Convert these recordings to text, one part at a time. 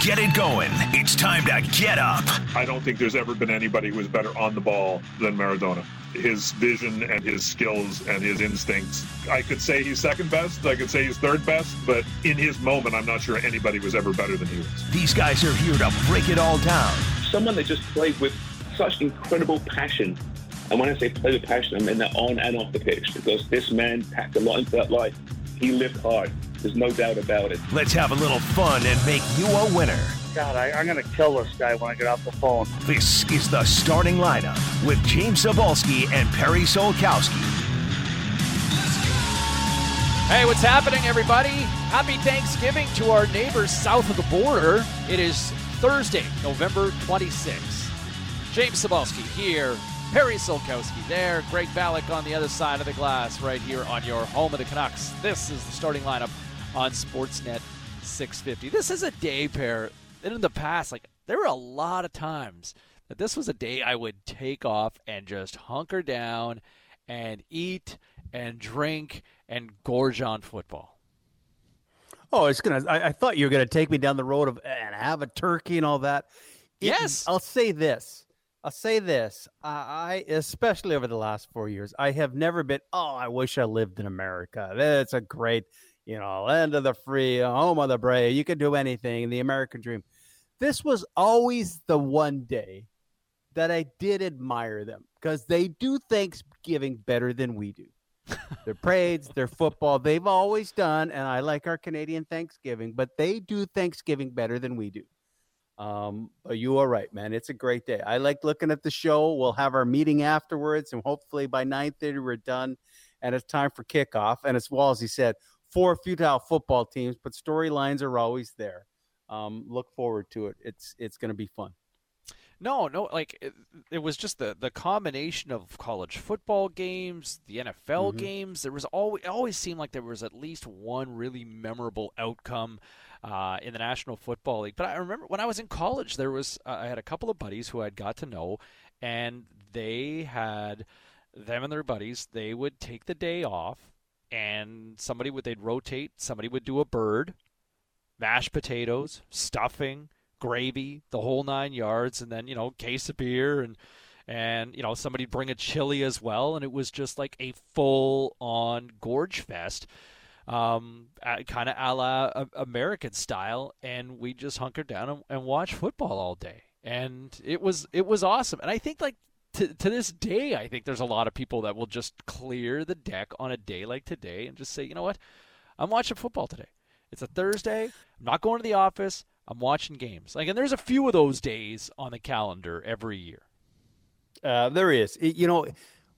get it going. It's time to get up. I don't think there's ever been anybody who was better on the ball than Maradona. His vision and his skills and his instincts. I could say he's second best. I could say he's third best. But in his moment, I'm not sure anybody was ever better than he was. These guys are here to break it all down. Someone that just played with such incredible passion. And when I say play with passion, I mean that on and off the pitch because this man packed a lot into that life. He lived hard. There's no doubt about it. Let's have a little fun and make you a winner. God, I, am going to kill this guy when I get off the phone. This is the starting lineup with James Cybulski and Perry Solkowski. Hey, what's happening, everybody? Happy Thanksgiving to our neighbors south of the border. It is Thursday, November 26th. James Cybulski here, Perry Solkowski there, Greg Ballack on the other side of the glass, right here on your home of the Canucks. This is the starting lineup on Sportsnet 650. This is a day pair and in the past, like there were a lot of times that this was a day I would take off and just hunker down and eat and drink and gorge on football. Oh, it's gonna. I, I thought you were gonna take me down the road of and have a turkey and all that. It, yes, I'll say this. I'll say this. I, especially over the last four years, I have never been. Oh, I wish I lived in America. That's a great you know, land of the free, home of the brave. You can do anything, the American dream. This was always the one day that I did admire them because they do Thanksgiving better than we do. their parades, their football, they've always done, and I like our Canadian Thanksgiving, but they do Thanksgiving better than we do. Um, but you are right, man. It's a great day. I like looking at the show. We'll have our meeting afterwards, and hopefully by 9:30 we're done, and it's time for kickoff. And as well said, four futile football teams, but storylines are always there. Um, look forward to it. It's it's going to be fun. No, no, like it, it, was just the the combination of college football games, the NFL mm-hmm. games. There was always always seemed like there was at least one really memorable outcome uh, in the National Football League. But I remember when I was in college, there was uh, I had a couple of buddies who I'd got to know, and they had them and their buddies. They would take the day off and somebody would they'd rotate. Somebody would do a bird, mashed potatoes, stuffing, gravy, the whole nine yards, and then you know case of beer and and you know somebody bring a chili as well, and it was just like a full on gorge fest. Um, kind of a la American style, and we just hunkered down and, and watched football all day, and it was it was awesome. And I think like to, to this day, I think there's a lot of people that will just clear the deck on a day like today and just say, you know what, I'm watching football today. It's a Thursday. I'm not going to the office. I'm watching games. Like, and there's a few of those days on the calendar every year. Uh, there is. It, you know,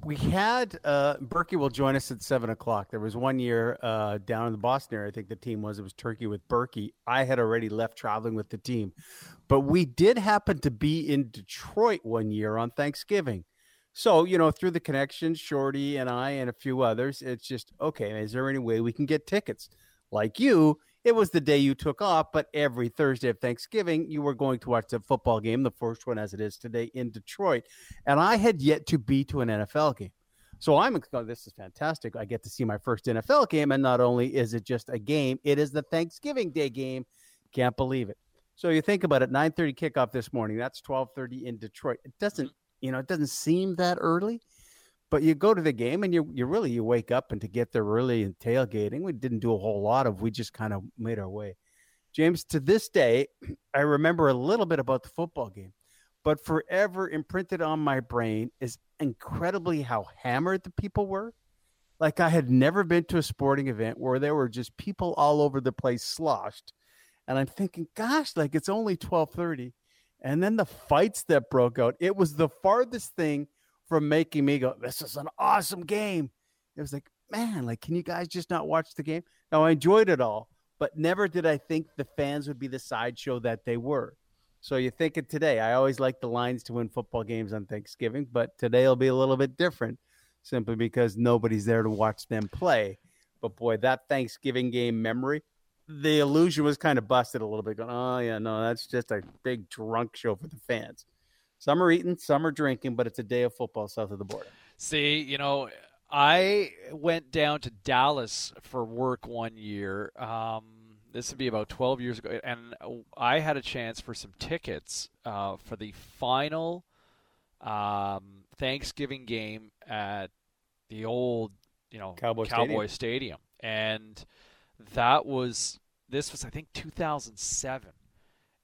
we had uh, Berkey will join us at seven o'clock. There was one year uh, down in the Boston area. I think the team was it was Turkey with Berkey. I had already left traveling with the team, but we did happen to be in Detroit one year on Thanksgiving. So you know, through the connections, Shorty and I and a few others, it's just okay. Is there any way we can get tickets? Like you, it was the day you took off, but every Thursday of Thanksgiving, you were going to watch the football game, the first one as it is today in Detroit. And I had yet to be to an NFL game. So I'm oh, this is fantastic. I get to see my first NFL game. And not only is it just a game, it is the Thanksgiving Day game. Can't believe it. So you think about it, 9:30 kickoff this morning. That's 12:30 in Detroit. It doesn't, mm-hmm. you know, it doesn't seem that early. But you go to the game and you you really you wake up and to get there and tailgating. We didn't do a whole lot of. We just kind of made our way. James, to this day, I remember a little bit about the football game, but forever imprinted on my brain is incredibly how hammered the people were. Like I had never been to a sporting event where there were just people all over the place sloshed. And I'm thinking, gosh, like it's only 1230. And then the fights that broke out, it was the farthest thing from making me go, this is an awesome game. It was like, man, like, can you guys just not watch the game? Now, I enjoyed it all, but never did I think the fans would be the sideshow that they were. So you think it today. I always like the Lions to win football games on Thanksgiving, but today will be a little bit different simply because nobody's there to watch them play. But boy, that Thanksgiving game memory, the illusion was kind of busted a little bit. Going, oh yeah, no, that's just a big drunk show for the fans. Some are eating, some are drinking, but it's a day of football south of the border. See, you know, I went down to Dallas for work one year. Um, this would be about 12 years ago, and I had a chance for some tickets uh, for the final um, Thanksgiving game at the old, you know, Cowboy, Cowboy Stadium. Stadium. and that was this was I think 2007,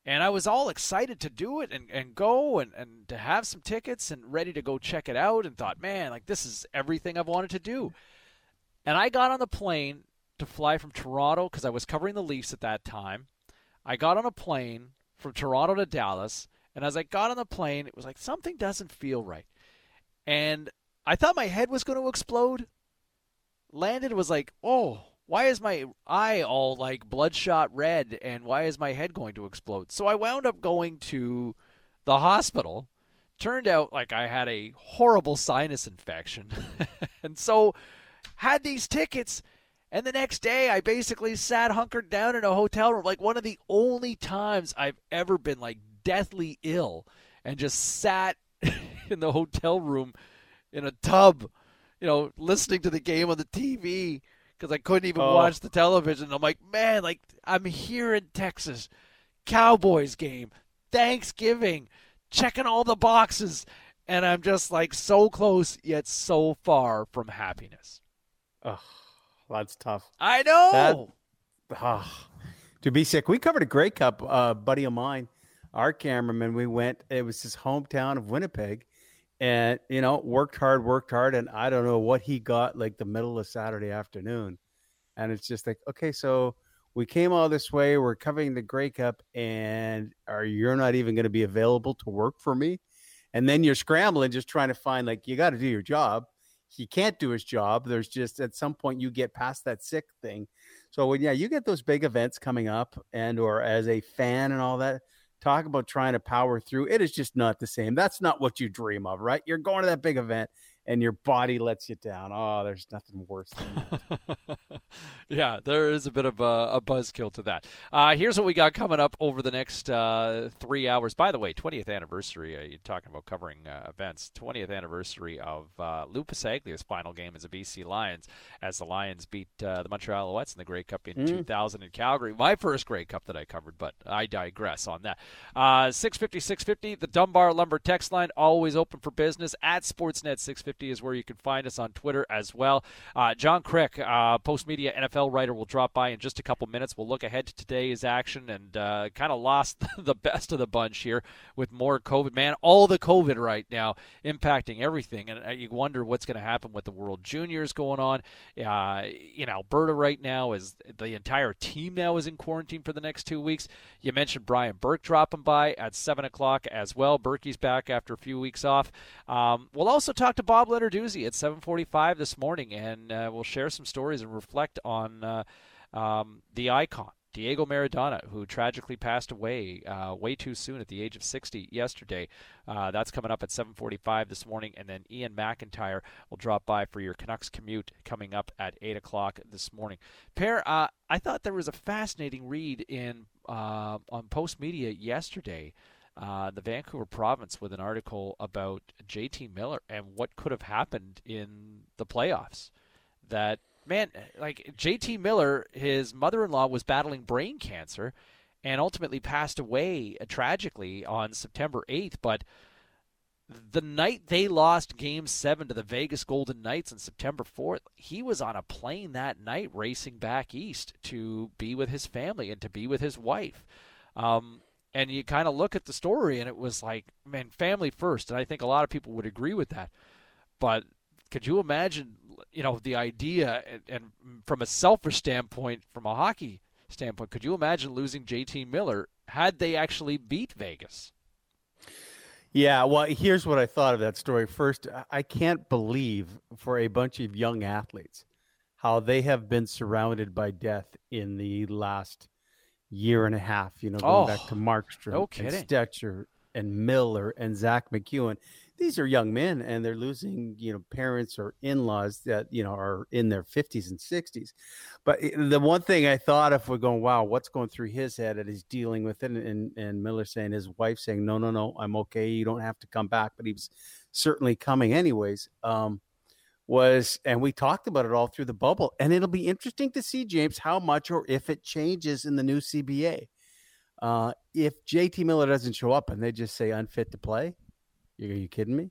and I was all excited to do it and, and go and, and to have some tickets and ready to go check it out, and thought, man, like this is everything I've wanted to do. And I got on the plane to fly from Toronto because I was covering the Leafs at that time. I got on a plane from Toronto to Dallas, and as I got on the plane, it was like something doesn't feel right. And I thought my head was going to explode. Landed was like, oh, why is my eye all like bloodshot red and why is my head going to explode? So I wound up going to the hospital. Turned out like I had a horrible sinus infection. and so had these tickets and the next day I basically sat hunkered down in a hotel room like one of the only times I've ever been like deathly ill and just sat in the hotel room in a tub, you know, listening to the game on the TV because I couldn't even Oh. watch the television. I'm like, man, like I'm here in Texas, Cowboys game, Thanksgiving, checking all the boxes, and I'm just like so close yet so far from happiness. Oh, that's tough. I know. Ah, to be sick. We covered a Grey Cup, uh, buddy of mine, our cameraman. We went. It was his hometown of Winnipeg, and you know, worked hard, worked hard, and I don't know what he got like the middle of Saturday afternoon, and it's just like, okay, so we came all this way. We're covering the Grey Cup, and are you're not even going to be available to work for me? And then you're scrambling, just trying to find like you got to do your job. He can't do his job. There's just at some point you get past that sick thing. So when yeah, you get those big events coming up, and or as a fan and all that, talk about trying to power through. It is just not the same. That's not what you dream of, right? You're going to that big event, and your body lets you down. Oh, there's nothing worse than that. yeah, there is a bit of a, a buzzkill to that. Uh, here's what we got coming up over the next uh, three hours. By the way, 20th anniversary. Uh, you're talking about covering uh, events. 20th anniversary of uh, Lui Passaglia's final game as a BC Lions, as the Lions beat uh, the Montreal Alouettes in the Grey Cup in Mm. 2000 in Calgary. My first Grey Cup that I covered, but I digress on that. Uh, 650, 650. The Dunbar Lumber text line always open for business at Sportsnet 650 is where you can find us on Twitter as well. Uh, John Kryk, uh, post media NFL writer, will drop by in just a couple minutes. We'll look ahead to today's action and uh, kind of lost the best of the bunch here with more COVID. Man, all the COVID right now impacting everything, and uh, you wonder what's going to happen with the World Juniors going on. Uh, in Alberta right now, is the entire team now is in quarantine for the next two weeks. You mentioned Brian Burke dropping by at seven o'clock as well. Berkey's back after a few weeks off. Um, we'll also talk to Bob Lenarduzzi at 7:45 this morning, and uh, we'll share some stories and reflect on uh, um, the icon. Diego Maradona, who tragically passed away uh, way too soon at the age of 60 yesterday. Uh, that's coming up at 7:45 this morning, and then Iain MacIntyre will drop by for your Canucks commute coming up at 8 o'clock this morning. Per, uh, I thought there was a fascinating read in uh, on Post Media yesterday. Uh, the Vancouver province with an article about JT Miller and what could have happened in the playoffs. That man, like JT Miller, his mother-in-law was battling brain cancer, and ultimately passed away uh, tragically on September 8th. But the night they lost Game Seven to the Vegas Golden Knights on September 4th, he was on a plane that night racing back east to be with his family and to be with his wife. Um, and you kind of look at the story, and it was like, man, family first. And I think a lot of people would agree with that. But could you imagine, you know, the idea, and, and from a selfish standpoint, from a hockey standpoint, could you imagine losing JT Miller had they actually beat Vegas? Yeah, well, here's what I thought of that story. First, I can't believe for a bunch of young athletes how they have been surrounded by death in the last year and a half. You know, going back Oh, to Markstrom, no and. Stecher, and Miller, and Zack MacEwen. These are young men, and they're losing, you know, parents or in-laws that you know are in their 50s and 60s. But the one thing I thought if we're going, wow, what's going through his head, and he's dealing with it, and and Miller saying his wife saying, no, no, no, I'm okay, you don't have to come back, but he was certainly coming anyways. Um, was, and we talked about it all through the bubble, and it'll be interesting to see James how much or if it changes in the new CBA. Uh, if JT Miller doesn't show up and they just say unfit to play, are you kidding me?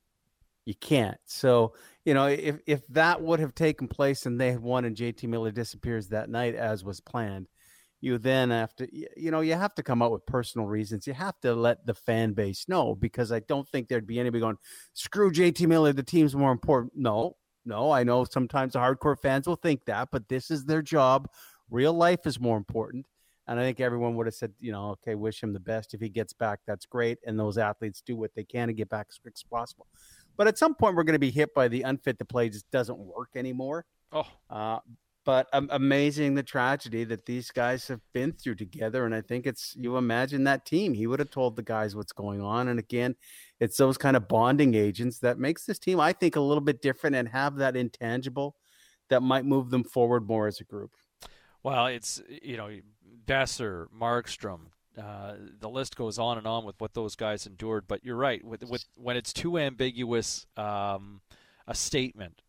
You can't. So you know, if if that would have taken place and they had won and JT Miller disappears that night as was planned, you then have to you know you have to come up with personal reasons you have to let the fan base know because i don't think there'd be anybody going screw jt miller the team's more important no no i know sometimes the hardcore fans will think that but this is their job. Real life is more important and i think everyone would have said you know okay wish him the best. If he gets back that's great and those athletes do what they can to get back as quick as possible. But at some point we're going to be hit by the unfit to play just doesn't work anymore. Oh, uh, but um, amazing the tragedy that these guys have been through together. And I think it's you imagine that team. He would have told the guys what's going on. And again, it's those kind of bonding agents that makes this team, I think, a little bit different and have that intangible that might move them forward more as a group. Well, it's you know Boeser, Markstrom. Uh, the list goes on and on with what those guys endured. But you're right. With, with when it's too ambiguous um, a statement,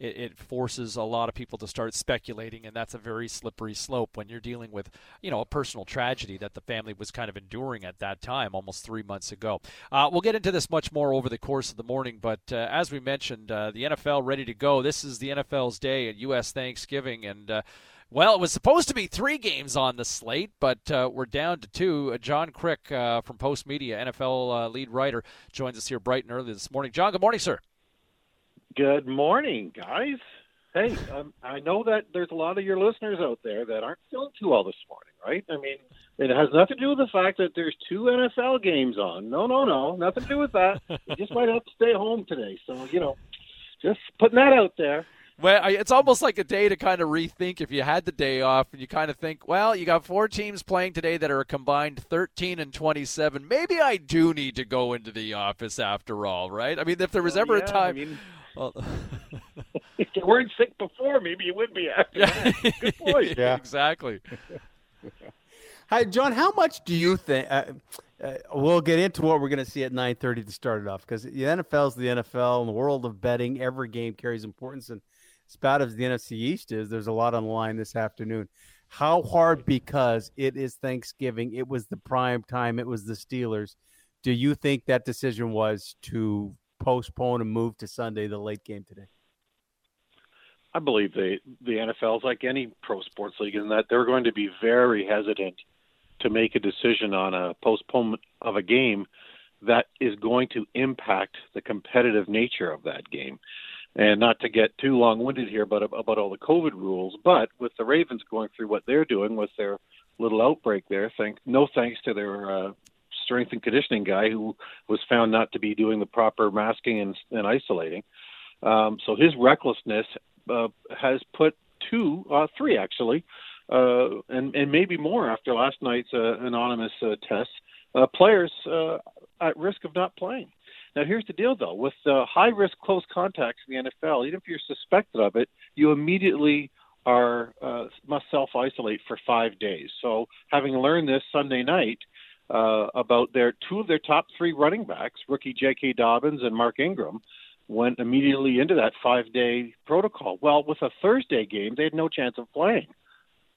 it, it, forces a lot of people to start speculating, and that's a very slippery slope when you're dealing with, you know, a personal tragedy that the family was kind of enduring at that time, almost three months ago. Uh, we'll get into this much more over the course of the morning, but uh, as we mentioned, uh, the NFL ready to go. This is the NFL's day at U.S. Thanksgiving, and uh, well, it was supposed to be three games on the slate, but uh, we're down to two. Uh, John Kryk uh, from Post Media, NFL uh, lead writer, joins us here bright and early this morning. John, good morning, sir. Good morning, guys. Hey, um, I know that there's a lot of your listeners out there that aren't feeling too well this morning, right? I mean, it has nothing to do with the fact that there's two NFL games on. No, no, no, nothing to do with that. you just might have to stay home today. So, you know, just putting that out there. Well, it's almost like a day to kind of rethink if you had the day off and you kind of think, well, you got four teams playing today that are combined 13 and 27. Maybe I do need to go into the office after all, right? I mean, if there was well, ever yeah, a time. I mean, well, if you weren't sick before, maybe you would be after. Yeah. Good point. yeah, exactly. Hi, John. How much do you think? Uh, uh, we'll get into what we're going to see at 9:30 to start it off because the NFL is the NFL. In the world of betting, every game carries importance, and as bad as the NFC East is, there's a lot on the line this afternoon. How hard because it is Thanksgiving, it was the prime time, it was the Steelers. Do you think that decision was to postpone and move to Sunday, the late game today? I believe the the NFL is like any pro sports league in that they're going to be very hesitant to make a decision on a postponement of a game that is going to impact the competitive nature of that game. And not to get too long-winded here, but about all the COVID rules, but with the Ravens going through what they're doing with their little outbreak there, thank no thanks to their uh, strength and conditioning guy who was found not to be doing the proper masking and, and isolating. Um, so his recklessness uh, has put two, uh, three actually, uh, and and maybe more after last night's uh, anonymous uh, tests, uh, players at risk of not playing. Now, here's the deal, though. With high risk close contacts in the NFL, even if you're suspected of it, you immediately are must self isolate for five days. So, having learned this Sunday night uh, about their two of their top three running backs, rookie J.K. Dobbins and Mark Ingram, went immediately into that five day protocol. Well, with a Thursday game, they had no chance of playing.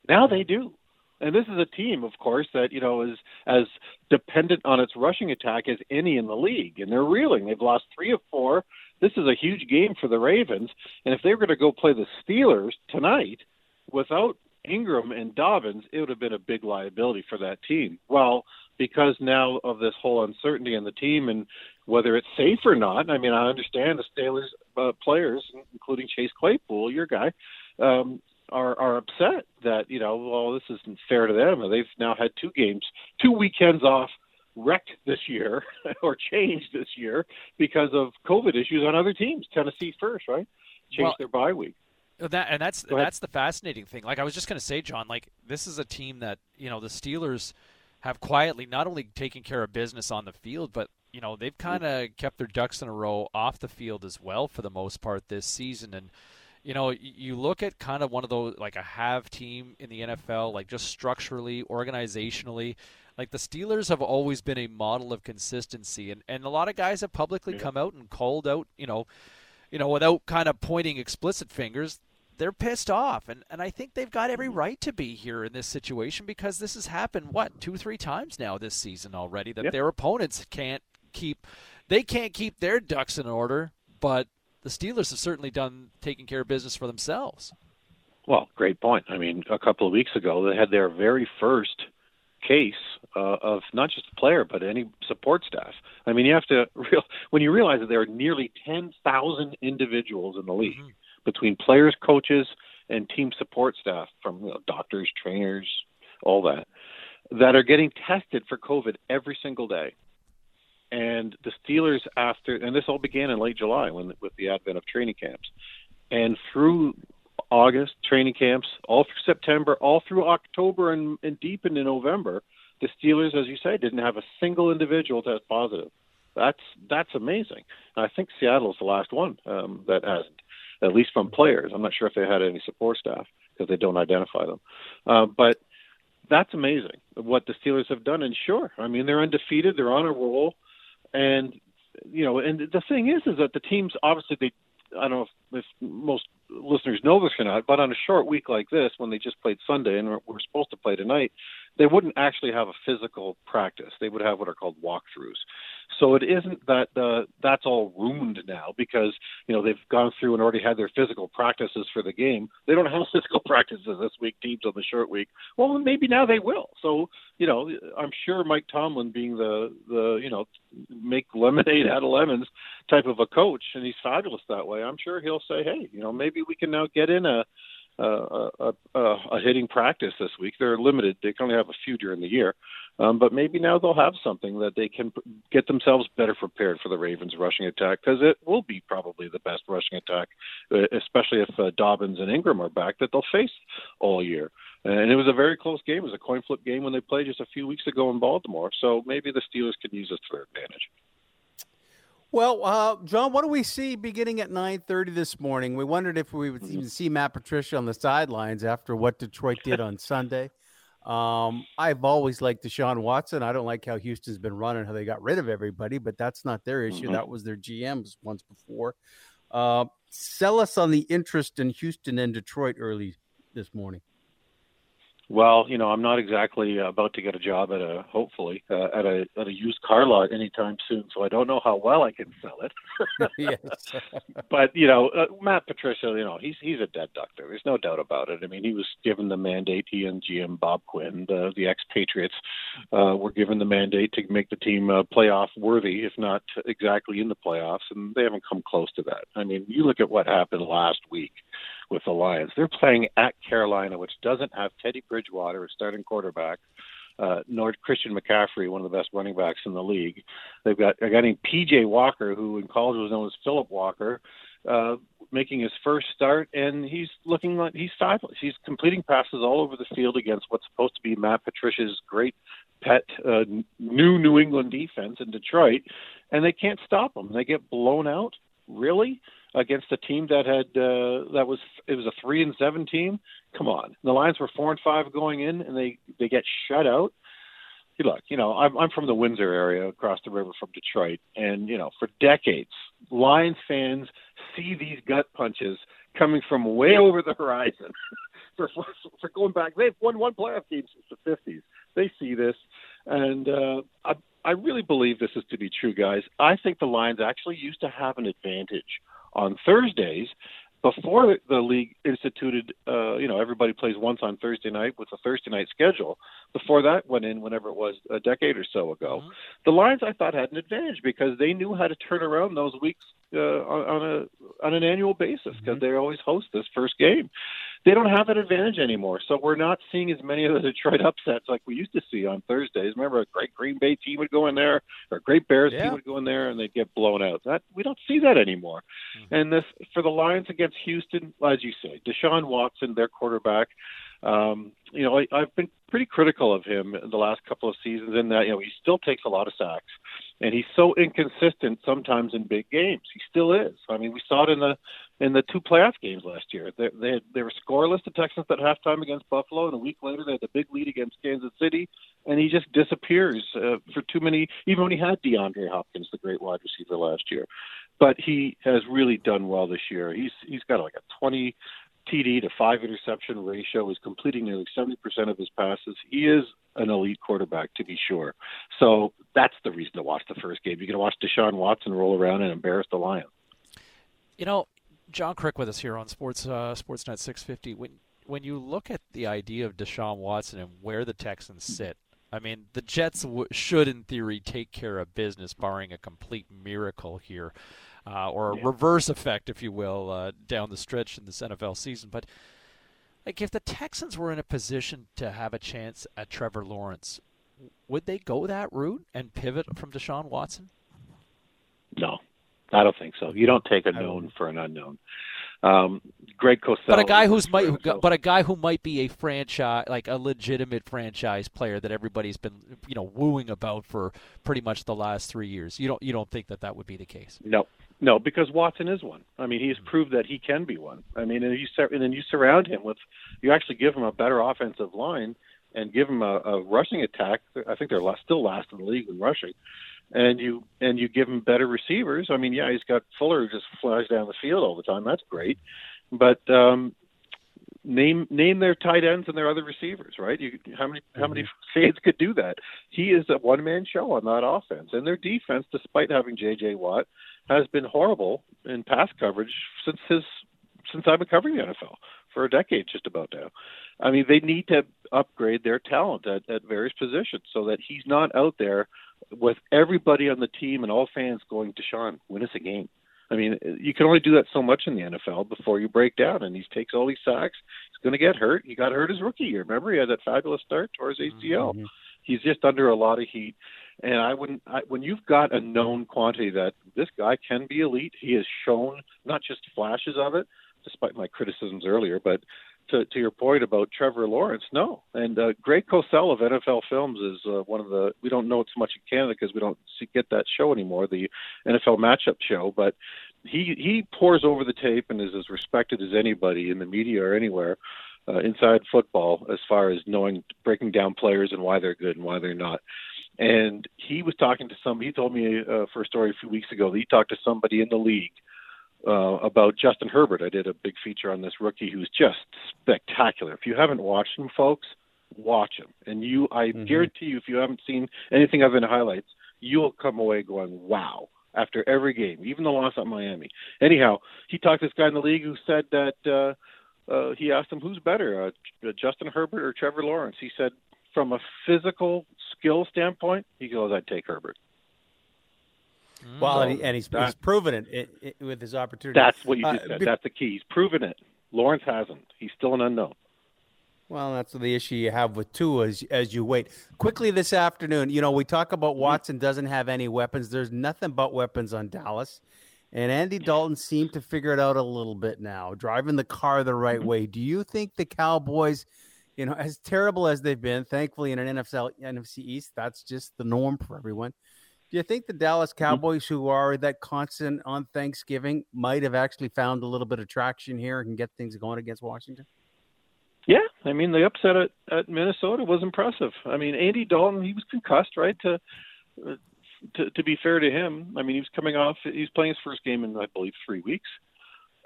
Now they do. And this is a team, of course, that you know is as dependent on its rushing attack as any in the league, and they're reeling. They've lost three of four. This is a huge game for the Ravens, and if they were going to go play the Steelers tonight without Ingram and Dobbins, it would have been a big liability for that team. Well, because now of this whole uncertainty in the team and whether it's safe or not. I mean, I understand the Steelers uh, players, including Chase Claypool, your guy, um, are are upset that you know, well, this isn't fair to them. They've now had two games, two weekends off wrecked this year or changed this year because of COVID issues on other teams. Tennessee first, right? Changed well, their bye week. Oh, that and that's that's the fascinating thing. Like I was just going to say, John, like this is a team that you know the Steelers have quietly not only taken care of business on the field, but you know they've kind of kept their ducks in a row off the field as well for the most part this season. And you know, you look at kind of one of those like a have team in the NFL, like just structurally, organizationally. Like the Steelers have always been a model of consistency, and, and a lot of guys have publicly yeah. come out and called out, you know, you know, without kind of pointing explicit fingers, they're pissed off, and and I think they've got every mm-hmm. right to be here in this situation because this has happened what two three times now this season already that yep. their opponents can't keep they can't keep their ducks in order, but the Steelers have certainly done taking care of business for themselves. Well, great point. I mean, a couple of weeks ago, they had their very first case uh, of not just the player but any support staff. I mean, you have to real when you realize that there are nearly ten thousand individuals in the league mm-hmm. between players, coaches, and team support staff from you know, doctors, trainers, all that that are getting tested for COVID every single day. And the Steelers, after and this all began in late July when with the advent of training camps, and through August training camps, all through September, all through October, and, and deep into November, the Steelers, as you say, didn't have a single individual test positive. That's that's amazing. I think Seattle's the last one um, that hasn't, at least from players. I'm not sure if they had any support staff because they don't identify them. Uh, but that's amazing what the Steelers have done. And sure, I mean they're undefeated, they're on a roll, and you know, and the thing is, is that the teams obviously they I don't know if, if most listeners know this or not, but on a short week like this, when they just played Sunday and we're, supposed to play tonight, they wouldn't actually have a physical practice. They would have what are called walkthroughs. So it isn't that uh, that's all ruined now because you know they've gone through and already had their physical practices for the game. They don't have physical practices this week. Teams on the short week. Well, maybe now they will. So you know, I'm sure Mike Tomlin, being the the you know make lemonade out of lemons type of a coach, and he's fabulous that way. I'm sure he'll say, hey, you know, maybe we can now get in a a, a, a hitting practice this week. They're limited; they can only have a few during the year. Um, but maybe now they'll have something that they can get themselves better prepared for the Ravens' rushing attack because it will be probably the best rushing attack, uh, especially if uh, Dobbins and Ingram are back that they'll face all year. And it was a very close game. It was a coin flip game when they played just a few weeks ago in Baltimore. So maybe the Steelers can use this to their advantage. Well, uh, John, what do we see beginning at 9:30 this morning? We wondered if we would even see Matt Patricia on the sidelines after what Detroit did on Sunday. Um, I've always liked Deshaun Watson. I don't like how Houston's been running, how they got rid of everybody, but that's not their issue. Mm-hmm. That was their GMs once before. Uh, sell us on the interest in Houston and Detroit early this morning. Well, you know, I'm not exactly about to get a job at a hopefully uh, at a at a used car lot anytime soon, so I don't know how well I can sell it. but you know, uh, Matt Patricia, you know, he's he's a dead duck there. There's no doubt about it. I mean, he was given the mandate. He and GM Bob Quinn, the, the expatriates, uh, were given the mandate to make the team uh, playoff worthy, if not exactly in the playoffs, and they haven't come close to that. I mean, you look at what happened last week with the Lions. They're playing at Carolina, which doesn't have Teddy Bridgewater, a starting quarterback, uh, nor Christian McCaffrey, one of the best running backs in the league. They've got a guy named P.J. Walker, who in college was known as Philip Walker, uh, making his first start, and he's looking like he's fabulous. He's completing passes all over the field against what's supposed to be Matt Patricia's great pet uh, new New England defense in Detroit, and they can't stop him. They get blown out. Really? Against a team that had uh, that was it was a three and seven team. Come on, the Lions were four and five going in, and they they get shut out. Look, you know, I'm I'm from the Windsor area, across the river from Detroit, and you know, for decades, Lions fans see these gut punches coming from way over the horizon. for, for for going back, they've won one playoff game since the '50s. They see this, and uh, I I really believe this is to be true, guys. I think the Lions actually used to have an advantage on Thursdays before the league instituted, uh, you know, everybody plays once on Thursday night with a Thursday night schedule. Before that went in, whenever it was a decade or so ago, mm-hmm. the Lions I thought had an advantage because they knew how to turn around those weeks uh, on, on a on an annual basis because mm-hmm. they always host this first game. They don't have that advantage anymore, so we're not seeing as many of the Detroit upsets like we used to see on Thursdays. Remember, a great Green Bay team would go in there, or a great Bears yeah. team would go in there, and they'd get blown out. That we don't see that anymore. Mm-hmm. And this for the Lions against Houston, as you say, Deshaun Watson, their quarterback. Um, you know, I, I've been pretty critical of him the last couple of seasons in that you know he still takes a lot of sacks, and he's so inconsistent sometimes in big games. He still is. I mean, we saw it in the in the two playoff games last year. They they, had, they were scoreless. The Texans at halftime against Buffalo, and a week later they had the big lead against Kansas City, and he just disappears uh, for too many. Even when he had DeAndre Hopkins, the great wide receiver last year, but he has really done well this year. He's he's got like a 20 TD to five interception ratio. He's completing nearly 70% of his passes. He is an elite quarterback, to be sure. So that's the reason to watch the first game. You're going to watch Deshaun Watson roll around and embarrass the Lions. You know, John Kryk with us here on Sports uh, Sportsnet 650. When when you look at the idea of Deshaun Watson and where the Texans sit, I mean, the Jets w- should, in theory, take care of business, barring a complete miracle here uh, or a yeah. reverse effect, if you will, uh, down the stretch in this NFL season. But like, if the Texans were in a position to have a chance at Trevor Lawrence, would they go that route and pivot from Deshaun Watson? No, I don't think so. You don't take a known for an unknown. Um, Greg Cosell, but a guy who's might, but a guy who might be a franchise, like a legitimate franchise player that everybody's been, you know, wooing about for pretty much the last three years. You don't, you don't think that that would be the case? No, no, because Watson is one. I mean, he's proved that he can be one. I mean, and you and then you surround him with, you actually give him a better offensive line and give him a, a rushing attack. I think they're last, still last in the league in rushing, and you and you give him better receivers. I mean, yeah, he's got Fuller who just flies down the field all the time. That's great, but um, name name their tight ends and their other receivers, right? You how many how many mm-hmm. fans could do that? He is a one man show on that offense, and their defense, despite having J.J. Watt has been horrible in pass coverage since his since I've been covering the NFL for a decade, just about now. I mean, they need to upgrade their talent at, at various positions so that he's not out there with everybody on the team and all fans going, Deshaun, win us a game. I mean, you can only do that so much in the NFL before you break down. And he takes all these sacks. He's going to get hurt. He got hurt his rookie year. Remember, he had that fabulous start towards ACL. Mm-hmm. He's just under a lot of heat. And I wouldn't. I, when you've got a known quantity that this guy can be elite, he has shown not just flashes of it, despite my criticisms earlier, but to, to your point about Trevor Lawrence, no. And uh, Greg Cosell of NFL Films is uh, one of the. We don't know it so much in Canada because we don't see, get that show anymore, the NFL matchup show. But he he pours over the tape and is as respected as anybody in the media or anywhere uh, inside football as far as knowing breaking down players and why they're good and why they're not. And he was talking to some. He told me uh, for a story a few weeks ago that he talked to somebody in the league uh, about Justin Herbert. I did a big feature on this rookie who's just spectacular. If you haven't watched him, folks, watch him. And you, I mm-hmm. guarantee you, if you haven't seen anything of in highlights, you'll come away going, "Wow!" After every game, even the loss at Miami. Anyhow, he talked to this guy in the league who said that. Uh, uh, he asked him who's better, uh, Justin Herbert or Trevor Lawrence. He said from a physical skill standpoint, he goes, I'd take Herbert. Well, so and, he, and he's, that, he's proven it, it, it, with his opportunity. That's what you just uh, said. that's the key. He's proven it. Lawrence hasn't. He's still an unknown. Well, that's the issue you have with Tua as as you wait. Quickly this afternoon, you know, we talk about Watson doesn't have any weapons. There's nothing but weapons on Dallas. And Andy Dalton seemed to figure it out a little bit now, driving the car the right mm-hmm. way. Do you think the Cowboys – you know, as terrible as they've been, thankfully in an NFL NFC East, that's just the norm for everyone. Do you think the Dallas mm-hmm. Cowboys, who are that constant on Thanksgiving, might have actually found a little bit of traction here and get things going against Washington? Yeah, I mean the upset at, at Minnesota was impressive. I mean Andy Dalton, he was concussed, right? To, to to be fair to him, I mean he was coming off, he's playing his first game in I believe three weeks.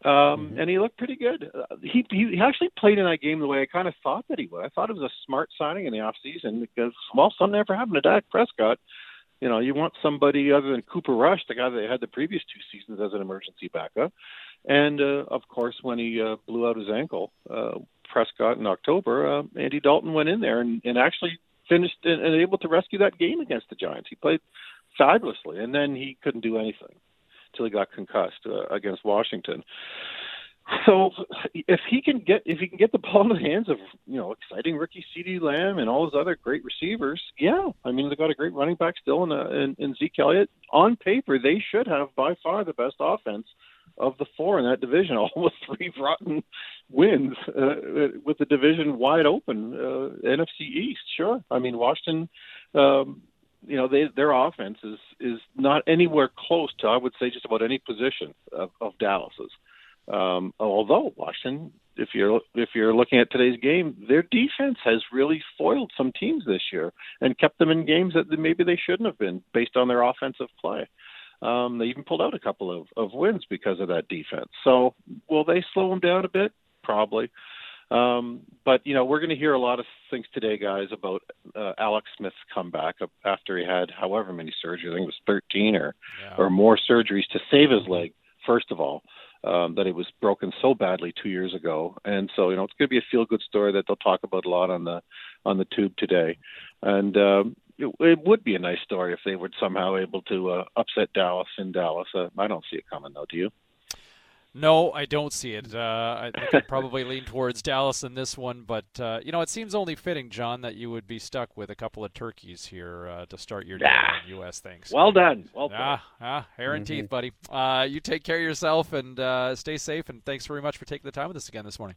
Um, mm-hmm. and he looked pretty good. Uh, he he actually played in that game the way I kind of thought that he would. I thought it was a smart signing in the off season because well, something never happened to Dak Prescott. You know, you want somebody other than Cooper Rush, the guy that had the previous two seasons as an emergency backup. And uh, of course, when he uh, blew out his ankle, uh, Prescott in October, uh, Andy Dalton went in there and, and actually finished and, and able to rescue that game against the Giants. He played fabulously, and then he couldn't do anything till he got concussed uh, against Washington. So if he can get if he can get the ball in the hands of you know exciting rookie CeeDee Lamb and all those other great receivers, yeah, I mean they've got a great running back still in, uh, in, in Zeke Elliott. On paper, they should have by far the best offense of the four in that division, all three rotten wins uh, with the division wide open. Uh, NFC East, sure. I mean Washington um, you know, they, their offense is is not anywhere close to I would say just about any position of, of Dallas's. Um, although Washington, if you're if you're looking at today's game, their defense has really foiled some teams this year and kept them in games that maybe they shouldn't have been based on their offensive play. Um, they even pulled out a couple of, of wins because of that defense. So will they slow them down a bit? Probably. Um, but you know, we're going to hear a lot of things today, guys, about uh, Alex Smith's comeback after he had however many surgeries. I think it was 13 or yeah. or more surgeries to save his leg. First of all, um, that it was broken so badly two years ago, and so you know it's going to be a feel-good story that they'll talk about a lot on the on the tube today, and um, it, it would be a nice story if they were somehow able to uh, upset Dallas in Dallas. Uh, I don't see it coming though. Do you? No, I don't see it. Uh, I think I'd probably lean towards Dallas in this one, but uh, you know, it seems only fitting, John, that you would be stuck with a couple of turkeys here uh, to start your day ah, on U.S. things. Well done. Well done. Ah, ah, hair and mm-hmm. teeth, buddy. Uh, you take care of yourself and uh, stay safe. And thanks very much for taking the time with us again this morning.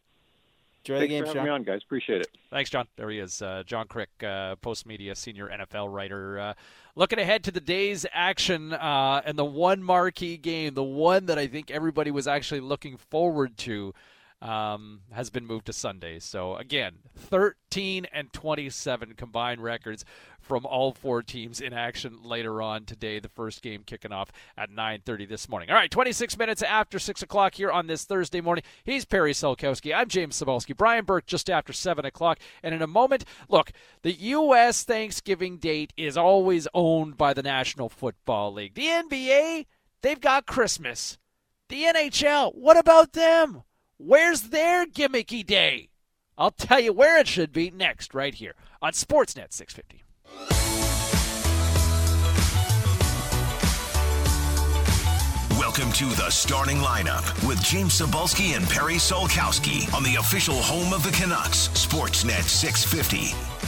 Enjoy Thanks the game, for having me on, guys. Appreciate it. Thanks, John. There he is, uh, John Kryk, uh, Post Media senior NFL writer. Uh, looking ahead to the day's action uh, and the one marquee game, the one that I think everybody was actually looking forward to um, has been moved to Sunday. So again, 13 and 27 combined records from all four teams in action later on today. The first game kicking off at 9:30 this morning. All right, 26 minutes after six o'clock here on this Thursday morning. He's Perry Solkowski. I'm James Cybulski. Brian Burke just after seven o'clock. And in a moment, look, the U.S. Thanksgiving date is always owned by the National Football League. The NBA, they've got Christmas. The NHL, what about them? Where's their gimmicky day? I'll tell you where it should be next, right here on Sportsnet 650. Welcome to the starting lineup with James Cybulski and Perry Solkowski on the official home of the Canucks, Sportsnet 650.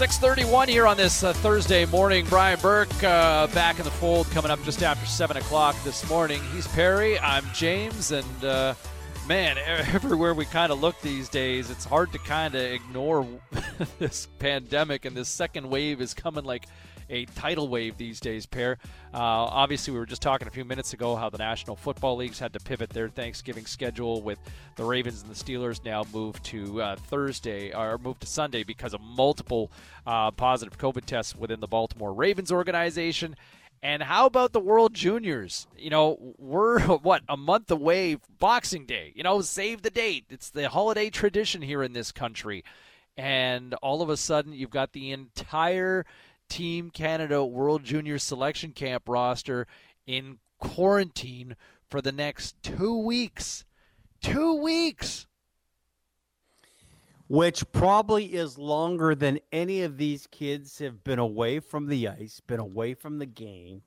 631 here on this uh, Thursday morning. Brian Burke uh, back in the fold coming up just after 7 o'clock this morning. He's Perry. I'm James. And uh, man, everywhere we kind of look these days, it's hard to kind of ignore this pandemic. And this second wave is coming like a tidal wave these days, pair. Uh, obviously, we were just talking a few minutes ago how the National Football Leagues had to pivot their Thanksgiving schedule with the Ravens and the Steelers now moved to uh, Thursday or moved to Sunday because of multiple uh, positive COVID tests within the Baltimore Ravens organization. And how about the World Juniors? You know, we're what a month away Boxing Day. You know, save the date. It's the holiday tradition here in this country. And all of a sudden, you've got the entire Team Canada World Junior Selection Camp roster in quarantine for the next two weeks. Two weeks. Which probably is longer than any of these kids have been away from the ice, been away from the game.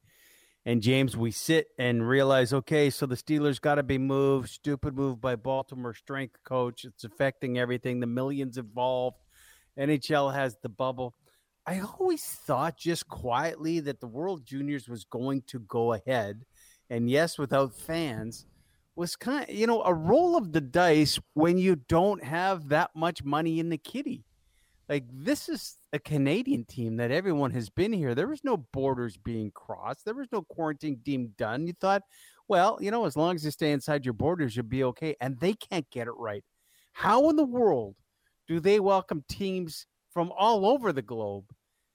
And James, we sit and realize, okay, so the Steelers got to be moved. Stupid move by Baltimore strength coach. It's affecting everything. The millions involved. NHL has the bubble. I always thought just quietly that the World Juniors was going to go ahead, and yes, without fans, was kind of, you know, a roll of the dice when you don't have that much money in the kitty. Like this is a Canadian team that everyone has been here. There was no borders being crossed. There was no quarantine deemed done. You thought, well, you know, as long as you stay inside your borders, you'll be okay. And they can't get it right. How in the world do they welcome teams from all over the globe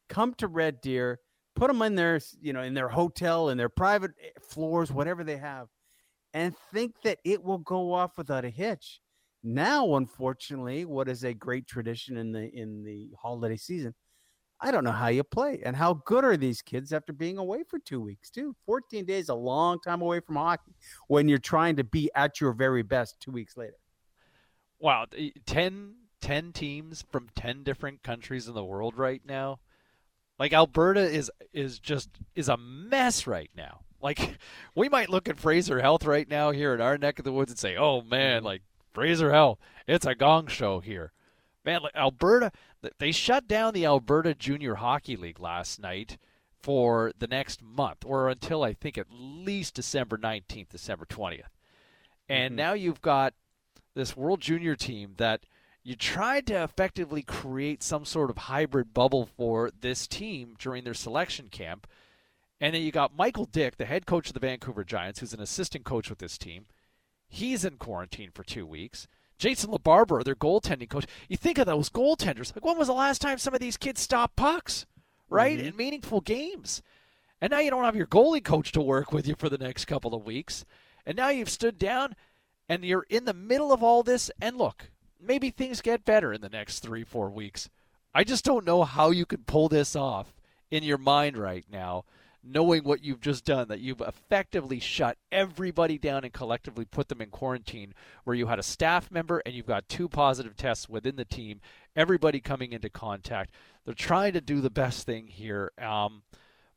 come to Red Deer, put them in their, you know, in their hotel, in their private eh, floors, whatever they have, and think that it will go off without a hitch. Now, unfortunately, what is a great tradition in the in the holiday season? I don't know how you play and how good are these kids after being away for two weeks, too. 14 days, a long time away from hockey when you're trying to be at your very best two weeks later. Wow. 10, 10 teams from 10 different countries in the world right now. Like Alberta is is just is a mess right now. Like we might look at Fraser Health right now here in our neck of the woods and say, "Oh man, like Fraser Health, it's a gong show here." Man, like Alberta, they shut down the Alberta Junior Hockey League last night for the next month or until I think at least December 19th, December 20th. And mm-hmm. now you've got this World Junior team that – you tried to effectively create some sort of hybrid bubble for this team during their selection camp. And then you got Michael Dyck, the head coach of the Vancouver Giants, who's an assistant coach with this team. He's in quarantine for two weeks. Jason LaBarbera, their goaltending coach. You think of those goaltenders. Like, when was the last time some of these kids stopped pucks, right? Mm-hmm. In meaningful games. And now you don't have your goalie coach to work with you for the next couple of weeks. And now you've stood down and you're in the middle of all this. And look, maybe things get better in the next three, four weeks. I just don't know how you could pull this off in your mind right now, knowing what you've just done, that you've effectively shut everybody down and collectively put them in quarantine, where you had a staff member and you've got two positive tests within the team, everybody coming into contact. They're trying to do the best thing here. Um,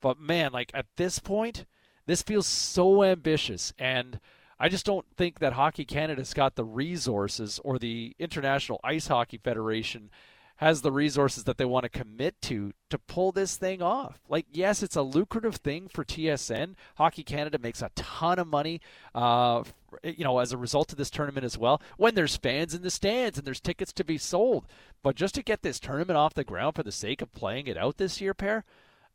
but man, like at this point, this feels so ambitious. And I just don't think that Hockey Canada's got the resources or the International Ice Hockey Federation has the resources that they want to commit to to pull this thing off. Like, yes, it's a lucrative thing for TSN. Hockey Canada makes a ton of money, uh, you know, as a result of this tournament as well. When there's fans in the stands and there's tickets to be sold, but just to get this tournament off the ground for the sake of playing it out this year, pair,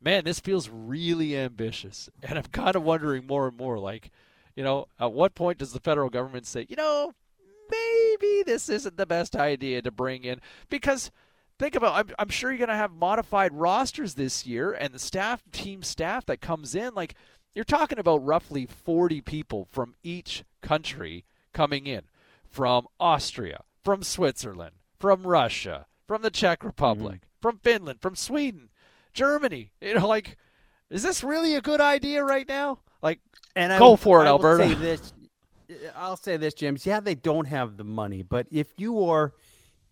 man, this feels really ambitious. And I'm kind of wondering more and more, like, you know, at what point does the federal government say, you know, maybe this isn't the best idea to bring in because think about I'm, I'm sure you're going to have modified rosters this year and the staff team staff that comes in like you're talking about roughly 40 people from each country coming in from Austria, from Switzerland, from Russia, from the Czech Republic, mm-hmm. from Finland, from Sweden, Germany. You know, like, is this really a good idea right now? Like, and go I, for it, I Alberta. Say this, I'll say this, James. Yeah, they don't have the money, but if you are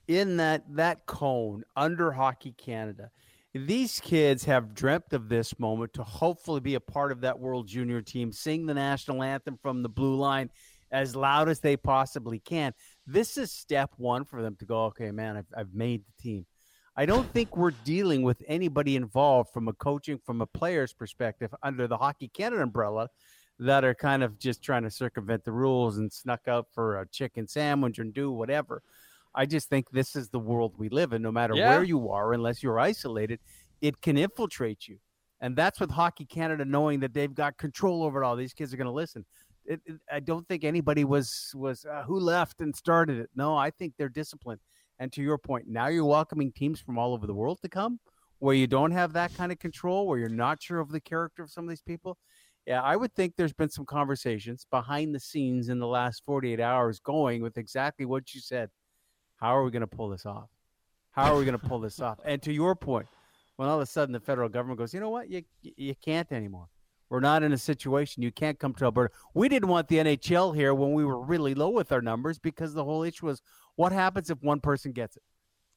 in that that cone under Hockey Canada. These kids have dreamt of this moment to hopefully be a part of that World Junior team, sing the national anthem from the blue line as loud as they possibly can. This is step one for them to go, okay, man, I've, I've made the team. I don't think we're dealing with anybody involved from a coaching, from a player's perspective under the Hockey Canada umbrella that are kind of just trying to circumvent the rules and snuck out for a chicken sandwich and do whatever. I just think this is the world we live in. No matter yeah. where you are, unless you're isolated, it can infiltrate you. And that's with Hockey Canada knowing that they've got control over it all. These kids are going to listen. It, it, I don't think anybody was was uh, who left and started it. No, I think they're disciplined. And to your point, now you're welcoming teams from all over the world to come, where you don't have that kind of control, where you're not sure of the character of some of these people. Yeah, I would think there's been some conversations behind the scenes in the last 48 hours going with exactly what you said. How are we going to pull this off? How are we going to pull this off? And to your point, when all of a sudden the federal government goes, you know what, you you can't anymore. We're not in a situation you can't come to Alberta. We didn't want the NHL here when we were really low with our numbers because the whole issue was what happens if one person gets it.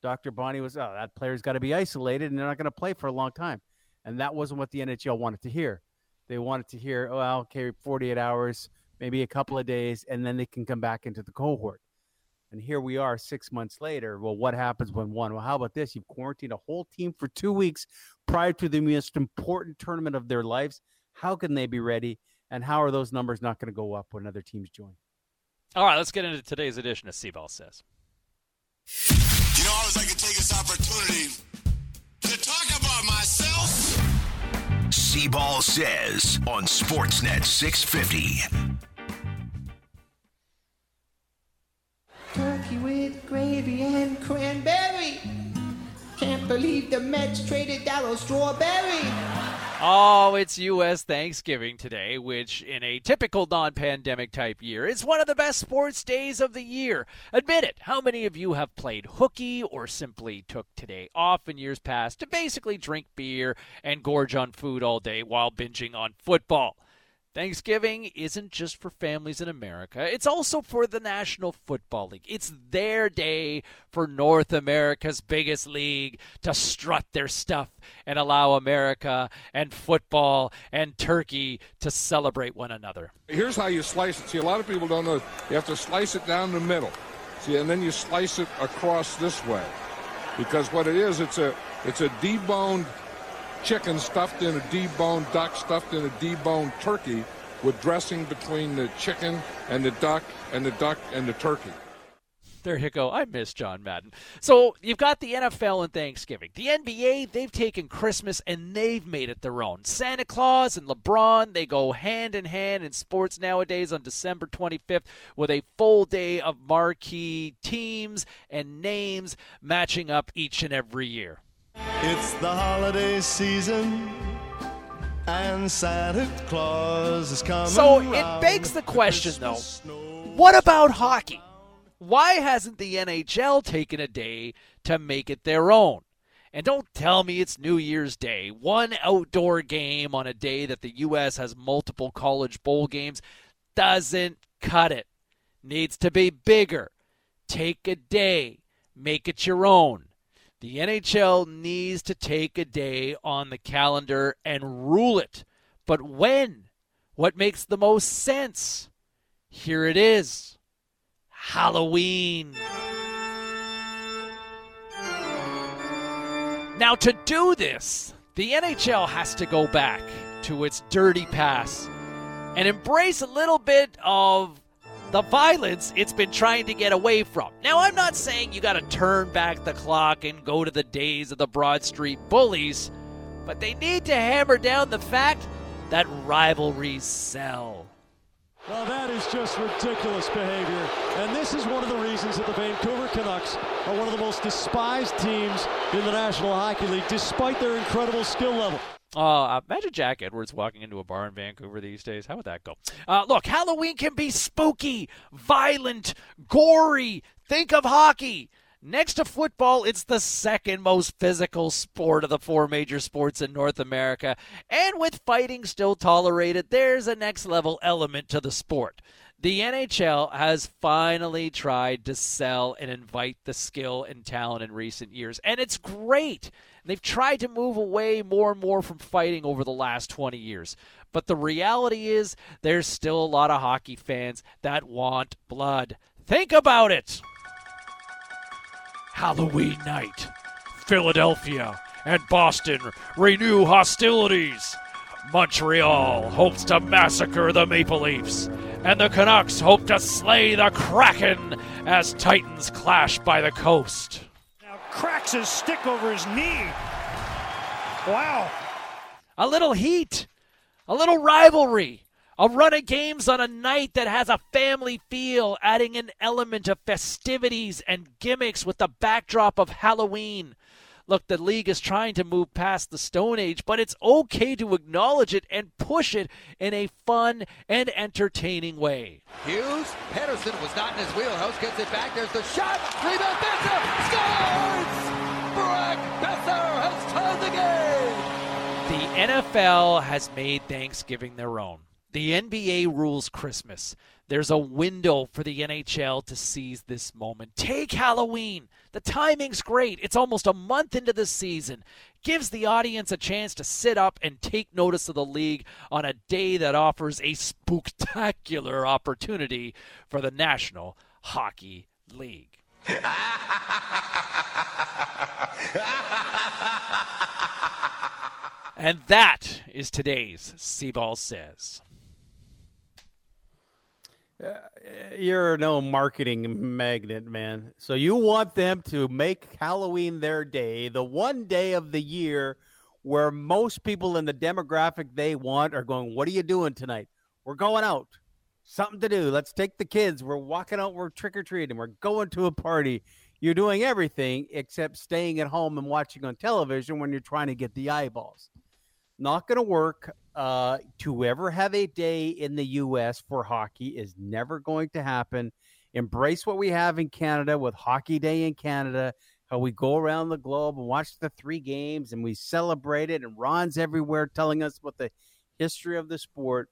Dr. Bonnie was, oh, that player's got to be isolated and they're not going to play for a long time. And that wasn't what the NHL wanted to hear. They wanted to hear, oh, okay, 48 hours, maybe a couple of days, and then they can come back into the cohort. And here we are six months later. Well, what happens when one? Well, how about this? You've quarantined a whole team for two weeks prior to the most important tournament of their lives. How can they be ready? And how are those numbers not going to go up when other teams join? All right, let's get into today's edition of C-Ball Says. You know, I was like to take this opportunity to talk about myself. C-Ball Says on Sportsnet 650. turkey with gravy and cranberry. Can't believe the Mets traded Darryl Strawberry. Oh, it's U.S. Thanksgiving today, which in a typical non pandemic type year is one of the best sports days of the year. Admit it, how many of you have played hooky or simply took today off in years past to basically drink beer and gorge on food all day while binging on football? Thanksgiving isn't just for families in America, it's also for the National Football League. It's their day for North America's biggest league to strut their stuff and allow America and football and turkey to celebrate one another. Here's how you slice it. See, a lot of people don't know. You have to slice it down the middle. See, and then you slice it across this way. Because what it is, it's a it's a deboned chicken stuffed in a deboned duck, stuffed in a deboned turkey, with dressing between the chicken and the duck, and the duck and the turkey. There you go. I miss John Madden. So you've got the NFL and Thanksgiving. The NBA, they've taken Christmas and they've made it their own. Santa Claus and LeBron, they go hand in hand in sports nowadays on December 25th with a full day of marquee teams and names matching up each and every year. It's the holiday season. And Santa Claus is coming. So it begs the question, though what about hockey? Why hasn't the NHL taken a day to make it their own? And don't tell me it's New Year's Day. One outdoor game on a day that the U.S. has multiple college bowl games doesn't cut it. Needs to be bigger. Take a day. Make it your own. The NHL needs to take a day on the calendar and rule it. But when? What makes the most sense? Here it is Halloween. Now, to do this, the NHL has to go back to its dirty past and embrace a little bit of the violence it's been trying to get away from. Now, I'm not saying you got to turn back the clock and go to the days of the Broad Street bullies, but they need to hammer down the fact that rivalries sell. Well, that is just ridiculous behavior. And this is one of the reasons that the Vancouver Canucks are one of the most despised teams in the National Hockey League, despite their incredible skill level. Uh, imagine Jack Edwards walking into a bar in Vancouver these days. How would that go? Uh, look, Halloween can be spooky, violent, gory. Think of hockey. Next to football, it's the second most physical sport of the four major sports in North America. And with fighting still tolerated, there's a next level element to the sport. The NHL has finally tried to sell and invite the skill and talent in recent years, and it's great. They've tried to move away more and more from fighting over the last 20 years. But the reality is, there's still a lot of hockey fans that want blood. Think about it! Halloween night. Philadelphia and Boston renew hostilities. Montreal hopes to massacre the Maple Leafs, and the Canucks hope to slay the Kraken as Titans clash by the coast. Cracks his stick over his knee. Wow. A little heat, a little rivalry, a run of games on a night that has a family feel, adding an element of festivities and gimmicks with the backdrop of Halloween. Look, the league is trying to move past the Stone Age, but it's okay to acknowledge it and push it in a fun and entertaining way. Hughes, Pettersson was not in his wheelhouse, gets it back, there's the shot, rebound, Boeser, scores! Brock Boeser has tied the game! The NFL has made Thanksgiving their own. The NBA rules Christmas. There's a window for the NHL to seize this moment. Take Halloween. The timing's great. It's almost a month into the season. Gives the audience a chance to sit up and take notice of the league on a day that offers a spectacular opportunity for the National Hockey League. and that is today's C-Ball Says. Uh, you're no marketing magnet, man. So you want them to make Halloween their day, the one day of the year where most people in the demographic they want are going, What are you doing tonight? We're going out. Something to do. Let's take the kids. We're walking out. We're trick or treating. We're going to a party. You're doing everything except staying at home and watching on television when you're trying to get the eyeballs. Not going to work. Uh, to ever have a day in the U.S. for hockey is never going to happen. Embrace what we have in Canada with Hockey Day in Canada, how we go around the globe and watch the three games and we celebrate it. And Ron's everywhere telling us what the history of the sport.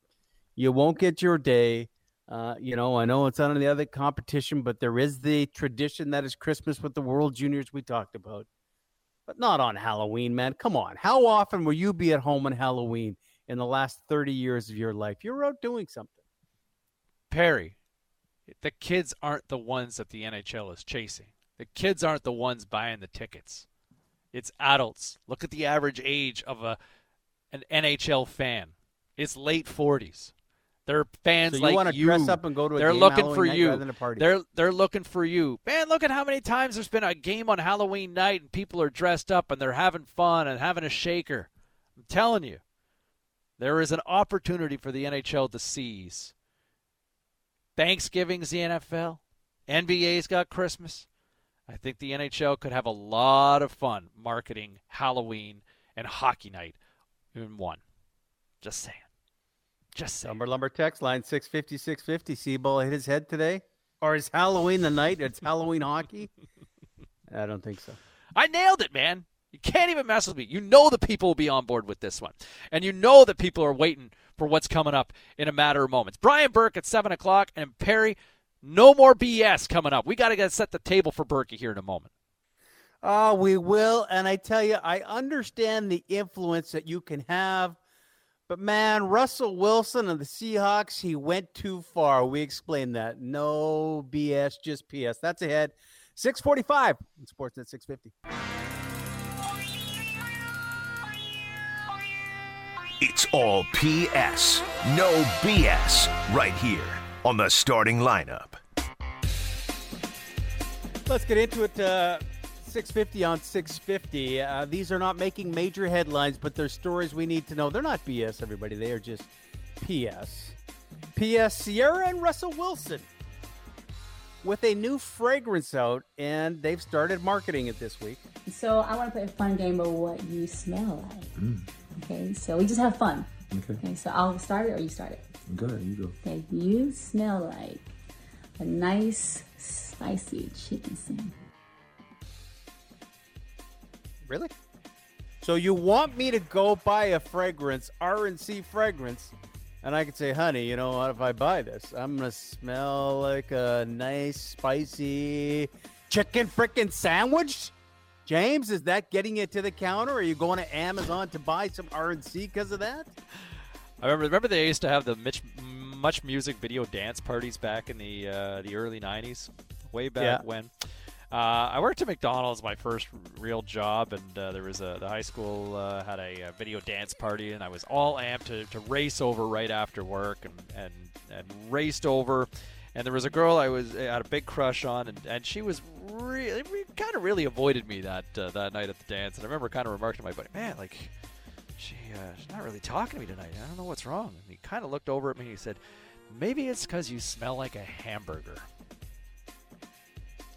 You won't get your day. Uh, you know, I know it's not on the other competition, but there is the tradition that is Christmas with the World Juniors we talked about, but not on Halloween, man. Come on. How often will you be at home on Halloween? in the last 30 years of your life. You're out doing something. Perry, the kids aren't the ones that the NHL is chasing. The kids aren't the ones buying the tickets. It's adults. Look at the average age of a an NHL fan. It's late 40s. They're fans so you like want to you. dress up and go to a they're game looking Halloween for you. rather than a party. They're they're looking for you. Man, look at how many times there's been a game on Halloween night and people are dressed up and they're having fun and having a shaker. I'm telling you. There is an opportunity for the NHL to seize. Thanksgiving's the NFL. NBA's got Christmas. I think the NHL could have a lot of fun marketing Halloween and hockey night in one. Just saying. Just saying. Lumber Lumber text line 650 650. C-Ball hit his head today? Or is Halloween the night? It's Halloween hockey? I don't think so. I nailed it, man. You can't even mess with me. You know the people will be on board with this one. And you know that people are waiting for what's coming up in a matter of moments. Brian Burke at 7 o'clock and Perry, no more BS coming up. We got to set the table for Burke here in a moment. Oh, we will. And I tell you, I understand the influence that you can have. But man, Russell Wilson and the Seahawks, he went too far. We explained that. No BS, just PS. That's ahead. 645 in Sportsnet 650. It's all PS, no BS, right here on the starting lineup. Let's get into it. Uh, 650 on 650. Uh, these are not making major headlines, but they're stories we need to know. They're not BS, everybody. They are just PS. PS Ciara and Russell Wilson with a new fragrance out, and they've started marketing it this week. So I want to play a fun game of what you smell like. Mm. Okay, so we just have fun. Okay. Okay, so I'll start it or you start it. Go ahead, you go. Okay, you smell like a nice spicy chicken sandwich. Really? So you want me to go buy a fragrance, R&C fragrance, and I could say, honey, you know what? If I buy this, I'm gonna smell like a nice spicy chicken frickin' sandwich. James, is that getting it to the counter? Or are you going to Amazon to buy some R&C because of that? I remember. Remember they used to have the Mitch, MuchMusic video dance parties back in the uh, the early '90s, way back Yeah. when. Uh, I worked at McDonald's, my first real job, and uh, there was a the high school uh, had a, uh video dance party, and I was all amped to, to race over right after work, and, and and raced over, and there was a girl I was had a big crush on, and, and she was really kind of really avoided me that uh, that night at the dance, and I remember kind of remarking to my buddy, man, like she uh, she's not really talking to me tonight. I don't know what's wrong. And he kind of looked over at me and he said, maybe it's because you smell like a hamburger.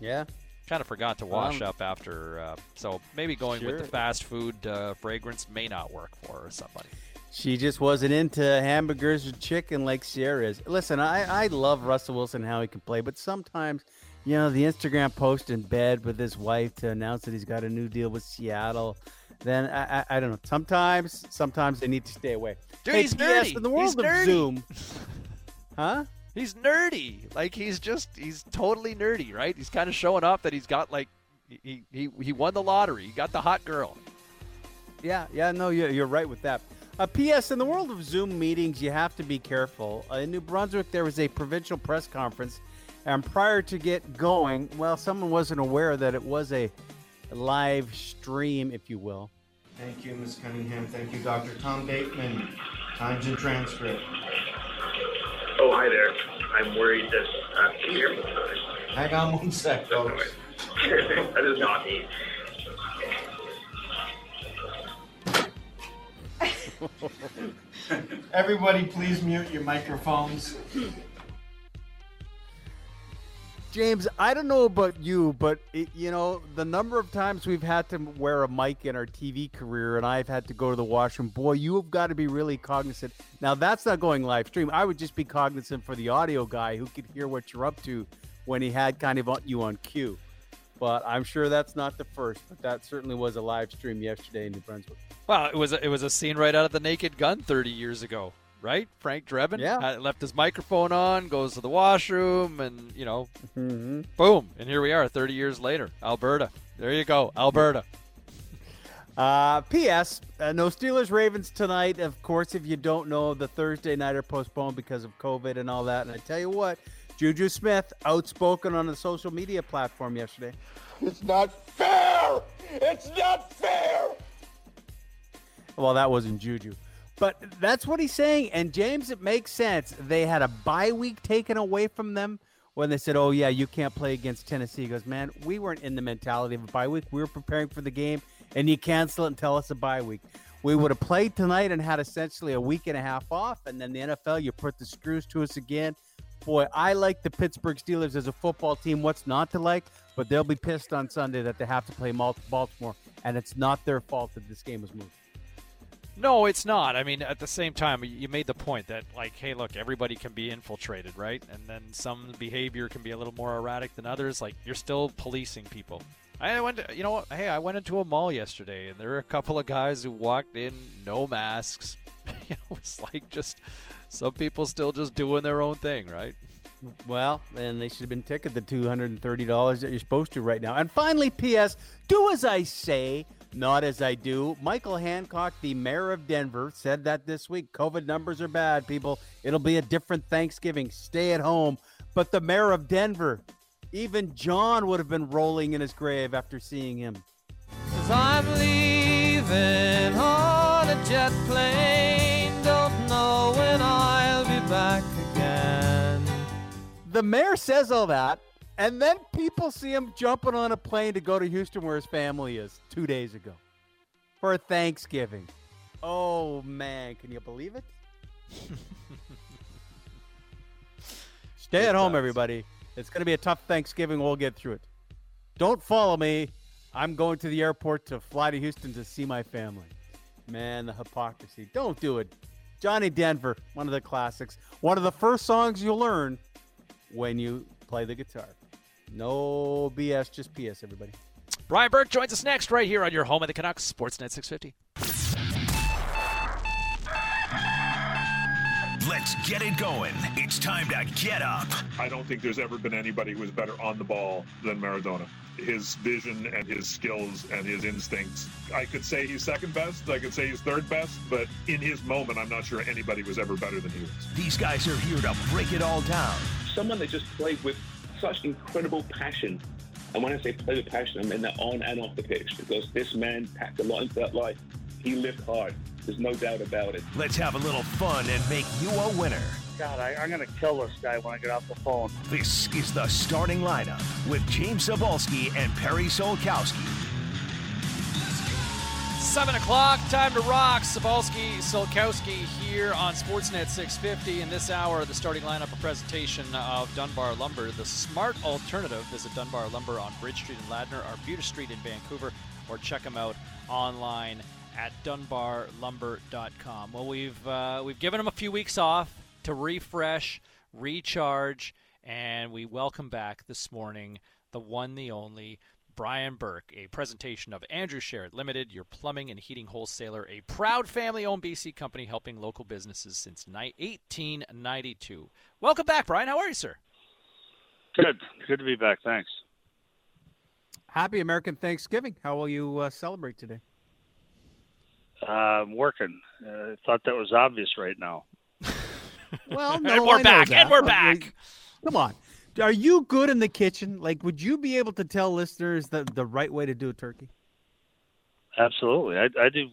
Yeah. Kind of forgot to wash Um, up after, uh, so maybe going with the fast food uh, fragrance may not work for somebody. She just wasn't into hamburgers or chicken like Ciara is. Listen, I, I love Russell Wilson how he can play, but sometimes, you know, the Instagram post in bed with his wife to announce that he's got a new deal with Seattle. Then I, I, I don't know. Sometimes, sometimes they need to stay away. Dude, Hey, he's PS, nerdy. In the He's world of nerdy. Zoom, huh? He's nerdy. Like he's just he's totally nerdy, right? He's kind of showing off that he's got like he he, he won the lottery. He got the hot girl. Yeah, yeah, no, you're, you're right with that. Uh, P.S. In the world of Zoom meetings, you have to be careful. Uh, in New Brunswick, there was a provincial press conference, and prior to get going, well, someone wasn't aware that it was a live stream, if you will. Thank you, Ms. Cunningham. Thank you, Dr. Tom Bateman. Times and transcript. Oh, hi there. I'm worried that. Uh, can you hear me? Hang on one sec, folks. that is not me. Everybody, please mute your microphones. James, I don't know about you, but it, you know the number of times we've had to wear a mic in our TV career, and I've had to go to the washroom. Boy, you have got to be really cognizant. Now that's not going live stream. I would just be cognizant for the audio guy who could hear what you're up to when he had kind of you on cue. But I'm sure that's not the first. But that certainly was a live stream yesterday in New Brunswick. Well, it was a, it was a scene right out of the Naked Gun 30 years ago, right? Frank Drebin Yeah. had- left his microphone on, goes to the washroom, and you know, Mm-hmm. boom, and here we are, 30 years later, Alberta. There you go, Alberta. Uh, P.S. Uh, no Steelers Ravens tonight. Of course, if you don't know, the Thursday night are postponed because of COVID and all that. And I tell you what, Juju Smith outspoken on the social media platform yesterday. It's not fair! It's not fair! Well, that wasn't Juju. But that's what he's saying. And James, it makes sense. They had a bye week taken away from them when they said, oh, yeah, you can't play against Tennessee. He goes, man, we weren't in the mentality of a bye week. We were preparing for the game, and you cancel it and tell us a bye week. We would have played tonight and had essentially a week and a half off. And then the NFL, you put the screws to us again. Boy, I like the Pittsburgh Steelers as a football team. What's not to like? But they'll be pissed on Sunday that they have to play Baltimore, and it's not their fault that this game was moved. No, it's not. I mean, at the same time, you made the point that, like, hey, look, everybody can be infiltrated, right? And then some behavior can be a little more erratic than others. Like, you're still policing people. I went, to, you know? Hey, I went into a mall yesterday, and there were a couple of guys who walked in, no masks. it was like just some people still just doing their own thing, right? Well, then they should have been ticketed the two hundred and thirty dollars that you're supposed to right now. And finally, P.S. Do as I say, not as I do. Michael Hancock, the mayor of Denver, said that this week. COVID numbers are bad, people. It'll be a different Thanksgiving. Stay at home. But the mayor of Denver, even John would have been rolling in his grave after seeing him. Cause I'm leaving on a jet plane. Don't know when I'll be back again. The mayor says all that, and then people see him jumping on a plane to go to Houston where his family is two days ago for Thanksgiving. Oh, man. Can you believe it? Stay at home, everybody. It's going to be a tough Thanksgiving. We'll get through it. Don't follow me. I'm going to the airport to fly to Houston to see my family. Man, the hypocrisy. Don't do it. Johnny Denver, one of the classics. One of the first songs you'll learn when you play the guitar. No BS, just PS, everybody. Brian Burke joins us next right here on your home of the Canucks, Sportsnet 650. Let's get it going. It's time to get up. I don't think there's ever been anybody who was better on the ball than Maradona. His vision and his skills and his instincts. I could say he's second best. I could say he's third best. But in his moment, I'm not sure anybody was ever better than he was. These guys are here to break it all down. Someone that just played with such incredible passion. And when I say play with passion, I mean that on and off the pitch because this man packed a lot into that life. He lived hard. There's no doubt about it. Let's have a little fun and make you a winner. God, I, I'm going to kill this guy when I get off the phone. This is the starting lineup with James Cybulski and Perry Solkowski. Seven o'clock, time to rock. Cybulski, Solkowski here on Sportsnet 650. In this hour, the starting lineup, a presentation of Dunbar Lumber, the smart alternative. Visit Dunbar Lumber on Bridge Street in Ladner, Arbutus Street in Vancouver, or check them out online at dunbarlumber.com. Well, we've uh, we've given them a few weeks off to refresh, recharge, and we welcome back this morning the one, the only Brian Burke, a presentation of Andrew Sheret Limited, your plumbing and heating wholesaler, a proud family-owned BC company helping local businesses since 1892. Welcome back, Brian. How are you, sir? Good. Good to be back. Thanks. Happy American Thanksgiving. How will you uh, celebrate today? Uh, I'm working. I uh, thought that was obvious right now. well, no, and we're I back. That. And we're back. Come on. Are you good in the kitchen? Like, would you be able to tell listeners the, the right way to do a turkey? Absolutely. I, I do.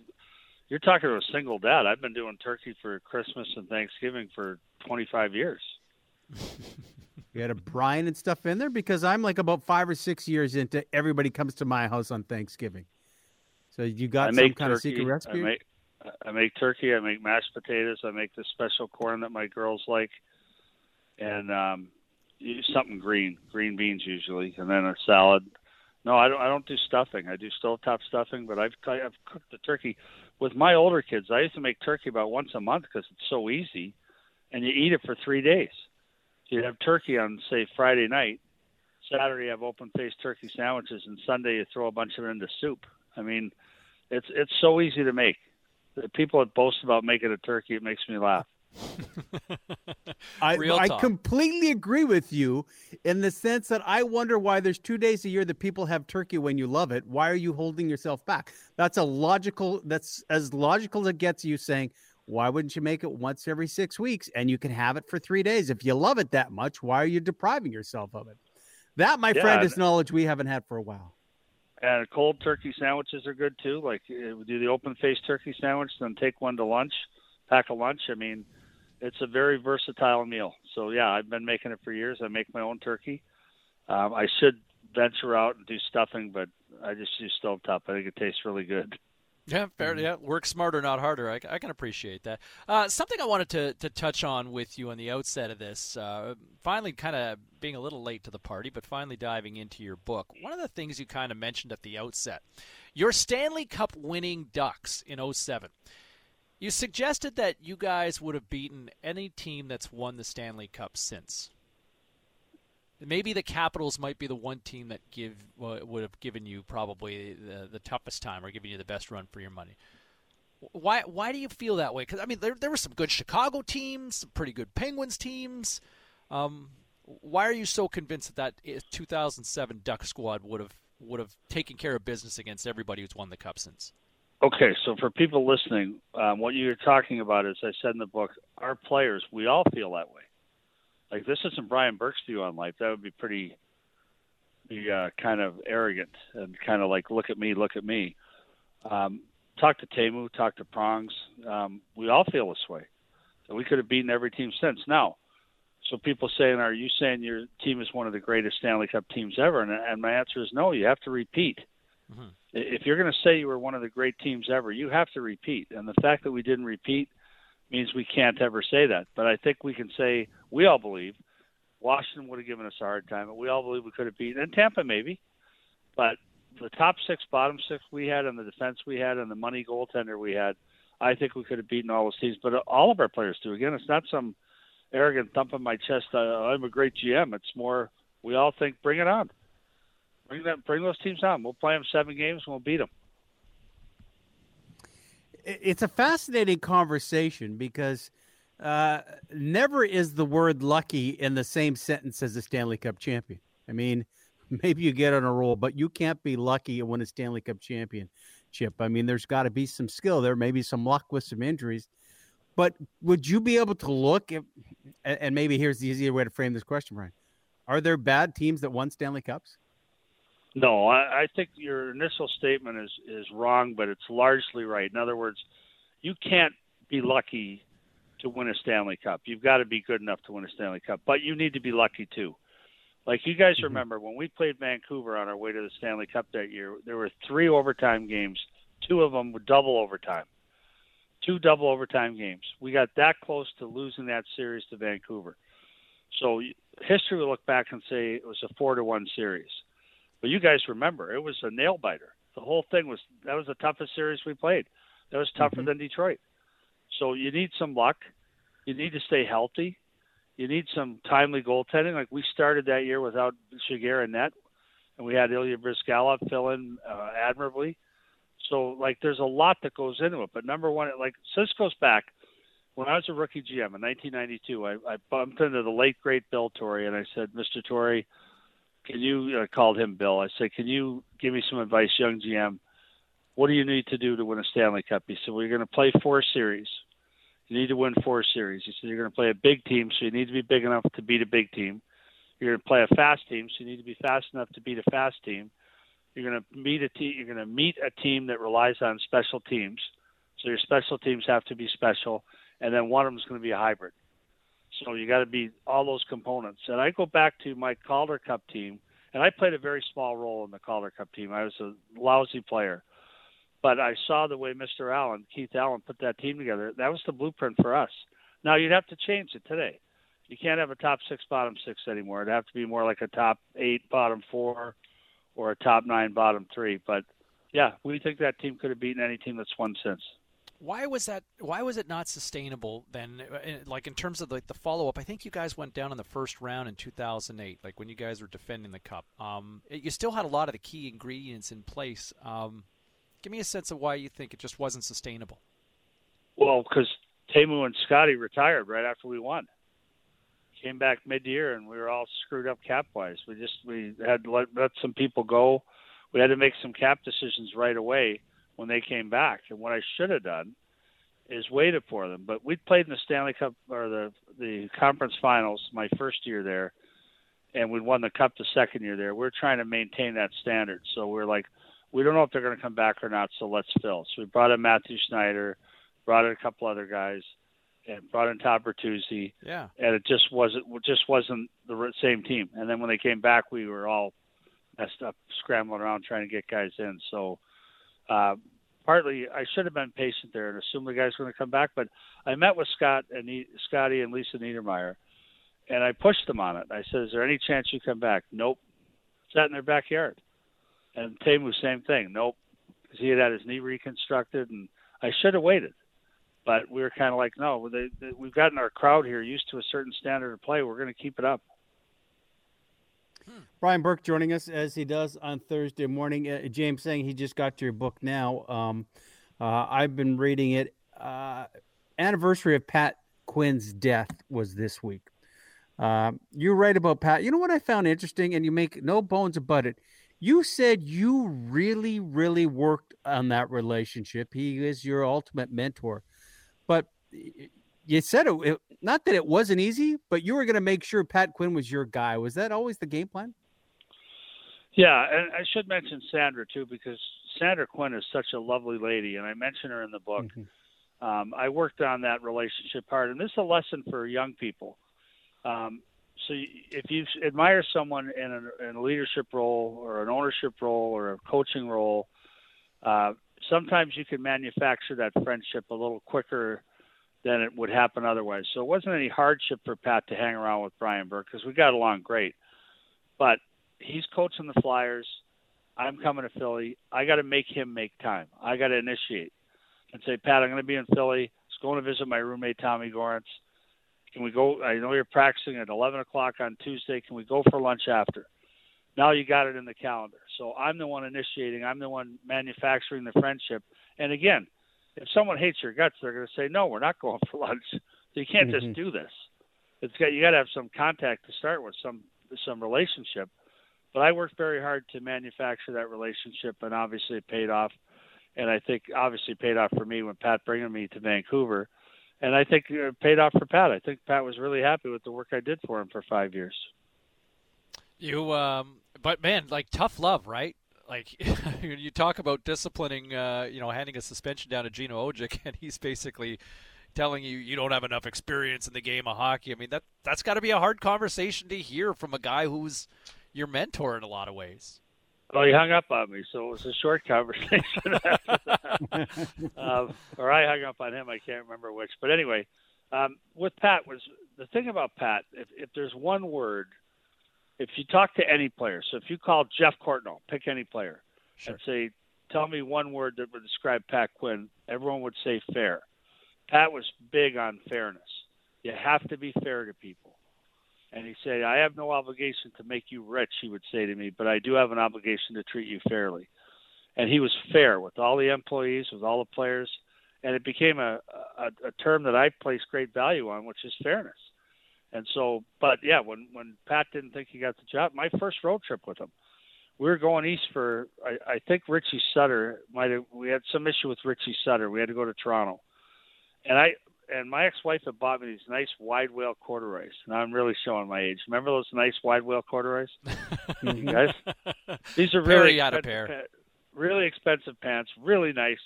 You're talking to a single dad. I've been doing turkey for Christmas and Thanksgiving for 25 years. you had a brine and stuff in there because I'm like about five or six years into everybody comes to my house on Thanksgiving. So you got I some kind turkey. of secret recipe? I make, I make turkey. I make mashed potatoes. I make the special corn that my girls like, and um, something green, green beans usually, and then a salad. No, I don't. I don't do stuffing. I do stovetop stuffing, but I've I've cooked the turkey with my older kids. I used to make turkey about once a month because it's so easy, and you eat it for three days. You'd have turkey on say Friday night, Saturday you have open faced turkey sandwiches, and Sunday you throw a bunch of it into soup. I mean, it's it's so easy to make. The people that boast about making a turkey, it makes me laugh. I, I completely agree with you in the sense that I wonder why there's two days a year that people have turkey when you love it. Why are you holding yourself back? That's a logical. That's as logical as it gets. You saying, why wouldn't you make it once every six weeks and you can have it for three days? If you love it that much, why are you depriving yourself of it? That, my Yeah, friend, is knowledge we haven't had for a while. And cold turkey sandwiches are good too. Like uh, do the open faced turkey sandwich, then take one to lunch, pack a lunch. I mean, it's a very versatile meal. So yeah, I've been making it for years. I make my own turkey. Um, I should venture out and do stuffing, but I just use stovetop. I think it tastes really good. Yeah, fair. Yeah, work smarter, not harder. I, I can appreciate that. Uh, something I wanted to, to touch on with you on the outset of this, uh, finally kind of being a little late to the party, but finally diving into your book. One of the things you kind of mentioned at the outset, your Stanley Cup winning Ducks in 07. You suggested that you guys would have beaten any team that's won the Stanley Cup since. Maybe the Capitals might be the one team that give would have given you probably the, the toughest time or given you the best run for your money. Why why do you feel that way? Because I mean, there there were some good Chicago teams, some pretty good Penguins teams. Um, why are you so convinced that that 2007 Duck squad would have would have taken care of business against everybody who's won the cup since? Okay, so for people listening, um, what you're talking about is, I said in the book, our players, we all feel that way. Like this isn't Brian Burke's view on life. That would be pretty, be uh, kind of arrogant and kind of like, look at me, look at me. Um, talk to Teemu, talk to Prongs. Um, we all feel this way. So we could have beaten every team since. Now, so people saying, "Are you saying your team is one of the greatest Stanley Cup teams ever?" And, and my answer is no. You have to repeat. Mm-hmm. If you're going to say you were one of the great teams ever, you have to repeat. And the fact that we didn't repeat means we can't ever say that. But I think we can say we all believe Washington would have given us a hard time, but we all believe we could have beaten and Tampa maybe. But the top six, bottom six we had, and the defense we had, and the money goaltender we had, I think we could have beaten all those teams. But all of our players do. Again, it's not some arrogant thump on my chest. Uh, I'm a great GM. It's more we all think, bring it on, bring that, bring those teams on. We'll play them seven games and we'll beat them. It's a fascinating conversation because uh, never is the word lucky in the same sentence as a Stanley Cup champion. I mean, maybe you get on a roll, but you can't be lucky and win a Stanley Cup championship. I mean, there's got to be some skill there, maybe some luck with some injuries. But would you be able to look and maybe here's the easier way to frame this question, Brian. Are there bad teams that won Stanley Cups? No, I, I think your initial statement is is wrong, but it's largely right. In other words, you can't be lucky to win a Stanley Cup. You've got to be good enough to win a Stanley Cup, but you need to be lucky too. Like you guys mm-hmm. remember when we played Vancouver on our way to the Stanley Cup that year, there were three overtime games. Two of them were double overtime. Two double overtime games. We got that close to losing that series to Vancouver. So history will look back and say it was a four to one series. But you guys remember it was a nail biter. The whole thing was that was the toughest series we played. That was tougher mm-hmm. than Detroit. So you need some luck. You need to stay healthy. You need some timely goaltending. Like we started that year without Giguere and net, and we had Ilya Bryzgalov fill in uh, admirably. So like there's a lot that goes into it. But number one, like goes back when I was a rookie GM in 1992. I, I bumped into the late great Bill Torrey, and I said, Mr. Torrey, can you? I called him Bill. I said, can you give me some advice, young GM? What do you need to do to win a Stanley Cup? He said, we're going to play four series. You need to win four series. He said, you're going to play a big team, so you need to be big enough to beat a big team. You're going to play a fast team, so you need to be fast enough to beat a fast team. You're going to meet a team. You're going to meet a team that relies on special teams. So your special teams have to be special, and then one of them is going to be a hybrid. So you got to be all those components. And I go back to my Calder Cup team, and I played a very small role in the Calder Cup team. I was a lousy player, but I saw the way Mr. Allen, Keith Allen, put that team together. That was the blueprint for us. Now you'd have to change it today. You can't have a top six, bottom six anymore. It'd have to be more like a top eight, bottom four, or a top nine, bottom three. But yeah, we think that team could have beaten any team that's won since. Why was that? Why was it not sustainable then? Uh, like in terms of like the follow up, I think you guys went down in the first round in 2008, like when you guys were defending the cup. Um, it, you still had a lot of the key ingredients in place. Um, give me a sense of why you think it just wasn't sustainable. Well, because Teemu and Scotty retired right after we won came back mid-year and we were all screwed up cap-wise. We just we had let, let some people go. We had to make some cap decisions right away when they came back. And what I should have done is waited for them. But we played in the Stanley Cup or the the conference finals my first year there, and we won the cup the second year there. We're trying to maintain that standard. So we're like, we don't know if they're going to come back or not. So let's fill. So we brought in Mathieu Schneider, brought in a couple other guys and brought in Todd Bertuzzi. Yeah. And it just wasn't just wasn't the same team. And then when they came back, we were all messed up, scrambling around trying to get guys in. So uh, partly I should have been patient there and assumed the guys going to come back. But I met with Scott and he, Scotty and Lisa Niedermayer, and I pushed them on it. I said, "Is there any chance you come back?" Nope. Sat in their backyard. And Teemu, same thing. Nope. Because he had had his knee reconstructed, and I should have waited But we were kind of like, no, they, they, we've gotten our crowd here used to a certain standard of play. We're going to keep it up. Brian Burke joining us as he does on Thursday morning. Uh, James saying he just got your book now. Um, uh, I've been reading it. Uh, anniversary of Pat Quinn's death was this week. Uh, you write about Pat. You know what I found interesting, and you make no bones about it. You said you really, really worked on that relationship. He is your ultimate mentor, but you said it, it not that it wasn't easy, but you were going to make sure Pat Quinn was your guy. Was that always the game plan? Yeah, and I should mention Sandra too because Sandra Quinn is such a lovely lady, and I mention her in the book. Mm-hmm. Um, I worked on that relationship hard, and this is a lesson for young people. Um, so if you admire someone in a, in a, leadership role or an ownership role or a coaching role, uh, sometimes you can manufacture that friendship a little quicker than it would happen otherwise. So it wasn't any hardship for Pat to hang around with Brian Burke because we got along great. But he's coaching the Flyers. I'm coming to Philly. I got to make him make time. I got to initiate and say, Pat, I'm going to be in Philly. Just going to visit my roommate Tommy Gorence. Can we go? I know you're practicing at 11 o'clock on Tuesday. Can we go for lunch after? Now you got it in the calendar. So I'm the one initiating. I'm the one manufacturing the friendship. And again, if someone hates your guts, they're going to say, "No, we're not going for lunch." So you can't mm-hmm. just do this. It's got you got to have some contact to start with, some some relationship. But I worked very hard to manufacture that relationship, and obviously it paid off. And I think obviously it paid off for me when Pat bringing me to Vancouver, and I think it paid off for Pat. I think Pat was really happy with the work I did for him for five years. You, um, but man, like tough love, right? Like you talk about disciplining, uh, you know, handing a suspension down to Gino Odjick, and he's basically telling you you don't have enough experience in the game of hockey. I mean that that's got to be a hard conversation to hear from a guy who's your mentor in a lot of ways. Well, he hung up on me, so it was a short conversation. after um, or I hung up on him. I can't remember which. But anyway, um, with Pat was the thing about Pat. If, if there's one word if you talk to any player, so if you call Geoff Courtnall, pick any player, sure. and say, tell me one word that would describe Pat Quinn, everyone would say fair. Pat was big on fairness. You have to be fair to people. And he said, I have no obligation to make you rich, he would say to me, but I do have an obligation to treat you fairly. And he was fair with all the employees, with all the players. And it became a, a, a term that I place great value on, which is fairness. And so, but yeah, when when Pat didn't think he got the job, my first road trip with him, we were going east for I, I think Richie Sutter might have we had some issue with Richie Sutter. We had to go to Toronto, and I and my ex-wife had bought me these nice wide wale corduroys. Now I'm really showing my age. Remember those nice wide wale corduroys, guys? These are really out of pair. Really expensive pants, really nice,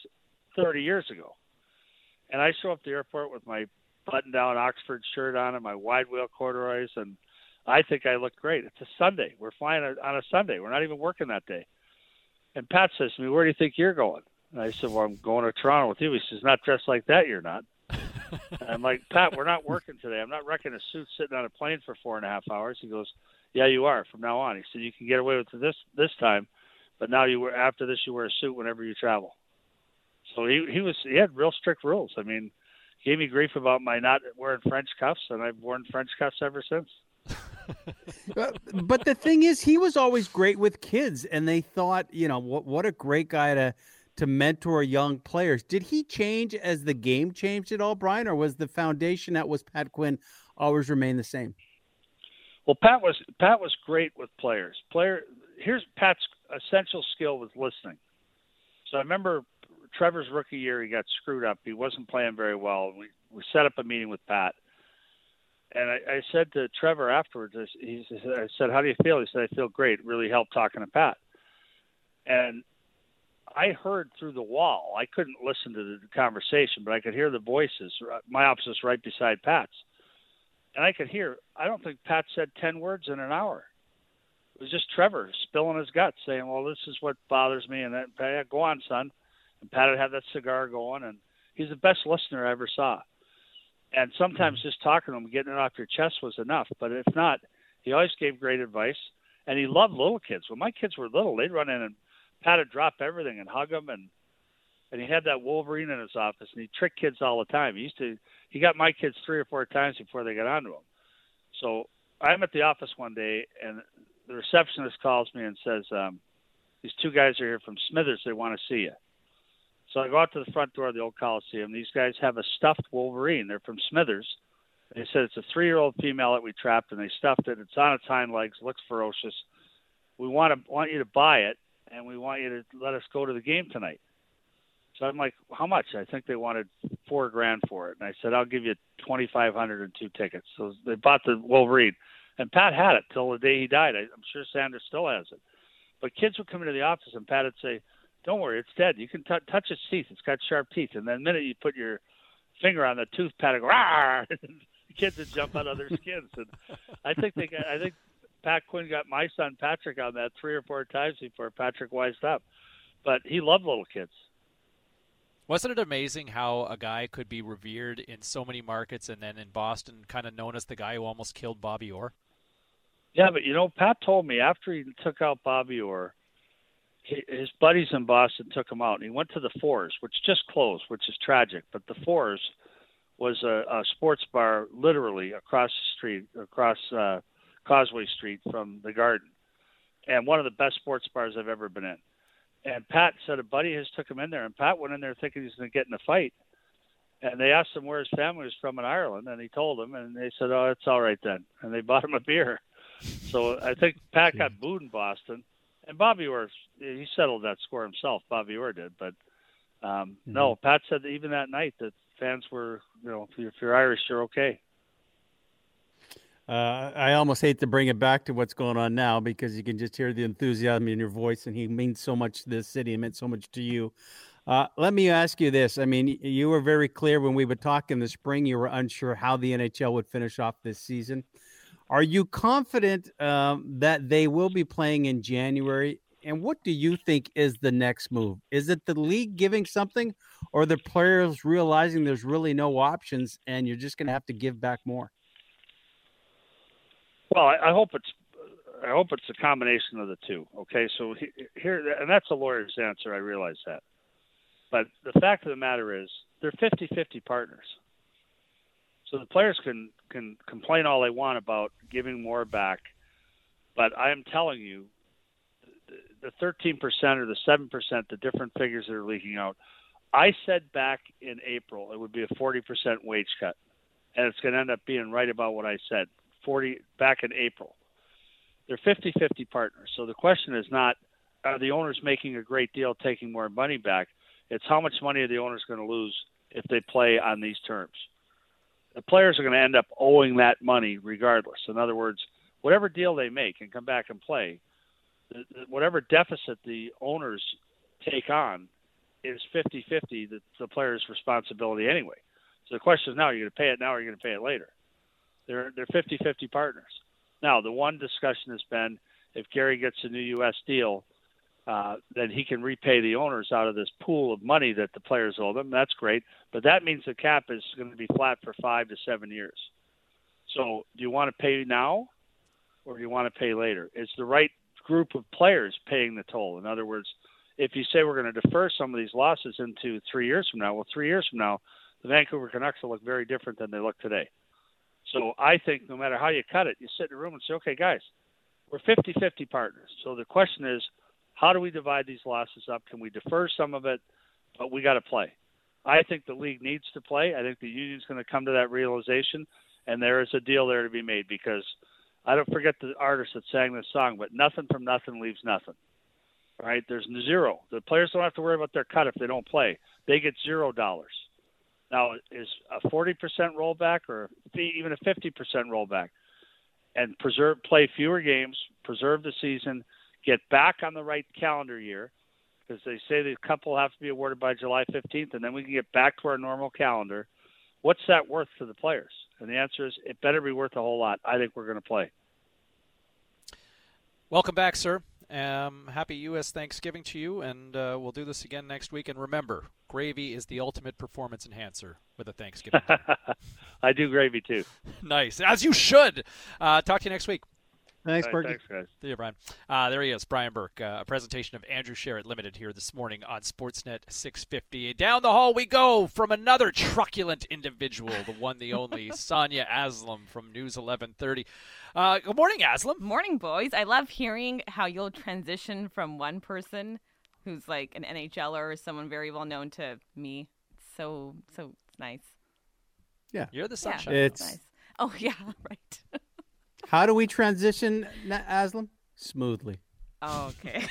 30 years ago. And I show up to the airport with my button down Oxford shirt on and my wide wheel corduroys, and I think I look great. It's a Sunday. We're flying on a Sunday. We're not even working that day. And Pat says to me, "Where do you think you're going?" And I said, "Well, I'm going to Toronto with you." He says, "Not dressed like that, you're not." I'm like, "Pat, we're not working today. I'm not wrecking a suit sitting on a plane for four and a half hours." He goes, "Yeah, you are from now on." He said, "You can get away with this this time, but now you wear after this you wear a suit whenever you travel." So he he was he had real strict rules. I mean, gave me grief about my not wearing French cuffs, and I've worn French cuffs ever since. Uh, but the thing is, he was always great with kids, and they thought, you know, what what a great guy to to mentor young players. Did he change as the game changed at all, Brian, or was the foundation that was Pat Quinn always remain the same? Well, Pat was Pat was great with players. Player, here's Pat's essential skill was listening. So I remember Trevor's rookie year, he got screwed up. He wasn't playing very well. We we set up a meeting with Pat, and I, I said to Trevor afterwards, I, he I said, "How do you feel?" He said, "I feel great. Really helped talking to Pat." And I heard through the wall. I couldn't listen to the conversation, but I could hear the voices. My office is right beside Pat's, and I could hear. I don't think Pat said ten words in an hour. It was just Trevor spilling his guts, saying, "Well, this is what bothers me," and that. Go on, son and Pat would have that cigar going, and he's the best listener I ever saw. And sometimes mm-hmm. just talking to him, getting it off your chest was enough. But if not, he always gave great advice, and he loved little kids. When my kids were little, they'd run in and Pat would drop everything and hug them, and and he had that Wolverine in his office, and he tricked kids all the time. He used to he got my kids three or four times before they got onto him. So I'm at the office one day, and the receptionist calls me and says, um, "These two guys are here from Smithers. They want to see you." So I go out to the front door of the old Coliseum. These guys have a stuffed Wolverine. They're from Smithers. They said it's a three-year-old female that we trapped, and they stuffed it. It's on its hind legs, looks ferocious. We want to want you to buy it, and we want you to let us go to the game tonight. So I'm like, how much? I think they wanted four grand for it, and I said, I'll give you twenty-five hundred and two tickets. So they bought the Wolverine, and Pat had it till the day he died. I, I'm sure Sanders still has it. But kids would come into the office, and Pat would say, "Don't worry, it's dead. You can t- touch its teeth. It's got sharp teeth." And then the minute you put your finger on the tooth, pad, go, "Ah!" the kids would jump out of their skins. And I think they got, I think Pat Quinn got my son Patrick on that three or four times before Patrick wised up. But he loved little kids. Wasn't it amazing how a guy could be revered in so many markets and then in Boston kind of known as the guy who almost killed Bobby Orr? Yeah, but you know, Pat told me after he took out Bobby Orr, his buddies in Boston took him out, and he went to the Fours, which just closed, which is tragic. But the Fours was a, a sports bar literally across the street, across uh, Causeway Street from the Garden, and one of the best sports bars I've ever been in. And Pat said a buddy has took him in there, and Pat went in there thinking he's going to get in a fight. And they asked him where his family was from in Ireland, and he told them, and they said, "Oh, it's all right then." And they bought him a beer. So I think Pat got booed in Boston, and Bobby Orr he settled that score himself. Bobby Orr did, but um, mm-hmm. no, Pat said that even that night that fans were, you know, if you're, if you're Irish, you're okay. Uh, I almost hate to bring it back to what's going on now because you can just hear the enthusiasm in your voice, and he means so much to this city and meant so much to you. Uh, let me ask you this. I mean, you were very clear when we would talk in the spring. You were unsure how the NHL would finish off this season. Are you confident um, that they will be playing in January? And what do you think is the next move? Is it the league giving something, or the players realizing there's really no options and you're just going to have to give back more? Well, I, I hope it's I hope it's a combination of the two. Okay, so he, here and that's a lawyer's answer. I realize that, but the fact of the matter is they're 50-50 partners. So the players can can complain all they want about giving more back, but I am telling you, the 13% or the 7%, the different figures that are leaking out. I said back in April it would be a 40% wage cut, and it's going to end up being right about what I said. 40 back in April. They're 50-50 partners. So the question is not are the owners making a great deal taking more money back? It's how much money are the owners going to lose if they play on these terms. The players are going to end up owing that money regardless. In other words, whatever deal they make and come back and play, whatever deficit the owners take on is 50-50 the, the player's responsibility anyway. So the question is now, are you going to pay it now or are you going to pay it later? They're they're 50-50 partners. Now, the one discussion has been if Gary gets a new U.S. deal, uh, then he can repay the owners out of this pool of money that the players owe them. That's great, but that means the cap is going to be flat for five to seven years. So, do you want to pay now, or do you want to pay later? It's the right group of players paying the toll. In other words, if you say we're going to defer some of these losses into three years from now, well, three years from now, the Vancouver Canucks will look very different than they look today. So I think no matter how you cut it, you sit in a room and say, okay, guys, we're 50 50 partners. So the question is, how do we divide these losses up? Can we defer some of it? But we got to play. I think the league needs to play. I think the union's going to come to that realization, and there is a deal there to be made because I don't forget the artist that sang this song, but nothing from nothing leaves nothing. Right? There's zero. The players don't have to worry about their cut if they don't play. They get zero dollars. Now, is a 40% rollback or even a 50% rollback, and preserve play fewer games, preserve the season, get back on the right calendar year, because they say the couple have to be awarded by July 15th, and then we can get back to our normal calendar. What's that worth to the players? And the answer is it better be worth a whole lot. I think we're going to play. Welcome back, sir. Um, happy U.S. Thanksgiving to you, and uh, we'll do this again next week. And remember, gravy is the ultimate performance enhancer with a Thanksgiving. I do gravy too. nice, as you should. Uh, talk to you next week. Thanks, All Berkey. Thanks, guys. See you, Brian. Uh, there he is, Brian Burke. Uh, a presentation of Andrew Sheret Limited here this morning on Sportsnet 650. Down the hall we go from another truculent individual, the one, the only, Sonia Aslam from News 1130. Uh, good morning, Aslam. Morning, boys. I love hearing how you'll transition from one person who's like an NHLer or someone very well known to me. It's so so nice. Yeah. You're the Yeah, sunshine. It's nice. Oh yeah, right. how do we transition, Aslam? Smoothly. Oh, okay.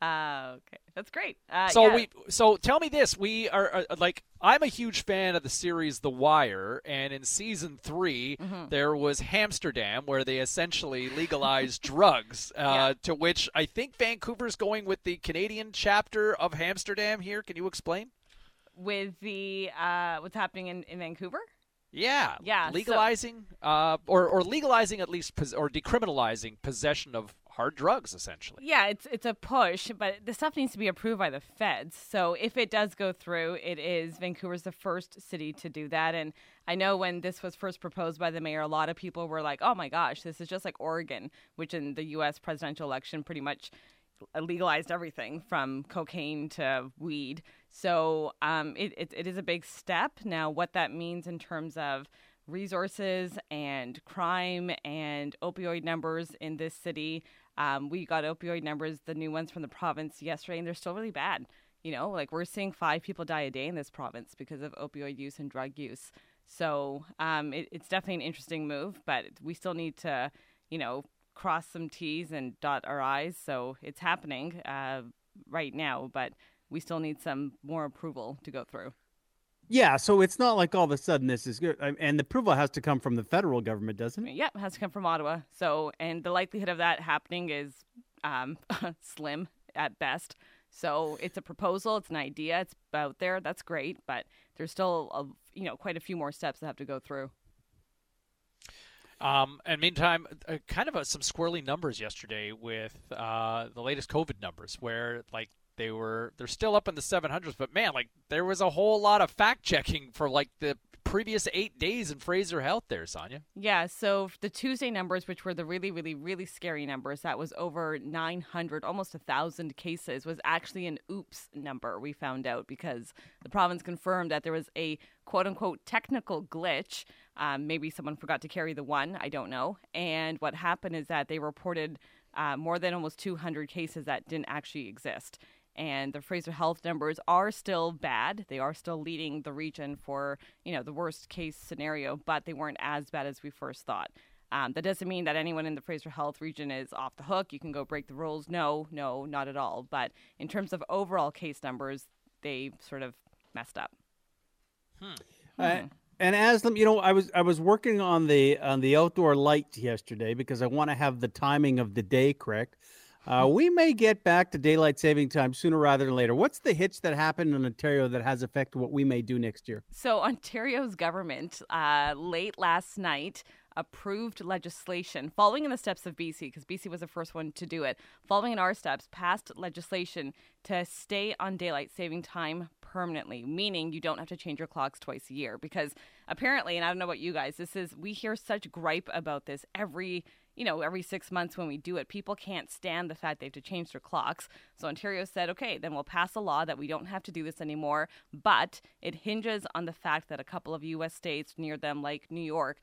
uh, okay, that's great. Uh, so yeah. we so tell me this we are uh, like i'm a huge fan of the series the wire and in season 3 Mhm. there was hamsterdam where they essentially legalized drugs uh, to which i think vancouver's going with the canadian chapter of hamsterdam here can you explain with the uh, what's happening in, in Vancouver. Yeah Yeah, so- legalizing uh, or, or legalizing at least pos- or decriminalizing possession of hard drugs essentially Yeah, it's it's a push, but the stuff needs to be approved by the feds. So if it does go through, it is Vancouver's the first city to do that. And I know when this was first proposed by the mayor, a lot of people were like, "Oh my gosh, this is just like Oregon," which in the U.S. presidential election pretty much legalized everything from cocaine to weed. So um, it, it, it is a big step. Now, what that means in terms of resources and crime and opioid numbers in this city, um, we got opioid numbers, the new ones from the province yesterday, and they're still really bad. You know, like we're seeing five people die a day in this province because of opioid use and drug use. So um, it, it's definitely an interesting move, but we still need to, you know, cross some T's and dot our I's. So it's happening uh, right now, but we still need some more approval to go through. Yeah, so it's not like all of a sudden this is good, and the approval has to come from the federal government, doesn't it? Yep, it has to come from Ottawa. So, and the likelihood of that happening is um, slim at best. So it's a proposal, it's an idea, it's out there. That's great, but there's still a, you know quite a few more steps that have to go through. Um, and meantime, uh, kind of uh some squirrely numbers yesterday with uh, the latest COVID numbers, where like they were they're still up in the 700s, but man, like there was a whole lot of fact checking for like the previous eight days in Fraser Health there, Sonia. Yeah, so the Tuesday numbers, which were the really, really, really scary numbers, that was over 900, almost a 1,000 cases, was actually an oops number, we found out, because the province confirmed that there was a quote unquote technical glitch. Um, maybe someone forgot to carry the one, I don't know. And what happened is that they reported uh, more than almost 200 cases that didn't actually exist and the Fraser Health numbers are still bad. They are still leading the region for you know the worst case scenario, but they weren't as bad as we first thought. Um, that doesn't mean that anyone in the Fraser Health region is off the hook. You can go break the rules. No, no, not at all. But in terms of overall case numbers, they sort of messed up. Uh, and Aslam, you know, I was I was working on the on the outdoor light yesterday because I want to have the timing of the day correct. Uh, we may get back to daylight saving time sooner rather than later. What's the hitch that happened in Ontario that has affected what we may do next year? So, Ontario's government uh, late last night approved legislation following in the steps of BC, because BC was the first one to do it. Following in our steps, passed legislation to stay on daylight saving time permanently, meaning you don't have to change your clocks twice a year. Because apparently, and I don't know about you guys, this is we hear such gripe about this every you know, every six months when we do it, people can't stand the fact they have to change their clocks. So Ontario said, okay, then we'll pass a law that we don't have to do this anymore. But it hinges on the fact that a couple of U.S. states near them, like New York,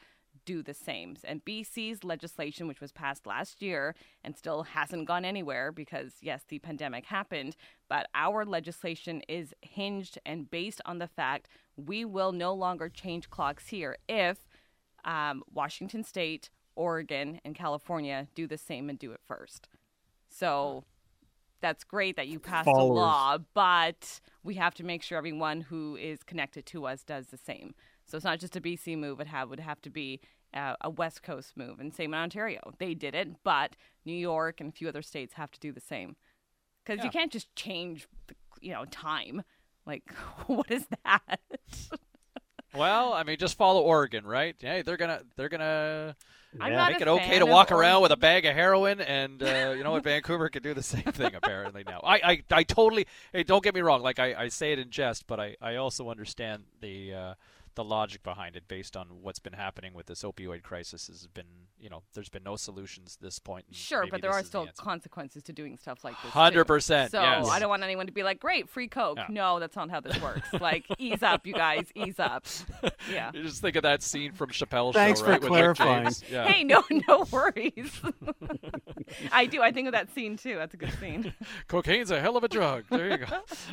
do the same. And BC's legislation, which was passed last year and still hasn't gone anywhere because, yes, the pandemic happened, but our legislation is hinged and based on the fact we will no longer change clocks here if um, Washington State, Oregon, and California do the same and do it first. So that's great that you passed a law, but we have to make sure everyone who is connected to us does the same. So it's not just a BC move; it have, would have to be uh, a West Coast move, and same in Ontario. They did it, but New York and a few other states have to do the same because Yeah. you can't just change, the, you know, time. Like, what is that? Well, I mean, just follow Oregon, right? Hey, they're gonna they're gonna I'm yeah, not make a it okay to of walk around with a bag of heroin, and uh, you know what? Vancouver could do the same thing apparently now. I, I, I totally. Hey, don't get me wrong. Like I, I say it in jest, but I, I also understand the uh, the logic behind it, based on what's been happening with this opioid crisis, has been you know there's been no solutions at this point. Sure, but there are is the still consequences to doing stuff like this. 100%, So yes. I don't want anyone to be like, "Great, free Coke." Yeah. No, that's not how this works. like, ease up, you guys, ease up. Yeah. You just think of that scene from Chappelle's Thanks show, for right? with clarifying. James. Yeah. Hey, no, no worries. I do. I think of that scene too. That's a good scene. Cocaine's a hell of a drug. There you go.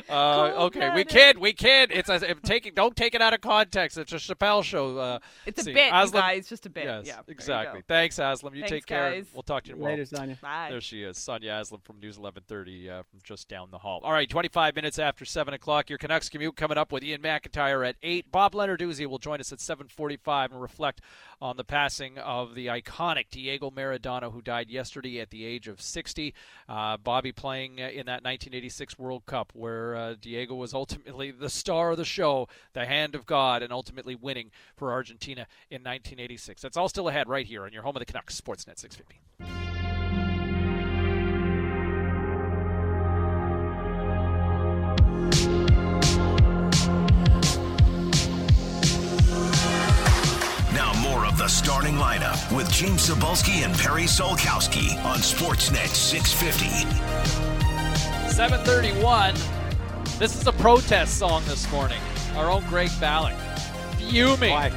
Uh, okay, we Cold-blooded. kid, we kid. It's a, taking. Don't take it out of context. It's a Chappelle show. Uh, It's a scene. bit, you Aslam- guys, just a bit. Yes, Yeah, exactly. Thanks, Aslam. You Thanks, take care. guys. We'll talk to you tomorrow. Later, Sonia. Bye. There she is, Sonia Aslam from News 1130 uh, from just down the hall. All right, 25 minutes after 7 o'clock. Your Canucks commute coming up with Iain MacIntyre at 8. Bob Lenarduzzi will join us at 745 and reflect on the passing of the iconic Diego Maradona, who died yesterday at the age of 60. Uh, Bobby playing in that 1986 World Cup where uh, Diego was ultimately the star of the show, the hand of God, and ultimately winning for Argentina in 1986. That's all still ahead right here on your home of the Canucks, Sportsnet 650. Of the starting lineup with James Cybulski and Perry Solkowski on Sportsnet 650. 731. This is a protest song this morning. Our own Greg Ballack. Fuming.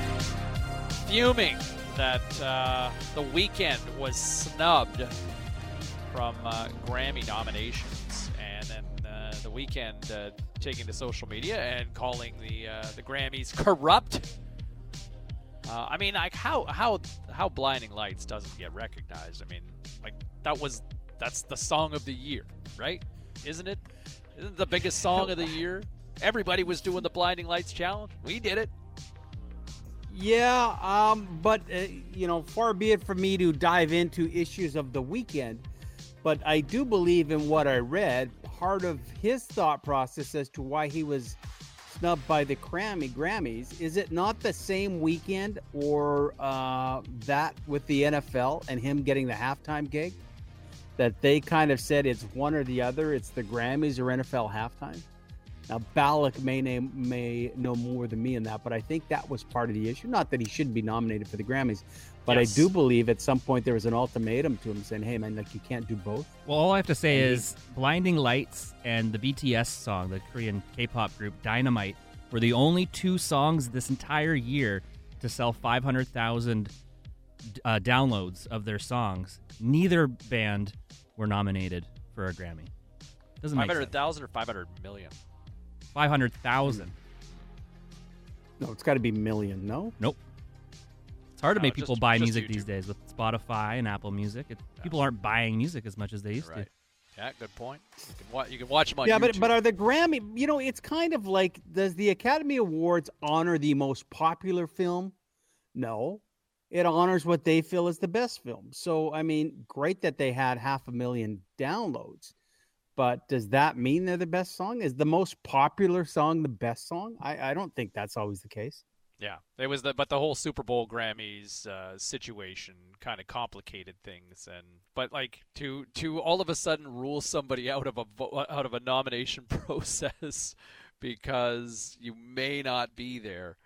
Fuming that uh, the Weeknd was snubbed from uh, Grammy nominations. And then uh, the Weeknd uh, taking to social media and calling the uh, the Grammys corrupt. Uh, I mean, like how how how Blinding Lights doesn't get recognized. I mean, like that was that's the song of the year, right? Isn't it? Isn't it the biggest song of the year? Everybody was doing the Blinding Lights challenge. We did it. Yeah, um, but uh, you know, far be it from me to dive into issues of the Weeknd, but I do believe in what I read. Part of his thought process as to why he was snubbed by the Grammy Grammys is it not the same weekend or uh, that with the NFL and him getting the halftime gig that they kind of said it's one or the other. It's the Grammys or NFL halftime. Now, Ballack may name, may know more than me in that, but I think that was part of the issue. Not that he shouldn't be nominated for the Grammys, but Yes. I do believe at some point there was an ultimatum to him saying, "Hey, man, like you can't do both." Well, all I have to say And he- is Blinding Lights and the BTS song, the Korean K-pop group Dynamite, were the only two songs this entire year to sell 500,000 uh, downloads of their songs. Neither band were nominated for a Grammy. Doesn't 500,000 or 500 million? 500,000. No, it's got to be million. No, Nope. It's hard to No, make just- people buy just music these days with Spotify and Apple Music. It, People aren't buying music as much as they used Right. to. Yeah, good point. You can, wa- you can watch them on yeah, YouTube. but but are the Grammy? You know, it's kind of like does the Academy Awards honor the most popular film? No, it honors what they feel is the best film. So I mean, great that they had half a million downloads, but does that mean they're the best song? Is the most popular song the best song? I I don't think that's always the case. Yeah, it was the but the whole Super Bowl Grammys uh, situation kind of complicated things, and but like to to all of a sudden rule somebody out of a vo- out of a nomination process because you may not be there,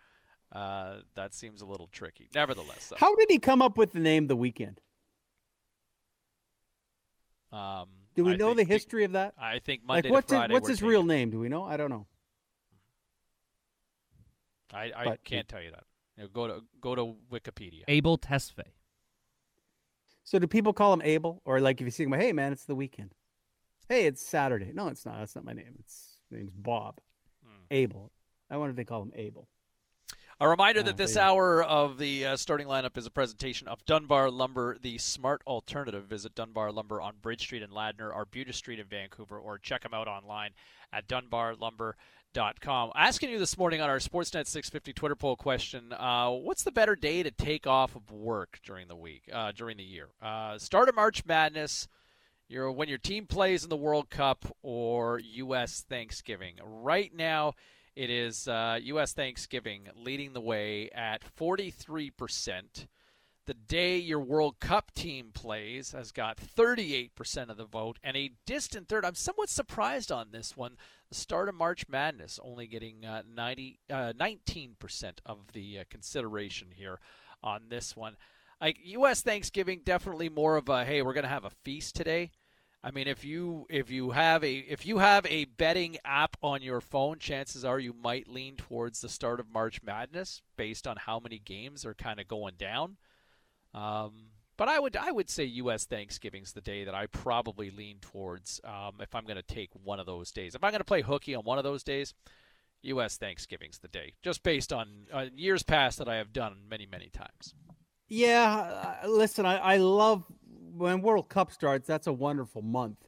uh, that seems a little tricky. Nevertheless, though, How did he come up with the name The Weeknd? um, Do we I know the history of that? I think Monday like what's to his, Friday. what's his real name? Do we know? I don't know. I, I but- can't tell you that. You know, go to go to Wikipedia. Abel Tesfaye. So do people call him Abel, or like if you see him, hey man, it's the weekend. Hey, it's Saturday. No, it's not. That's not my name. It's my name's Bob. Hmm. Abel. I wonder if they call him Abel. A reminder Uh, that this but yeah. hour of the uh, starting lineup is a presentation of Dunbar Lumber, the smart alternative. Visit Dunbar Lumber on Bridge Street in Ladner or Buda Street in Vancouver, or check them out online at dunbarlumber.com. Asking you this morning on our Sportsnet 650 Twitter poll question uh, what's the better day to take off of work during the week, uh, during the year? Uh, start of March Madness. Your, when your team plays in the World Cup or U.S. Thanksgiving. Right now, it is uh, U.S. Thanksgiving leading the way at 43%. The day your World Cup team plays has got 38% of the vote, and a distant third. I'm somewhat surprised on this one. The start of March Madness only getting uh, 90, uh, 19% of the uh, consideration here on this one. Like U.S. Thanksgiving, definitely more of a hey, we're going to have a feast today. I mean, if you if you have a if you have a betting app on your phone, chances are you might lean towards the start of March Madness based on how many games are kind of going down. Um, but I would I would say U.S. Thanksgiving's the day that I probably lean towards um, if I'm going to take one of those days. If I'm going to play hooky on one of those days, U.S. Thanksgiving's the day, just based on uh, years past that I have done many many times. Yeah, uh, listen, I, I love when World Cup starts, that's a wonderful month.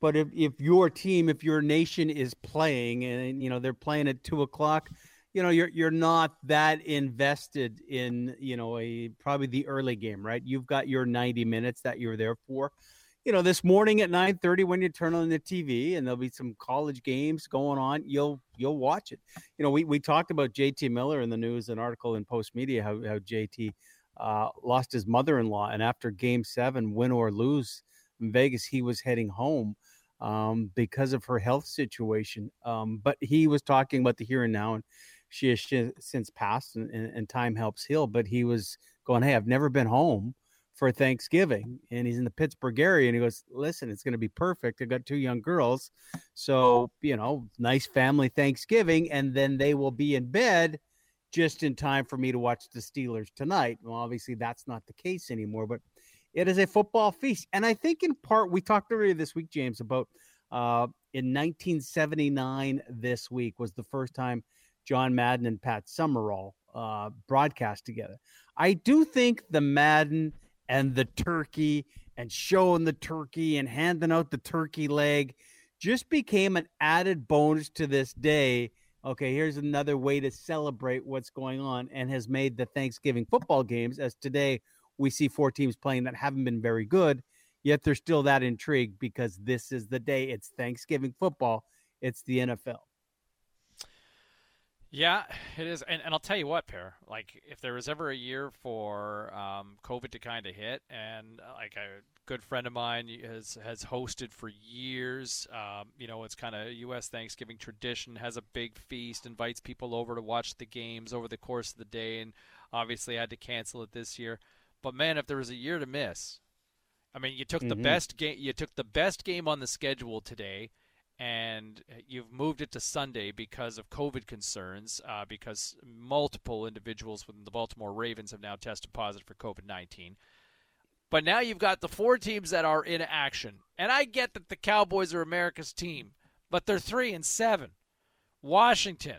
But if, if your team, if your nation is playing and you know they're playing at two o'clock, you know you're you're not that invested in you know a probably the early game, right? You've got your ninety minutes that you're there for. You know, this morning at nine thirty when you turn on the TV and there'll be some college games going on, you'll you'll watch it. You know, we we talked about JT Miller in the news, an article in Post Media, how how JT uh, lost his mother-in-law, and after Game Seven, win or lose in Vegas, he was heading home um, because of her health situation. Um, but he was talking about the here and now, and she has since passed, and, and, time helps heal. But he was going, "Hey, I've never been home." For Thanksgiving, and he's in the Pittsburgh area, and he goes, "Listen, it's going to be perfect. i've got two young girls, so you know, nice family Thanksgiving, and then they will be in bed just in time for me to watch the Steelers tonight. Well, obviously that's not the case anymore, but it is a football feast. And I think in part, we talked earlier this week, James, about uh, in 1979, this week was the first time John Madden and Pat Summerall uh, broadcast together. I do think the Madden and the turkey and showing the turkey and handing out the turkey leg just became an added bonus to this day okay, here's another way to celebrate what's going on and has made the Thanksgiving football games, as today we see four teams playing that haven't been very good, yet there's still that intrigue because this is the day. It's Thanksgiving football, it's the NFL. Yeah, it is, and, and I'll tell you what, pair. Like, if there was ever a year for um, COVID to kind of hit, and uh, like a good friend of mine has has hosted for years. Um, you know, it's kind of U.S. Thanksgiving tradition. Has a big feast, invites people over to watch the games over the course of the day, and obviously had to cancel it this year. But man, if there was a year to miss, I mean, you took mm-hmm. the best game. You took the best game on the schedule today and you've moved it to Sunday because of COVID concerns, uh, because multiple individuals within the Baltimore Ravens have now tested positive for COVID 19. But now you've got the four teams that are in action. And I get that the Cowboys are America's team, but they're three and seven. Washington,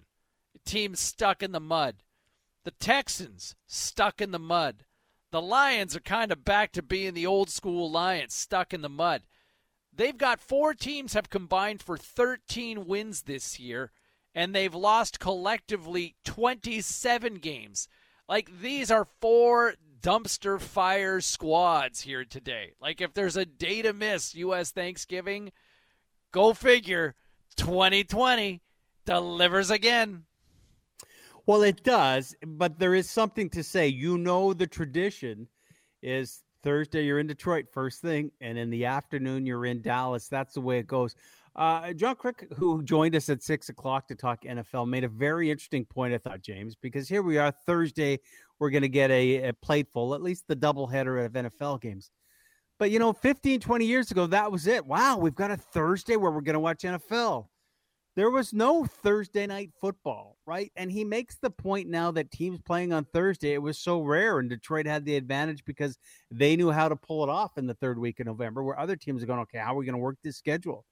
team stuck in the mud. The Texans, stuck in the mud. The Lions are kind of back to being the old school Lions, stuck in the mud. They've got four teams have combined for 13 wins this year, and they've lost collectively 27 games. Like these are four dumpster fire squads here today. Like if there's a day to miss U.S. Thanksgiving, go figure. 2020 delivers again. Well, it does, but there is something to say. You know, the tradition is Thursday you're in Detroit first thing, and in the afternoon you're in Dallas. That's the way it goes. Uh, John Kryk, who joined us at six o'clock to talk NFL, made a very interesting point. I thought James, because here we are Thursday, we're going to get a, a plate full, at least the doubleheader of NFL games. But you know, 15, 20 years ago, that was it. Wow, we've got a Thursday where we're going to watch NFL there was no Thursday night football, right? And he makes the point now that teams playing on Thursday, it was so rare, and Detroit had the advantage because they knew how to pull it off in the third week of November, where other teams are going, okay, how are we going to work this schedule?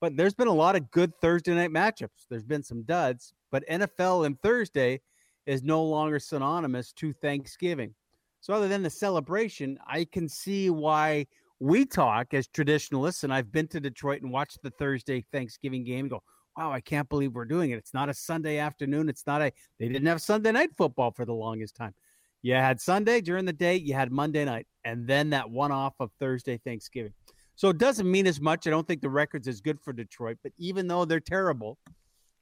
But there's been a lot of good Thursday night matchups. There's been some duds, but NFL and Thursday is no longer synonymous to Thanksgiving. So, other than the celebration, I can see why we talk as traditionalists, and I've been to Detroit and watched the Thursday Thanksgiving game go, wow, I can't believe we're doing it. It's not a Sunday afternoon. It's not a, they didn't have Sunday night football for the longest time. You had Sunday during the day, you had Monday night, and then that one off of Thursday Thanksgiving. So it doesn't mean as much. I don't think the record's as good for Detroit, but even though they're terrible,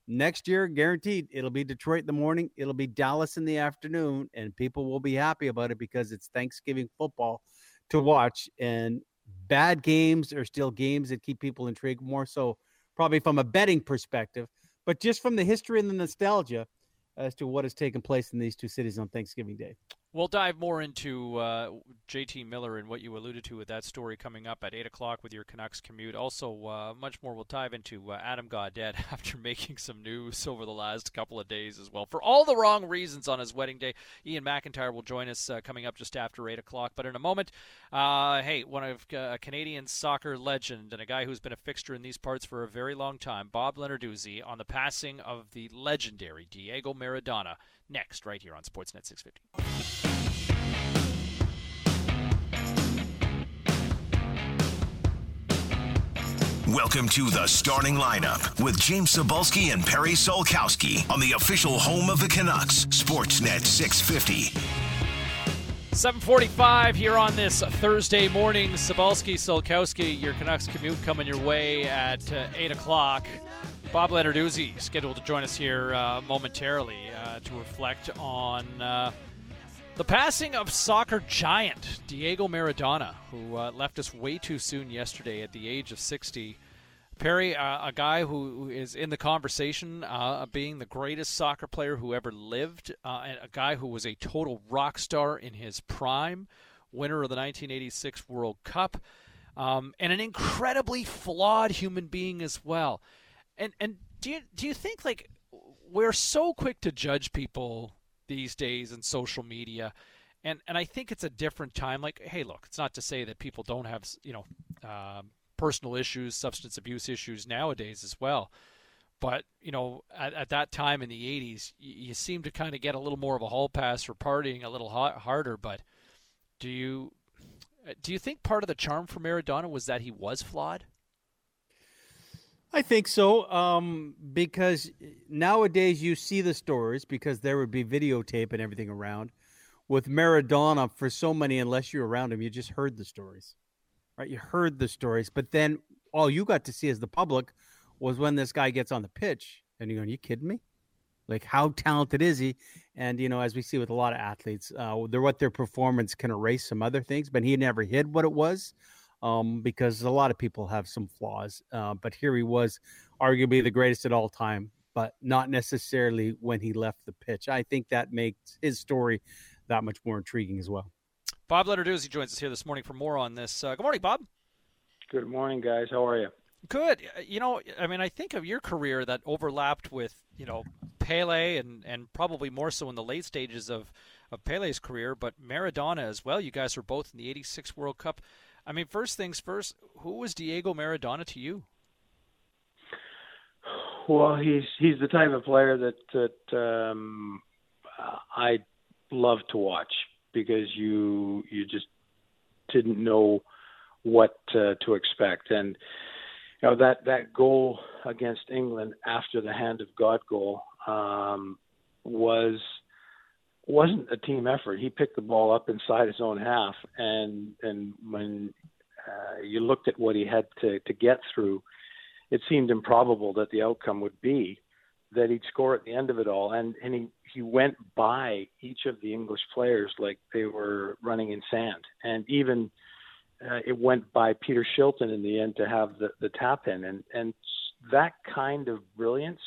next year, guaranteed, it'll be Detroit in the morning, it'll be Dallas in the afternoon, and people will be happy about it because it's Thanksgiving football to watch. And bad games are still games that keep people intrigued more so, probably from a betting perspective, but just from the history and the nostalgia as to what has taken place in these two cities on Thanksgiving Day. We'll dive more into uh, JT Miller and what you alluded to with that story coming up at 8 o'clock with your Canucks commute. Also, uh, much more we'll dive into uh, Adam Gaudette after making some news over the last couple of days as well. For all the wrong reasons on his wedding day, Iain MacIntyre will join us uh, coming up just after 8 o'clock. But in a moment, uh, hey, one of uh, Canadian soccer legend and a guy who's been a fixture in these parts for a very long time, Bob Lenarduzzi, on the passing of the legendary Diego Maradona next, right here on Sportsnet 650. Welcome to the starting lineup with James Cybulski and Perry Solkowski on the official home of the Canucks, Sportsnet 650. 745 here on this Thursday morning. Cybulski, Solkowski, your Canucks commute coming your way at uh, 8 o'clock. Bob Lenarduzzi scheduled to join us here uh, momentarily uh, to reflect on uh, the passing of soccer giant Diego Maradona, who uh, left us way too soon yesterday at the age of 60. Perry, uh, a guy who is in the conversation, uh, being the greatest soccer player who ever lived, uh, a guy who was a total rock star in his prime, winner of the 1986 World Cup, um, and an incredibly flawed human being as well. And and do you do you think like we're so quick to judge people these days in social media. And, and I think it's a different time. Like, hey, look, it's not to say that people don't have, you know, um, personal issues, substance abuse issues nowadays as well. But, you know, at, at that time in the 80s, you, you seem to kind of get a little more of a hall pass for partying a little hot, harder. But do you do you think part of the charm for Maradona was that he was flawed? I think so, um, because nowadays you see the stories because there would be videotape and everything around. With Maradona, for so many, unless you're around him, you just heard the stories, right? You heard the stories, but then all you got to see as the public was when this guy gets on the pitch, and you're going, "You kidding me?" Like, how talented is he? And you know, as we see with a lot of athletes, uh, they're what their performance can erase some other things, but he never hid what it was um, because a lot of people have some flaws. Uh, but here he was, arguably the greatest at all time, but not necessarily when he left the pitch. I think that makes his story that much more intriguing as well. Bob Lenarduzzi joins us here this morning for more on this. Uh, good morning, Bob. Good morning, guys. How are you? Good. Uh, you know, I mean, I think of your career that overlapped with, you know, Pele and, and probably more so in the late stages of, of Pele's career, but Maradona as well. You guys were both in the 86 World Cup. I mean, first things first, who was Diego Maradona to you? Well, he's he's the type of player that that um, I love to watch because you you just didn't know what uh, to expect, and you know that that goal against England after the hand of God goal um, was wasn't a team effort. He picked the ball up inside his own half, and and when uh, you looked at what he had to to get through, it seemed improbable that the outcome would be that he'd score at the end of it all. And and he he went by each of the English players like they were running in sand, and even. Uh, it went by Peter Shilton in the end to have the, the tap in, and and that kind of brilliance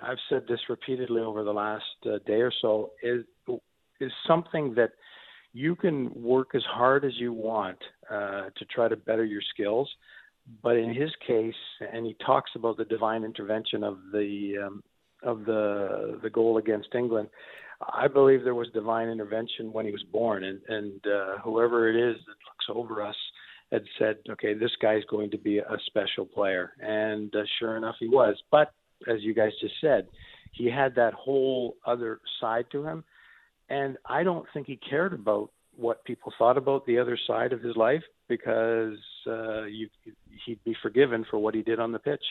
I've said this repeatedly over the last uh, day or so, is is something that you can work as hard as you want uh, to try to better your skills. But in his case, and he talks about the divine intervention of the um, of the the goal against England. I believe there was divine intervention when he was born, and and uh, whoever it is that looks over us had said, okay, this guy's going to be a special player, and uh, sure enough, he was. But as you guys just said, he had that whole other side to him. And I don't think he cared about what people thought about the other side of his life because uh, you, he'd be forgiven for what he did on the pitch.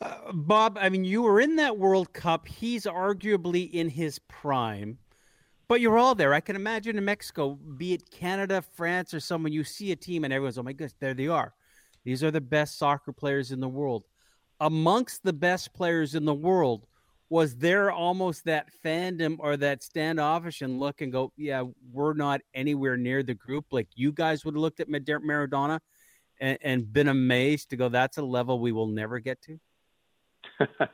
Uh, Bob, I mean, you were in that World Cup. He's arguably in his prime, but you're all there. I can imagine in Mexico, be it Canada, France, or someone, you see a team and everyone's, oh my goodness, there they are. These are the best soccer players in the world. amongst the best players in the world, was there almost that fandom or that standoffish and look and go, yeah, we're not anywhere near the group like you guys would have looked at Maradona and, and been amazed to go, that's a level we will never get to?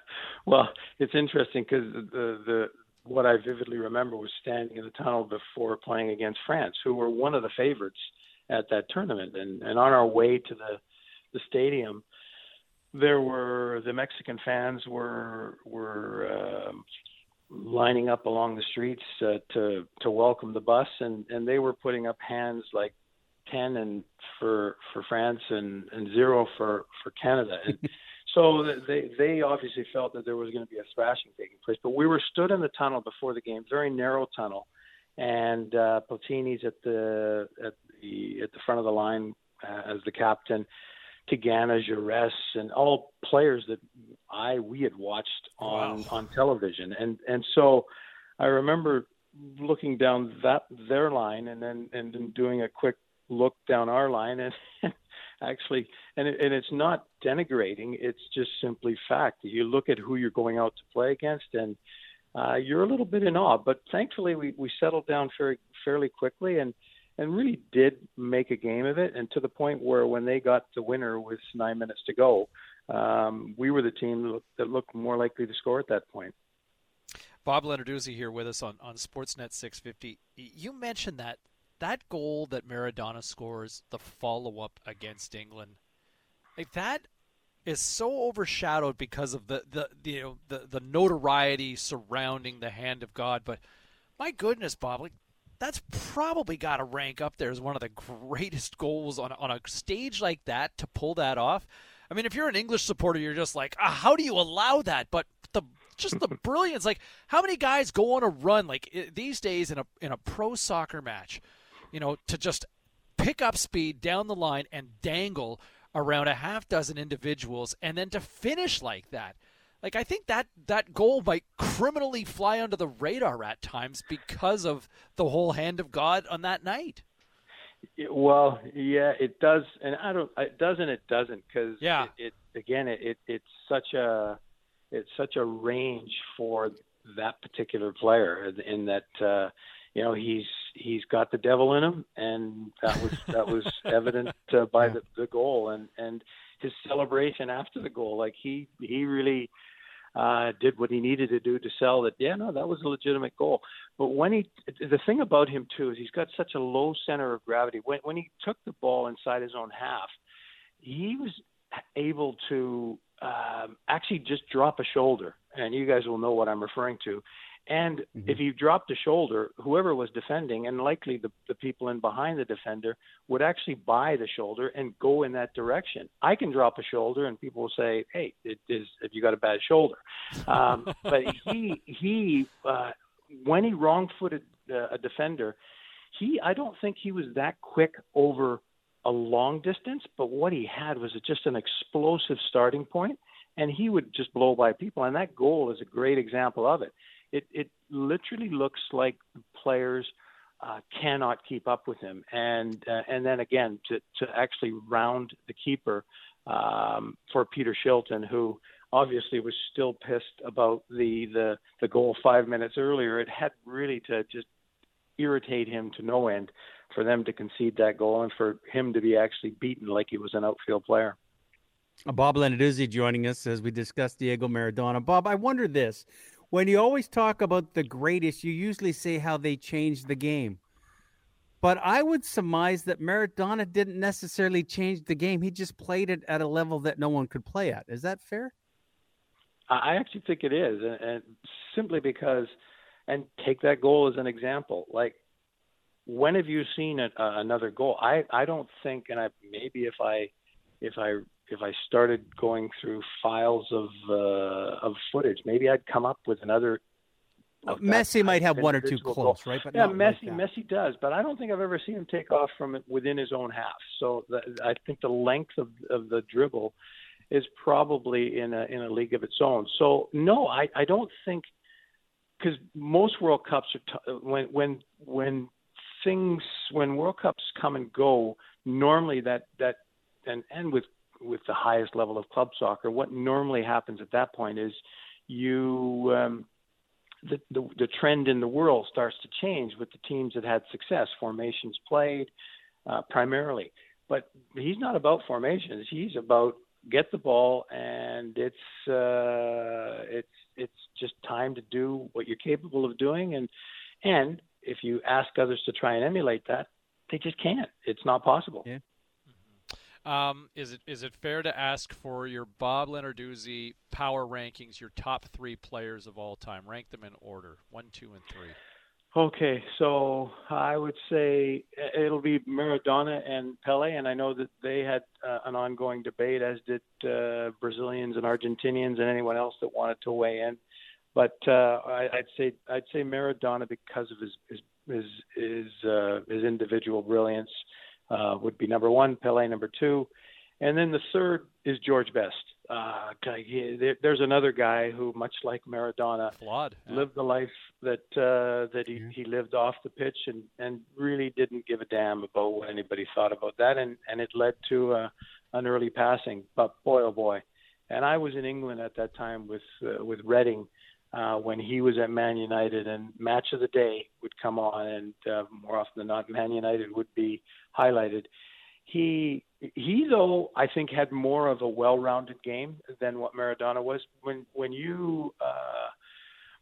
well, it's interesting because the, the what I vividly remember was standing in the tunnel before playing against France, who were one of the favorites at that tournament, and and on our way to the the stadium, there were the Mexican fans were were uh, lining up along the streets uh, to to welcome the bus, and and they were putting up hands like ten and for for France and and zero for for Canada. And so they they obviously felt that there was going to be a thrashing taking place. But we were stood in the tunnel before the game, very narrow tunnel, and uh, Platini's at the at the at the front of the line uh, as the captain. Tigana, Giresse, and all players that I we had watched on wow. on television, and and so I remember looking down that their line and then and then doing a quick look down our line and actually and it, and it's not denigrating. It's just simply fact. You look at who you're going out to play against and uh, you're a little bit in awe but thankfully we we settled down very fairly quickly and and really did make a game of it and to the point where when they got the winner with nine minutes to go um, we were the team that looked more likely to score at that point Bob Lenarduzzi here with us on, on Sportsnet 650. You mentioned that that goal that Maradona scores, the follow up against England, like that is so overshadowed because of the, the, the you know the, the notoriety surrounding the hand of God. But my goodness, Bob, like that's probably got to rank up there as one of the greatest goals on on a stage like that to pull that off. I mean, if you're an English supporter, you're just like, ah, how do you allow that? But the just the brilliance, like how many guys go on a run like these days in a in a pro soccer match? you know, to just pick up speed down the line and dangle around a half dozen individuals and then to finish like that. Like I think that that goal might criminally fly under the radar at times because of the whole hand of God on that night. Well, yeah, it does, and I don't. It doesn't. It doesn't because yeah. It, it again. It, it it's such a it's such a range for that particular player in that uh, you know he's he's got the devil in him, and that was that was evident uh, by the, the goal and and his celebration after the goal. Like he he really uh, did what he needed to do to sell that. Yeah, no, that was a legitimate goal. But when he, the thing about him too is he's got such a low center of gravity. When when he took the ball inside his own half, he was able to um, actually just drop a shoulder, and you guys will know what I'm referring to. And mm-hmm. if you dropped a shoulder, whoever was defending, and likely the, the people in behind the defender, would actually buy the shoulder and go in that direction. I can drop a shoulder, and people will say, "Hey, it is if you got a bad shoulder." Um, but he he uh, when he wrong-footed uh, a defender, he I don't think he was that quick over a long distance, but what he had was just an explosive starting point, and he would just blow by people. And that goal is a great example of it it it literally looks like players uh, cannot keep up with him, and uh, and then again to to actually round the keeper um, for Peter Shilton, who obviously was still pissed about the the the goal five minutes earlier. It had really to just irritate him to no end for them to concede that goal and for him to be actually beaten like he was an outfield player. Bob Lenarduzzi joining us as we discuss Diego Maradona. Bob, I wonder this when you always talk about the greatest, you usually say how they changed the game. But I would surmise that Maradona didn't necessarily change the game. He just played it at a level that no one could play at. Is that fair? I actually think it is, and, and simply because, and take that goal as an example. Like, when have you seen a, another goal? I I don't think, and I maybe if I if I if I started going through files of uh, of footage, maybe I'd come up with another. Well, Messi might have one or two close, right? But yeah, Messi, like Messi does, but I don't think I've ever seen him take off from within his own half. So the, I think the length of of the dribble is probably in a in a league of its own. So no, I I don't think because most World Cups are t- when when when things when World Cups come and go, normally that that and and with with the highest level of club soccer, what normally happens at that point is you um, the, the the trend in the world starts to change with the teams that had success, formations played uh, primarily. But he's not about formations. He's about get the ball and it's uh, it's it's just time to do what you're capable of doing and and if you ask others to try and emulate that, they just can't. It's not possible. Yeah. Um, is it is it fair to ask for your Bob Lenarduzzi power rankings, your top three players of all time? Rank them in order, one, two, and three. Okay, so I would say it'll be Maradona and Pele, and I know that they had uh, an ongoing debate, as did uh, Brazilians and Argentinians and anyone else that wanted to weigh in. But uh, I, I'd say I'd say Maradona because of his his his his, uh, his individual brilliance uh, would be number one, Pele number two, and then the third is George Best. Uh, he, there, there's another guy who, much like Maradona, Flawed, yeah. lived the life that uh, that he, he lived off the pitch and and really didn't give a damn about what anybody thought about that, and and it led to uh, an early passing. But boy, oh boy, and I was in England at that time with uh, with Reading. Uh, when he was at Man United, and match of the day would come on, and uh, more often than not, Man United would be highlighted. He he though I think had more of a well-rounded game than what Maradona was. When when you uh,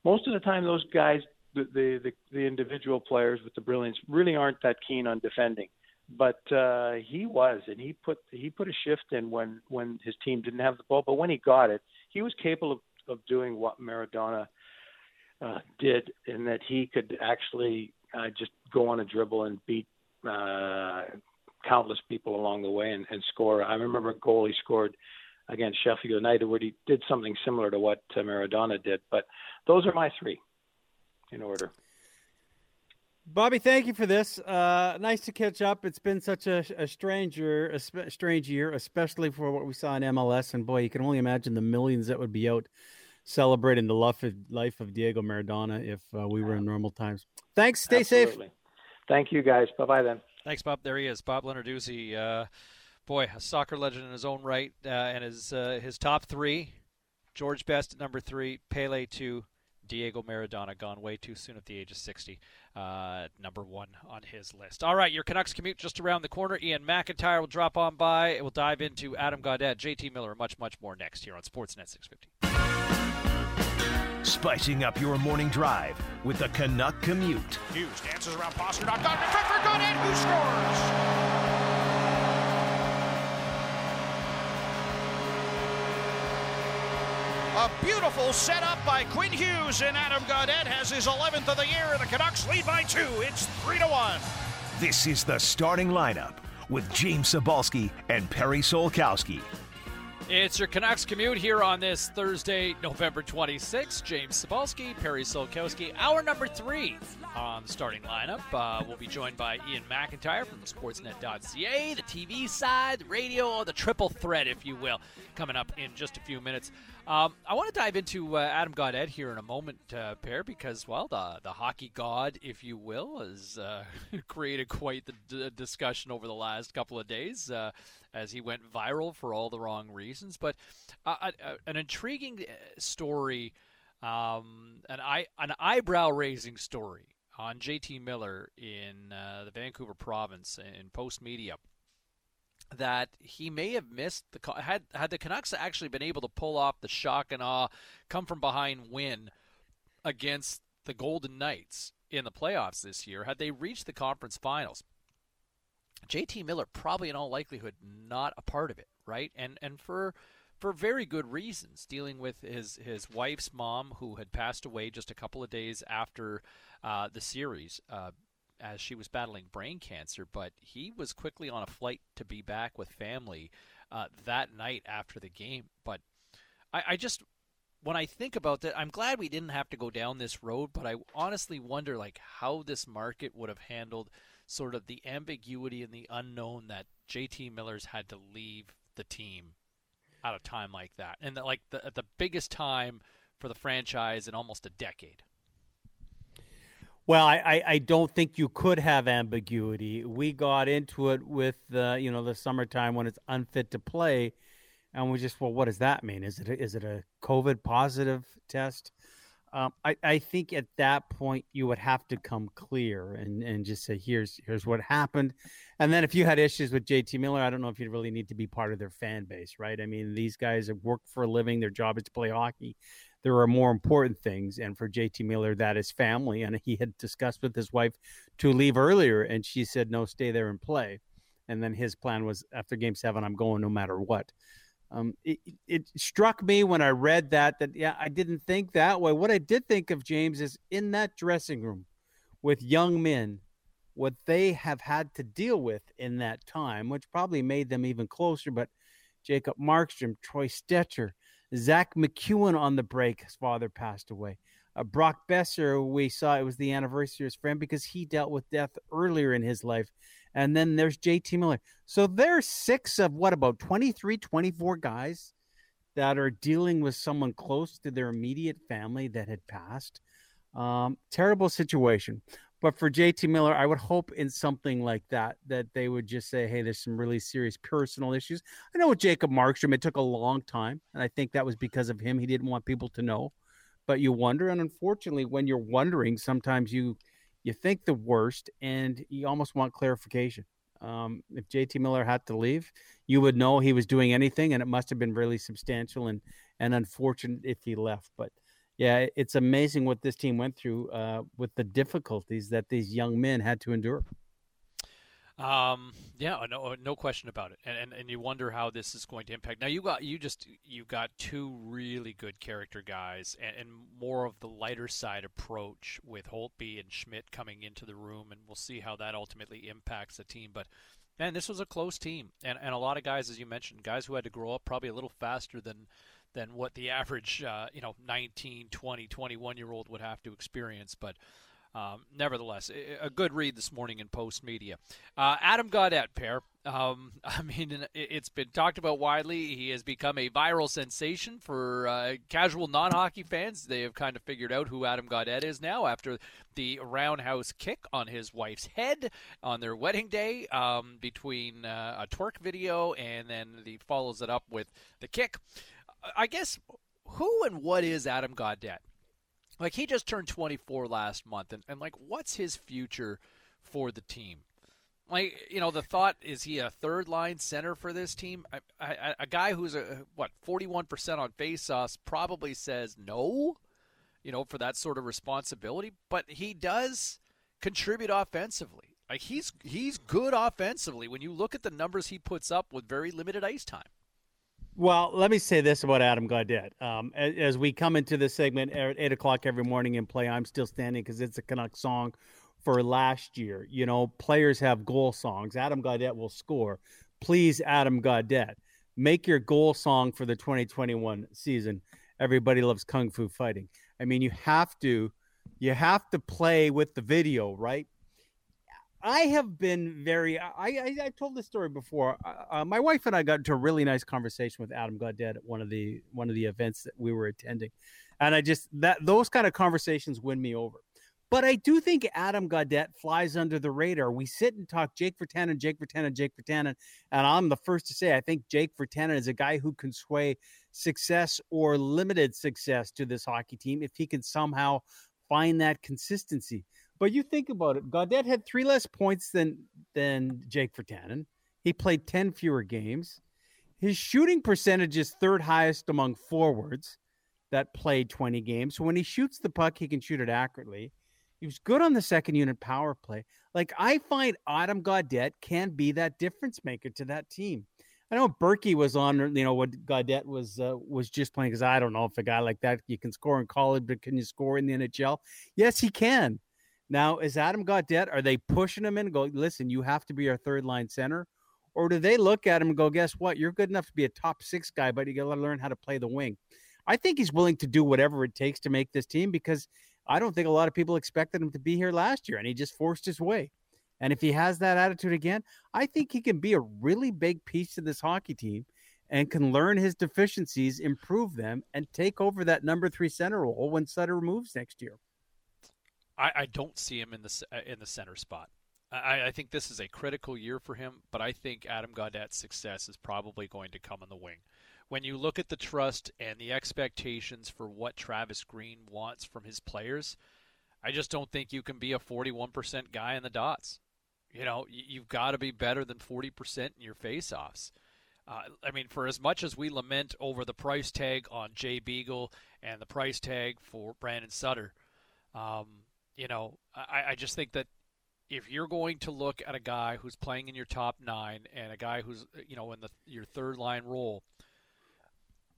most of the time those guys the, the the the individual players with the brilliance really aren't that keen on defending. But uh, he was, and he put he put a shift in when when his team didn't have the ball. But when he got it, he was capable of, of doing what Maradona uh, did, in that he could actually uh, just go on a dribble and beat uh, countless people along the way and, and score. I remember a goal he scored against Sheffield United where he did something similar to what uh, Maradona did. But those are my three in order. Bobby, thank you for this. Uh, nice to catch up. It's been such a, a strange year, a sp- strange year, especially for what we saw in MLS. And boy, you can only imagine the millions that would be out celebrating the life of, life of Diego Maradona if uh, we were in normal times. Thanks. Stay Absolutely. safe. Thank you, guys. Bye bye then. Thanks, Bob. There he is, Bob Lenarduzzi. Uh, boy, a soccer legend in his own right, uh, and his uh, his top three: George Best at number three, Pele two, Diego Maradona, gone way too soon at the age of 60. Uh, number one on his list. All right, your Canucks commute just around the corner. Iain MacIntyre will drop on by. We'll dive into Adam Gaudette, JT Miller, and much, much more next here on Sportsnet 650. Spicing up your morning drive with the Canuck Commute. Hughes dances around Pastrnak. Got it for Gaudette, who scores? A beautiful setup by Quinn Hughes, and Adam Gaudette has his 11th of the year, and the Canucks lead by two. It's 3 to 1. This is the starting lineup with James Cybulski and Perry Solkowski. It's your Canucks commute here on this Thursday, November 26th. James Cybulski, Perry Solkowski, hour number three on the starting lineup. Uh, we'll be joined by Iain MacIntyre from the Sportsnet.ca, the TV side, the radio, the triple threat, if you will, coming up in just a few minutes. Um, I want to dive into uh, Adam Gaudette here in a moment, uh, Pear, because, well, the, the hockey god, if you will, has uh, created quite the d- discussion over the last couple of days uh, as he went viral for all the wrong reasons. But uh, an intriguing uh, story, um, an, eye, an eyebrow raising story on JT Miller in the Vancouver province in Post Media that he may have missed the had had the Canucks actually been able to pull off the shock and awe, come from behind win against the Golden Knights in the playoffs this year, had they reached the conference finals, JT Miller probably in all likelihood not a part of it, right? And and for for very good reasons, dealing with his his wife's mom who had passed away just a couple of days after uh, the series. Uh, as she was battling brain cancer, but he was quickly on a flight to be back with family uh, that night after the game. But I, I just, when I think about that, I'm glad we didn't have to go down this road. But I honestly wonder, like, how this market would have handled sort of the ambiguity and the unknown that JT Miller's had to leave the team at a time like that, and like the the biggest time for the franchise in almost a decade. Well, I, I, don't think you could have ambiguity. We got into it with the you know the summertime when it's unfit to play, and we just well, what does that mean? Is it a, is it a COVID positive test? Um, I, I think at that point you would have to come clear and, and just say here's here's what happened, and then if you had issues with JT Miller, I don't know if you really need to be part of their fan base, right? I mean, these guys have worked for a living; their job is to play hockey there are more important things. And for JT Miller, that is family. And he had discussed with his wife to leave earlier, and she said, no, stay there and play. And then his plan was after game seven, I'm going no matter what. Um, it, it struck me when I read that that yeah I didn't think that way. What I did think of James is in that dressing room with young men, what they have had to deal with in that time, which probably made them even closer. But Jacob Markstrom, Troy Stecher, Zack MacEwen on the break, his father passed away. Uh, Brock Boeser, we saw it was the anniversary of his friend because he dealt with death earlier in his life. And then there's JT Miller. So there's six of what about 23, 24 guys that are dealing with someone close to their immediate family that had passed. Um, terrible situation. But for JT Miller, I would hope in something like that that they would just say, "Hey, there's some really serious personal issues." I know with Jacob Markstrom, it took a long time, and I think that was because of him. He didn't want people to know. But you wonder, and unfortunately, when you're wondering, sometimes you you think the worst, and you almost want clarification. Um, if JT Miller had to leave, you would know he was doing anything, and it must have been really substantial and and unfortunate if he left. But yeah, it's amazing what this team went through uh, with the difficulties that these young men had to endure. Um, yeah, no, no question about it, and, and and you wonder how this is going to impact. Now you got you just you got two really good character guys, and, and more of the lighter side approach with Holtby and Schmidt coming into the room, and we'll see how that ultimately impacts the team. But man, this was a close team, and and a lot of guys, as you mentioned, guys who had to grow up probably a little faster than than what the average, uh, you know, 19, 20, 21 year old would have to experience. But um, nevertheless, a good read this morning in Post Media. Uh, Adam Gaudette, pair. Um, I mean, it's been talked about widely. He has become a viral sensation for uh, casual non hockey fans. They have kind of figured out who Adam Gaudette is now after the roundhouse kick on his wife's head on their wedding day um, between uh, a twerk video and then he follows it up with the kick. I guess who and what is Adam Gaudette? Like he just turned 24 last month, and, and like what's his future for the team? Like you know, the thought is he a third line center for this team? A guy who's a what 41 percent on faceoffs probably says no, you know, for that sort of responsibility. But he does contribute offensively. Like he's he's good offensively when you look at the numbers he puts up with very limited ice time. Well, let me say this about Adam Gaudette. Um, as, as, we come into this segment at eight o'clock every morning and play, I'm still standing because it's a Canuck song for last year. You know, players have goal songs. Adam Gaudette will score. Please, Adam Gaudette, make your goal song for the 2021 season. Everybody loves kung fu fighting. I mean, you have to, you have to play with the video, right? I have been very. I I, I told this story before. Uh, uh, my wife and I got into a really nice conversation with Adam Gaudette at one of the one of the events that we were attending, and I just that those kind of conversations win me over. But I do think Adam Gaudette flies under the radar. We sit and talk Jake Virtanen, Jake Virtanen, Jake Virtanen, and I'm the first to say I think Jake Virtanen is a guy who can sway success or limited success to this hockey team if he can somehow find that consistency. But you think about it, Gaudette had three less points than than Jake Virtanen. He played 10 fewer games. His shooting percentage is third highest among forwards that played 20 games. So when he shoots the puck, he can shoot it accurately. He was good on the second unit power play. Like I find Adam Gaudette can be that difference maker to that team. I know Berkey was on, you know, what Gaudette was uh, was just playing because I don't know if a guy like that you can score in college, but can you score in the NHL? Yes, he can. Now, is Adam Gaudette, are they pushing him in and go, listen, you have to be our third line center? Or do they look at him and go, guess what? You're good enough to be a top six guy, but you got to learn how to play the wing. I think he's willing to do whatever it takes to make this team because I don't think a lot of people expected him to be here last year and he just forced his way. And if he has that attitude again, I think he can be a really big piece to this hockey team and can learn his deficiencies, improve them, and take over that number three center role when Sutter moves next year. I, I don't see him in the uh, in the center spot. I, I think this is a critical year for him, but I think Adam Gaudette's success is probably going to come on the wing. When you look at the trust and the expectations for what Travis Green wants from his players, I just don't think you can be a 41% guy in the dots. You know, you've got to be better than 40% in your faceoffs. Uh, I mean, for as much as we lament over the price tag on Jay Beagle and the price tag for Brandon Sutter, um, you know, I, I just think that if you're going to look at a guy who's playing in your top nine and a guy who's uh, you know in the your third line role,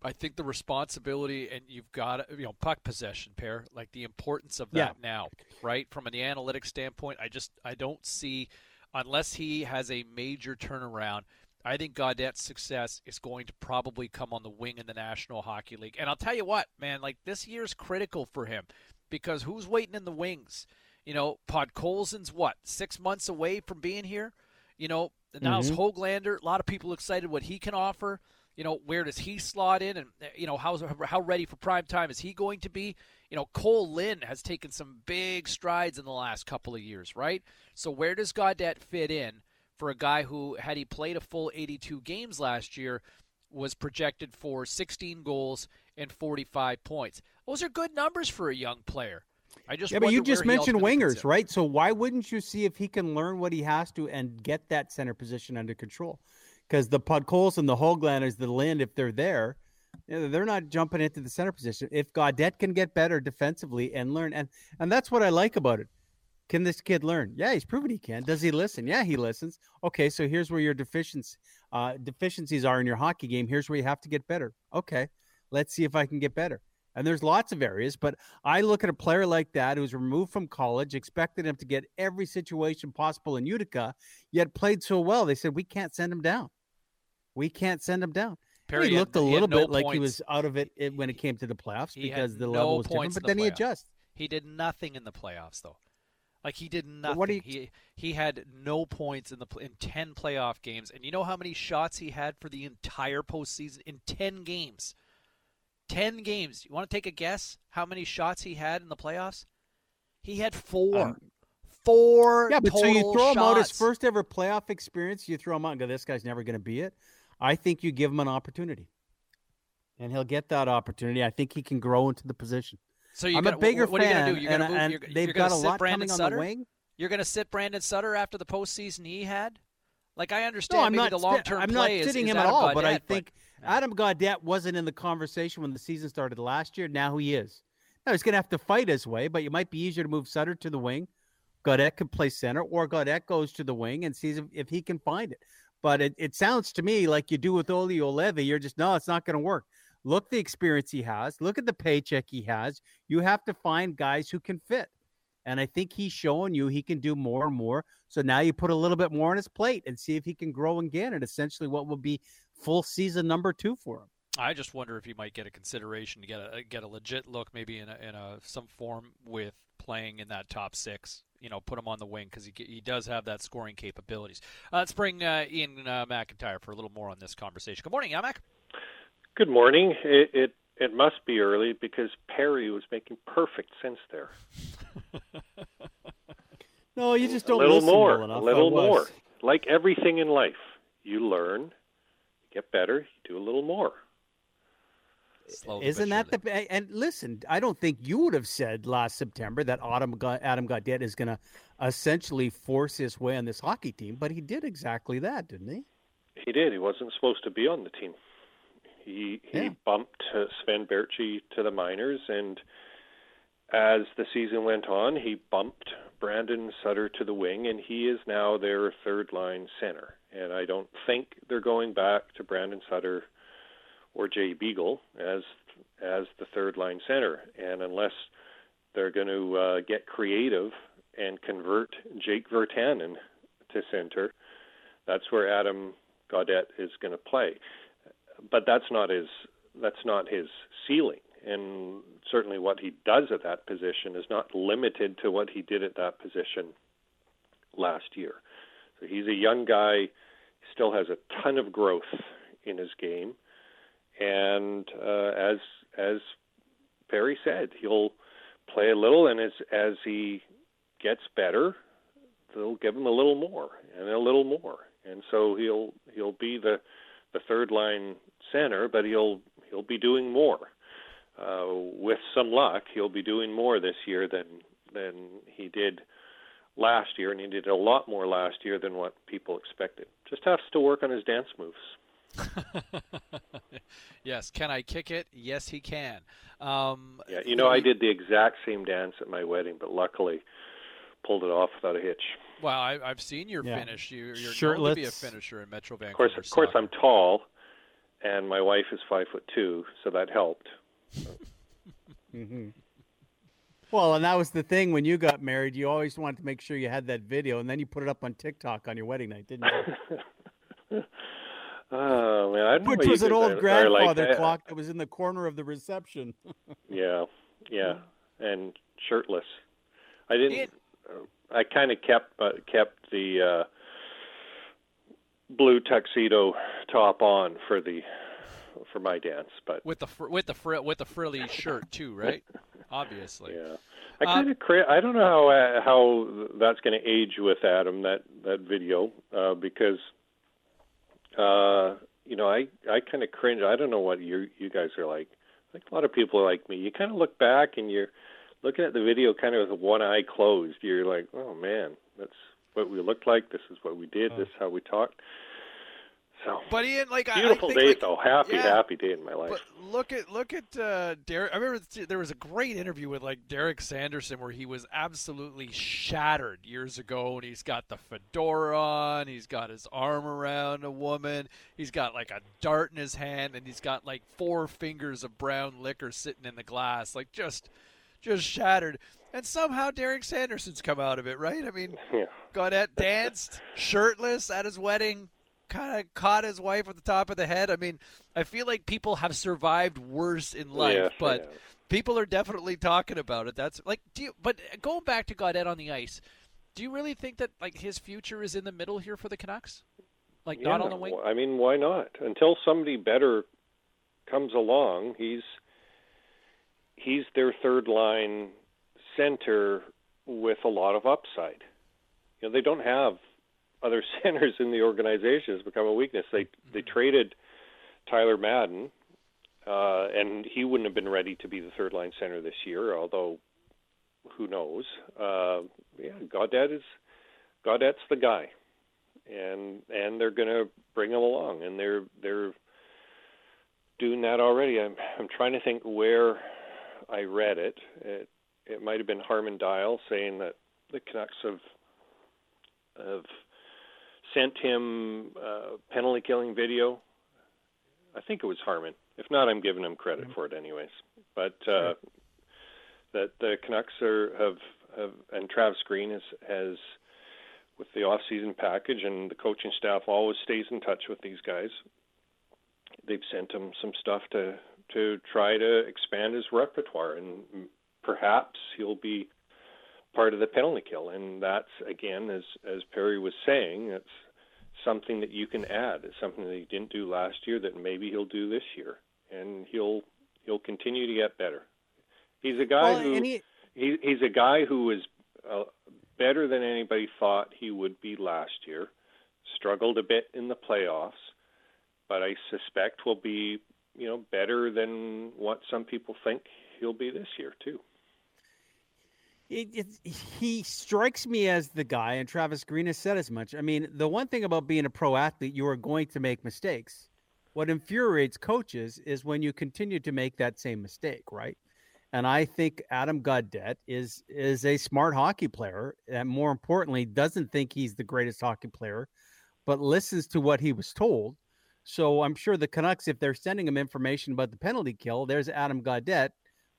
I think the responsibility and you've got you know puck possession pair like the importance of that Yeah. now, right? From an analytics standpoint, I just I don't see unless he has a major turnaround. I think Gaudette's success is going to probably come on the wing in the National Hockey League. And I'll tell you what, man, like this year's critical for him because who's waiting in the wings? You know, Podkolzin's what, six months away from being here? You know, now Mhm. Hoglander. A lot of people excited what he can offer. You know, where does he slot in, and you know how's how ready for prime time is he going to be? You know, Kole Lind has taken some big strides in the last couple of years, right? So where does Gaudette fit in for a guy who, had he played a full 82 games last year, was projected for 16 goals and 45 points? Those are good numbers for a young player. I just yeah, but you just mentioned wingers, right? So why wouldn't you see if he can learn what he has to and get that center position under control? Because the Podkols and the Hoglanders, the Lind, if they're there, they're not jumping into the center position. If Gaudette can get better defensively and learn, and and that's what I like about it. Can this kid learn? Yeah, he's proven he can. Does he listen? Yeah, he listens. Okay, so here's where your deficiencies uh, deficiencies are in your hockey game. Here's where you have to get better. Okay, let's see if I can get better. And there's lots of areas, but I look at a player like that who's removed from college, expected him to get every situation possible in Utica, yet played so well. They said we can't send him down. We can't send him down. Perry he looked a he little no bit like he was out of it when it came to the playoffs He because the no level was different. But the then he playoffs. adjusts. He did nothing in the playoffs, though. Like he did nothing. What you- He he had no points in the in ten playoff games, and you know how many shots he had for the entire postseason in ten games. Ten games. You want to take a guess how many shots he had in the playoffs? He had four. Um, four. Yeah, but so you throw him out his first ever playoff experience. You throw him out and go, "This guy's never going to be it." I think you give him an opportunity, and he'll get that opportunity. I think he can grow into the position. So you I'm gotta, a bigger what, what are you gonna do? You're gonna move, and you're, they've you're got a sit lot Brandon coming on Sutter? the wing. You're going to sit Brandon Sutter after the postseason he had. Like I No, understand I'm maybe not. the long term I'm not sitting is him at all, but I think Adam Gaudette wasn't in the conversation when the season started last year. Now he is. Now he's going to have to fight his way, but it might be easier to move Sutter to the wing. Gaudette can play center, or Gaudette goes to the wing and sees if, if he can find it. But it, it sounds to me like you do with Olli Juolevi. You're just no, it's not going to work. Look the experience he has. Look at the paycheck he has. You have to find guys who can fit. And I think he's showing you he can do more and more. So now you put a little bit more on his plate and see if he can grow again and essentially what will be full season number two for him. I just wonder if he might get a consideration to get a get a legit look, maybe in a, in a some form with playing in that top six. You know, put him on the wing because he he does have that scoring capabilities. Uh, let's bring uh, Iain uh, MacIntyre for a little more on this conversation. Good morning, Yamak. Good morning. It, it it must be early because Perry was making perfect sense there. No, you just don't a little listen more, well enough. a little more. Like everything in life, you learn, you get better, do a little more. Isn't that the and listen? I don't think you would have said last September that Adam Ga- Adam Gaudette is going to essentially force his way on this hockey team, but he did exactly that, didn't he? He did. He wasn't supposed to be on the team. He he Yeah. bumped uh, Sven Baertschi to the minors, and as the season went on, he bumped Brandon Sutter to the wing, and he is now their third line center. And I don't think they're going back to Brandon Sutter or Jay Beagle as as the third line center. And unless they're going to uh, get creative and convert Jake Virtanen to center, that's where Adam Gaudette is going to play. But that's not his that's not his ceiling, and certainly what he does at that position is not limited to what he did at that position last year. So he's a young guy, still has a ton of growth in his game, and uh, as as Perry said, he'll play a little, and as as he gets better, they'll give him a little more and a little more, and so he'll he'll be the the third line center, but he'll he'll be doing more. Uh, with some luck, he'll be doing more this year than than he did last year, and he did a lot more last year than what people expected. Just has to work on his dance moves. yes, can I kick it? Yes, he can. Um, yeah, you know, I did the exact same dance at my wedding, but luckily pulled it off without a hitch. Well, I, have seen your Yeah. finish. You, you're known Shirtless. to be a finisher in Metro Vancouver. Of Vancouver. course, of course, soccer. I'm tall, and my wife is five foot two, so that helped. hmm Well, and that was the thing when you got married. You always wanted to make sure you had that video, and then you put it up on TikTok on your wedding night, didn't you? Oh man, I Which was an old are- are like. grandfather I- clock that was in the corner of the reception. Yeah, yeah, and shirtless. I didn't. I kind of kept uh, kept the uh, blue tuxedo top on for the for my dance, but with the fr- with the fr- with the frilly shirt too, right? Obviously. Yeah. I kind of cra- I don't know how uh, how that's going to age with Adam that that video uh, because uh, you know I I kind of cringe. I don't know what you you guys are like. Like a lot of people are like me. You kind of look back and you're looking at the video kind of with one eye closed. You're like, oh man, that's what we looked like. This is what we did. This is how we talked. So But Ian, like I- beautiful I think, day like, though. Happy yeah, happy day in my life. But look at look at uh, Derek. I remember there was a great interview with like Derek Sanderson where he was absolutely shattered years ago, and he's got the fedora on, he's got his arm around a woman, he's got like a dart in his hand, and he's got like four fingers of brown liquor sitting in the glass, like just just shattered. And somehow Derek Sanderson's come out of it, right? I mean, Yeah. Gaudette danced shirtless at his wedding, kind of caught his wife at the top of the head. I mean, I feel like people have survived worse in life, but people are definitely talking about it. That's like, do you? But going back to Gaudette on the ice, do you really think that like his future is in the middle here for the Canucks? Like not on the wing? I mean, why not? Until somebody better comes along, he's he's their third line center with a lot of upside. You know, they don't have other centers in the organization. has become a weakness. They they traded Tyler Madden, uh, and he wouldn't have been ready to be the third line center this year. Although, who knows? Uh, yeah, Gaudette is Gaudette's the guy and and they're going to bring him along, and they're they're doing that already. I'm I'm trying to think where I read it. It it might have been Harman Dayal saying that the Canucks have have sent him uh, penalty killing video. I think it was Harman. If not, I'm giving him credit for it anyways. But uh, that the Canucks are have have and Travis Green has has with the off-season package, and the coaching staff always stays in touch with these guys. They've sent him some stuff to to try to expand his repertoire, and perhaps he'll be part of the penalty kill. And that's again, as as Perry was saying, it's something that you can add. It's something that he didn't do last year that maybe he'll do this year, and he'll he'll continue to get better. He's a guy Well, who he- he, he's a guy who was uh, better than anybody thought he would be last year. Struggled a bit in the playoffs, but I suspect will be you know better than what some people think he'll be this year too. It, it, he strikes me as the guy, and Travis Green has said as much. I mean, the one thing about being a pro athlete, you are going to make mistakes. What infuriates coaches is when you continue to make that same mistake, right? And I think Adam Gaudette is is a smart hockey player, and more importantly, doesn't think he's the greatest hockey player, but listens to what he was told. So I'm sure the Canucks, if they're sending him information about the penalty kill, there's Adam Gaudette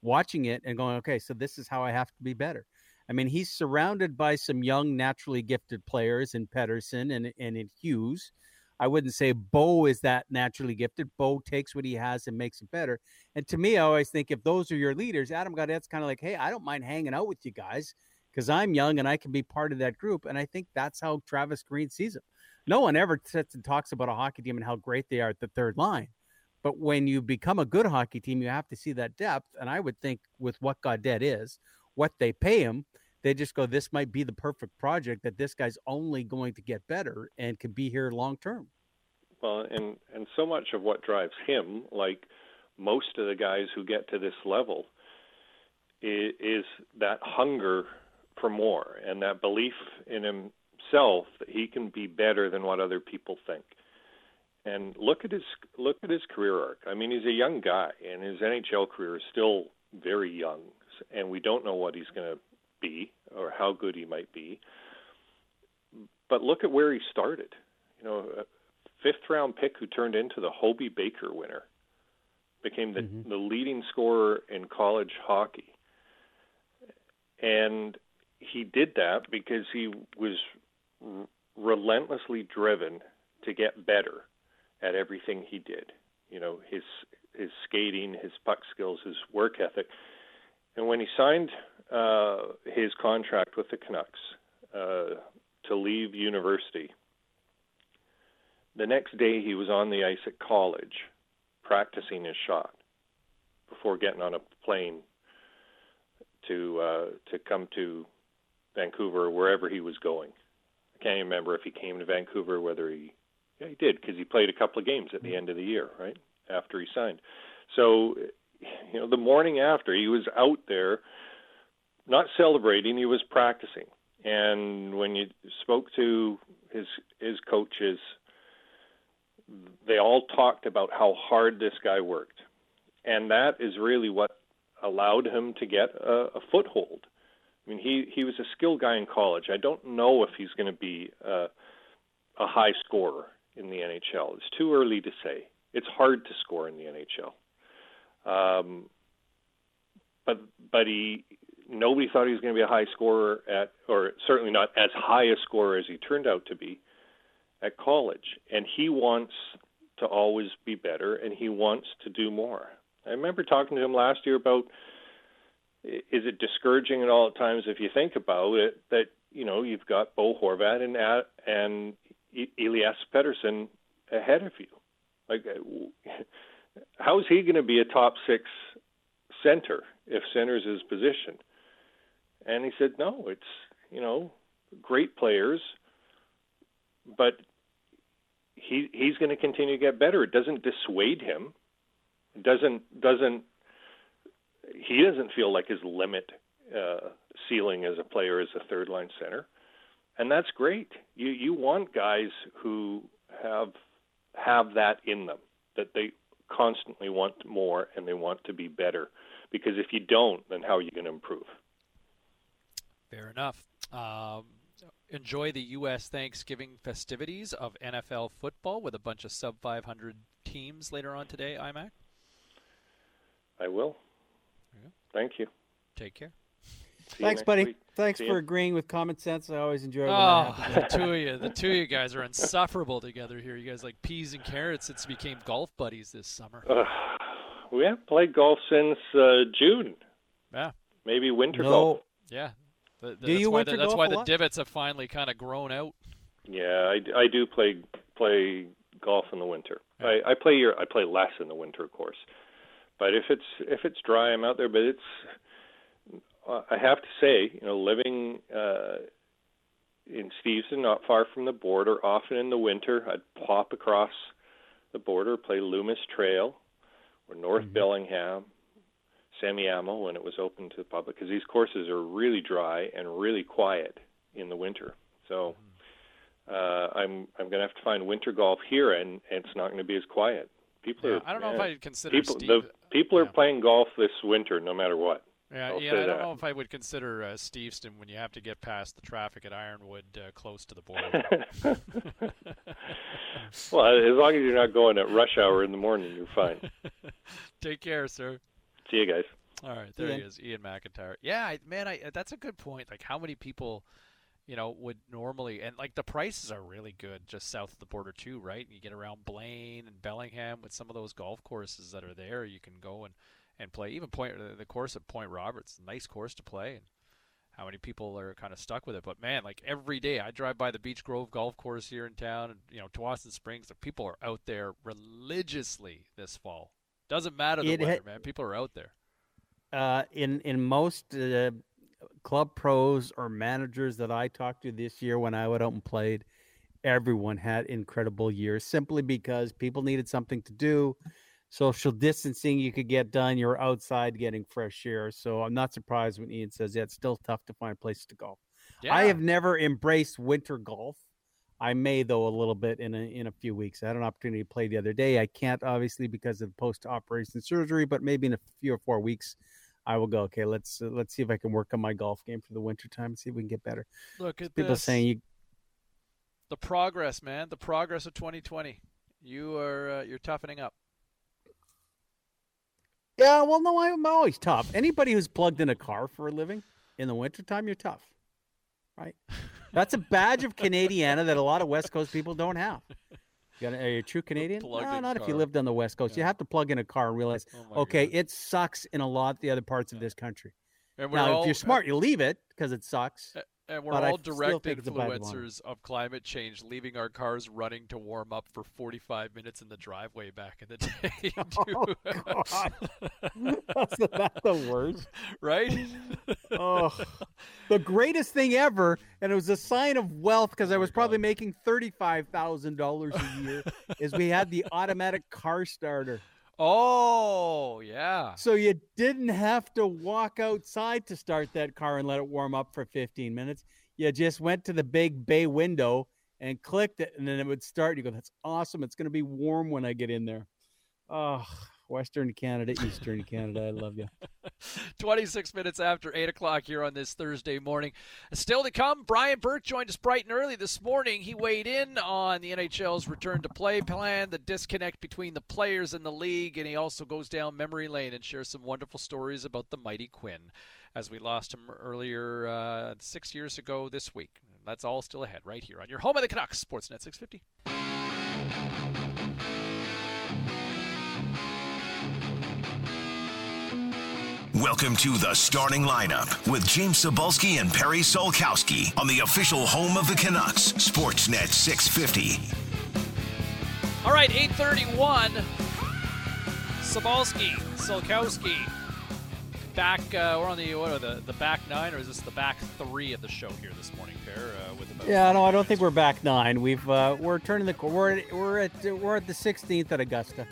watching it and going, okay, so this is how I have to be better. I mean, he's surrounded by some young, naturally gifted players in Pettersson and, and in Hughes. I wouldn't say Bo is that naturally gifted. Bo takes what he has and makes it better. And to me, I always think if those are your leaders, Adam Gaudette's kind of like, hey, I don't mind hanging out with you guys because I'm young and I can be part of that group. And I think that's how Travis Green sees him. No one ever sits and talks about a hockey team and how great they are at the third line. But when you become a good hockey team, you have to see that depth. And I would think with what Gaudette is, what they pay him. They just go, this might be the perfect project that this guy's only going to get better and could be here long term. Well, and and so much of what drives him, like most of the guys who get to this level, is, is that hunger for more and that belief in himself that he can be better than what other people think. And look at his look at his career arc. I mean, he's a young guy, and his NHL career is still very young, and we don't know what he's going to be or how good he might be. But look at where he started. You know, a fifth round pick who turned into the Hobey Baker winner, became the, mm-hmm. the leading scorer in college hockey. And he did that because he was r- relentlessly driven to get better at everything he did. You know, his his skating, his puck skills, his work ethic. And when he signed uh, his contract with the Canucks uh, to leave university, the next day he was on the ice at college practicing his shot before getting on a plane to uh, to come to Vancouver wherever he was going. I can't remember if he came to Vancouver, whether he yeah he did because he played a couple of games at the end of the year, right after he signed. So you know the morning after he was out there, not celebrating, he was practicing. And when you spoke to his his coaches, they all talked about how hard this guy worked, and that is really what allowed him to get a, a foothold. I mean, he he was a skilled guy in college. I don't know if he's going to be a, a high scorer in the NHL. It's too early to say. It's hard to score in the NHL. Um, but but he nobody thought he was going to be a high scorer at, or certainly not as high a scorer as he turned out to be at college. And he wants to always be better, and he wants to do more. I remember talking to him last year about is it discouraging at all at times if you think about it that you know you've got Bo Horvat and and Elias Pettersson ahead of you. Like, how is he going to be a top six center if center's his position? And he said, no, it's you know great players, but he he's going to continue to get better. It doesn't dissuade him doesn't doesn't he doesn't feel like his limit uh, ceiling as a player as a third line center, and that's great. You you want guys who have have that in them that they constantly want more and they want to be better because if you don't, then how are you going to improve? Fair enough. Um, enjoy the U.S. Thanksgiving festivities of NFL football with a bunch of sub 500 teams later on today, IMAC. I will. Yeah. Thank you. Take care. See Thanks, buddy. Week. Thanks See for you. agreeing with common sense. I always enjoy. Oh, the two of you, the two of you guys are insufferable together here. You guys like peas and carrots. It's became golf buddies this summer. Uh, we haven't played golf since uh, June. Yeah. Maybe winter no. golf. Yeah. The, the, do you winter the, That's why the divots have finally kind of grown out. Yeah, I, I do play play golf in the winter. Yeah. I, I play your I play less in the winter, of course. But if it's if it's dry, I'm out there. But it's uh, I have to say, you know, living uh, in Steveston, not far from the border, often in the winter, I'd pop across the border, play Loomis Trail or North mm-hmm. Bellingham, Semiahmoo when it was open to the public, because these courses are really dry and really quiet in the winter. So mm-hmm. uh, I'm I'm going to have to find winter golf here, and, and it's not going to be as quiet. People yeah, are. I don't know uh, if I'd consider people, Steve, the, people yeah. are playing golf this winter, no matter what. Yeah, I'll yeah. I don't that. know if I would consider uh, Steveston when you have to get past the traffic at Ironwood, uh, close to the border. well, as long as you're not going at rush hour in the morning, you're fine. Take care, sir. See you guys. All right, there he is, Iain MacIntyre. Yeah, I, man, I, that's a good point. Like, how many people you know, would normally and like the prices are really good just south of the border too, right? And you get around Blaine and Bellingham with some of those golf courses that are there. You can go and and play. Even point the course at Point Roberts, nice course to play. And how many people are kind of stuck with it? But man, like every day I drive by the Beach Grove golf course here in town, and you know, Tsawwassen Springs. The people are out there religiously this fall. Doesn't matter the it weather, man. People are out there. Uh, in in most uh, club pros or managers that I talked to this year when I went out and played, everyone had incredible years simply because people needed something to do. Social distancing you could get done. You're outside getting fresh air. So I'm not surprised when Ian says, yeah, it's still tough to find places to golf. Yeah. I have never embraced winter golf. I may though a little bit in a in a few weeks. I had an opportunity to play the other day. I can't obviously because of post operation surgery, but maybe in a few or four weeks, I will go. Okay, let's uh, let's see if I can work on my golf game for the winter time. And see if we can get better. Look at People this. saying you the progress, man. The progress of 2020. You are uh, you're toughening up. Yeah, well, no, I'm always tough. Anybody who's plugged in a car for a living in the wintertime, you're tough, right? That's a badge of Canadiana that a lot of West Coast people don't have. You got, are you a true Canadian? No, not if you lived on the West Coast. You have to plug in a car and realize, Oh okay, it sucks in a lot of the other parts of this country. Now, all- if you're smart, you leave it because it sucks. And we're but I all still direct think it's a badge of honor. influencers of climate change, leaving our cars running to warm up for 45 minutes in the driveway back in the day. Oh, God. That's that's the worst. right? oh, the greatest thing ever, and it was a sign of wealth because oh I was probably making thirty-five thousand dollars a year. is we had the automatic car starter, Oh, yeah. so you didn't have to walk outside to start that car and let it warm up for fifteen minutes. You just went to the big bay window and clicked it, and then it would start. You go, "That's awesome! It's going to be warm when I get in there." Oh, Western Canada, Eastern Canada, I love you. 26 minutes after 8 o'clock here on this Thursday morning. Still to come, Brian Burke joined us bright and early this morning. He weighed in on the NHL's return to play plan, the disconnect between the players and the league, and he also goes down memory lane and shares some wonderful stories about the mighty Quinn as we lost him earlier uh, six years ago this week. That's all still ahead right here on your home of the Canucks, Sportsnet 650. Welcome to the starting lineup with James Cybulski and Perry Solkowski on the official home of the Canucks, Sportsnet 650. All right, 831. Cybulski, Solkowski. Back, uh, we're on the what are the the back nine, or is this the back three of the show here this morning, Pair? Uh, with about Yeah, no, I don't think we're back nine. We've uh, we're turning the cor- we're we're at we're at the 16th at Augusta.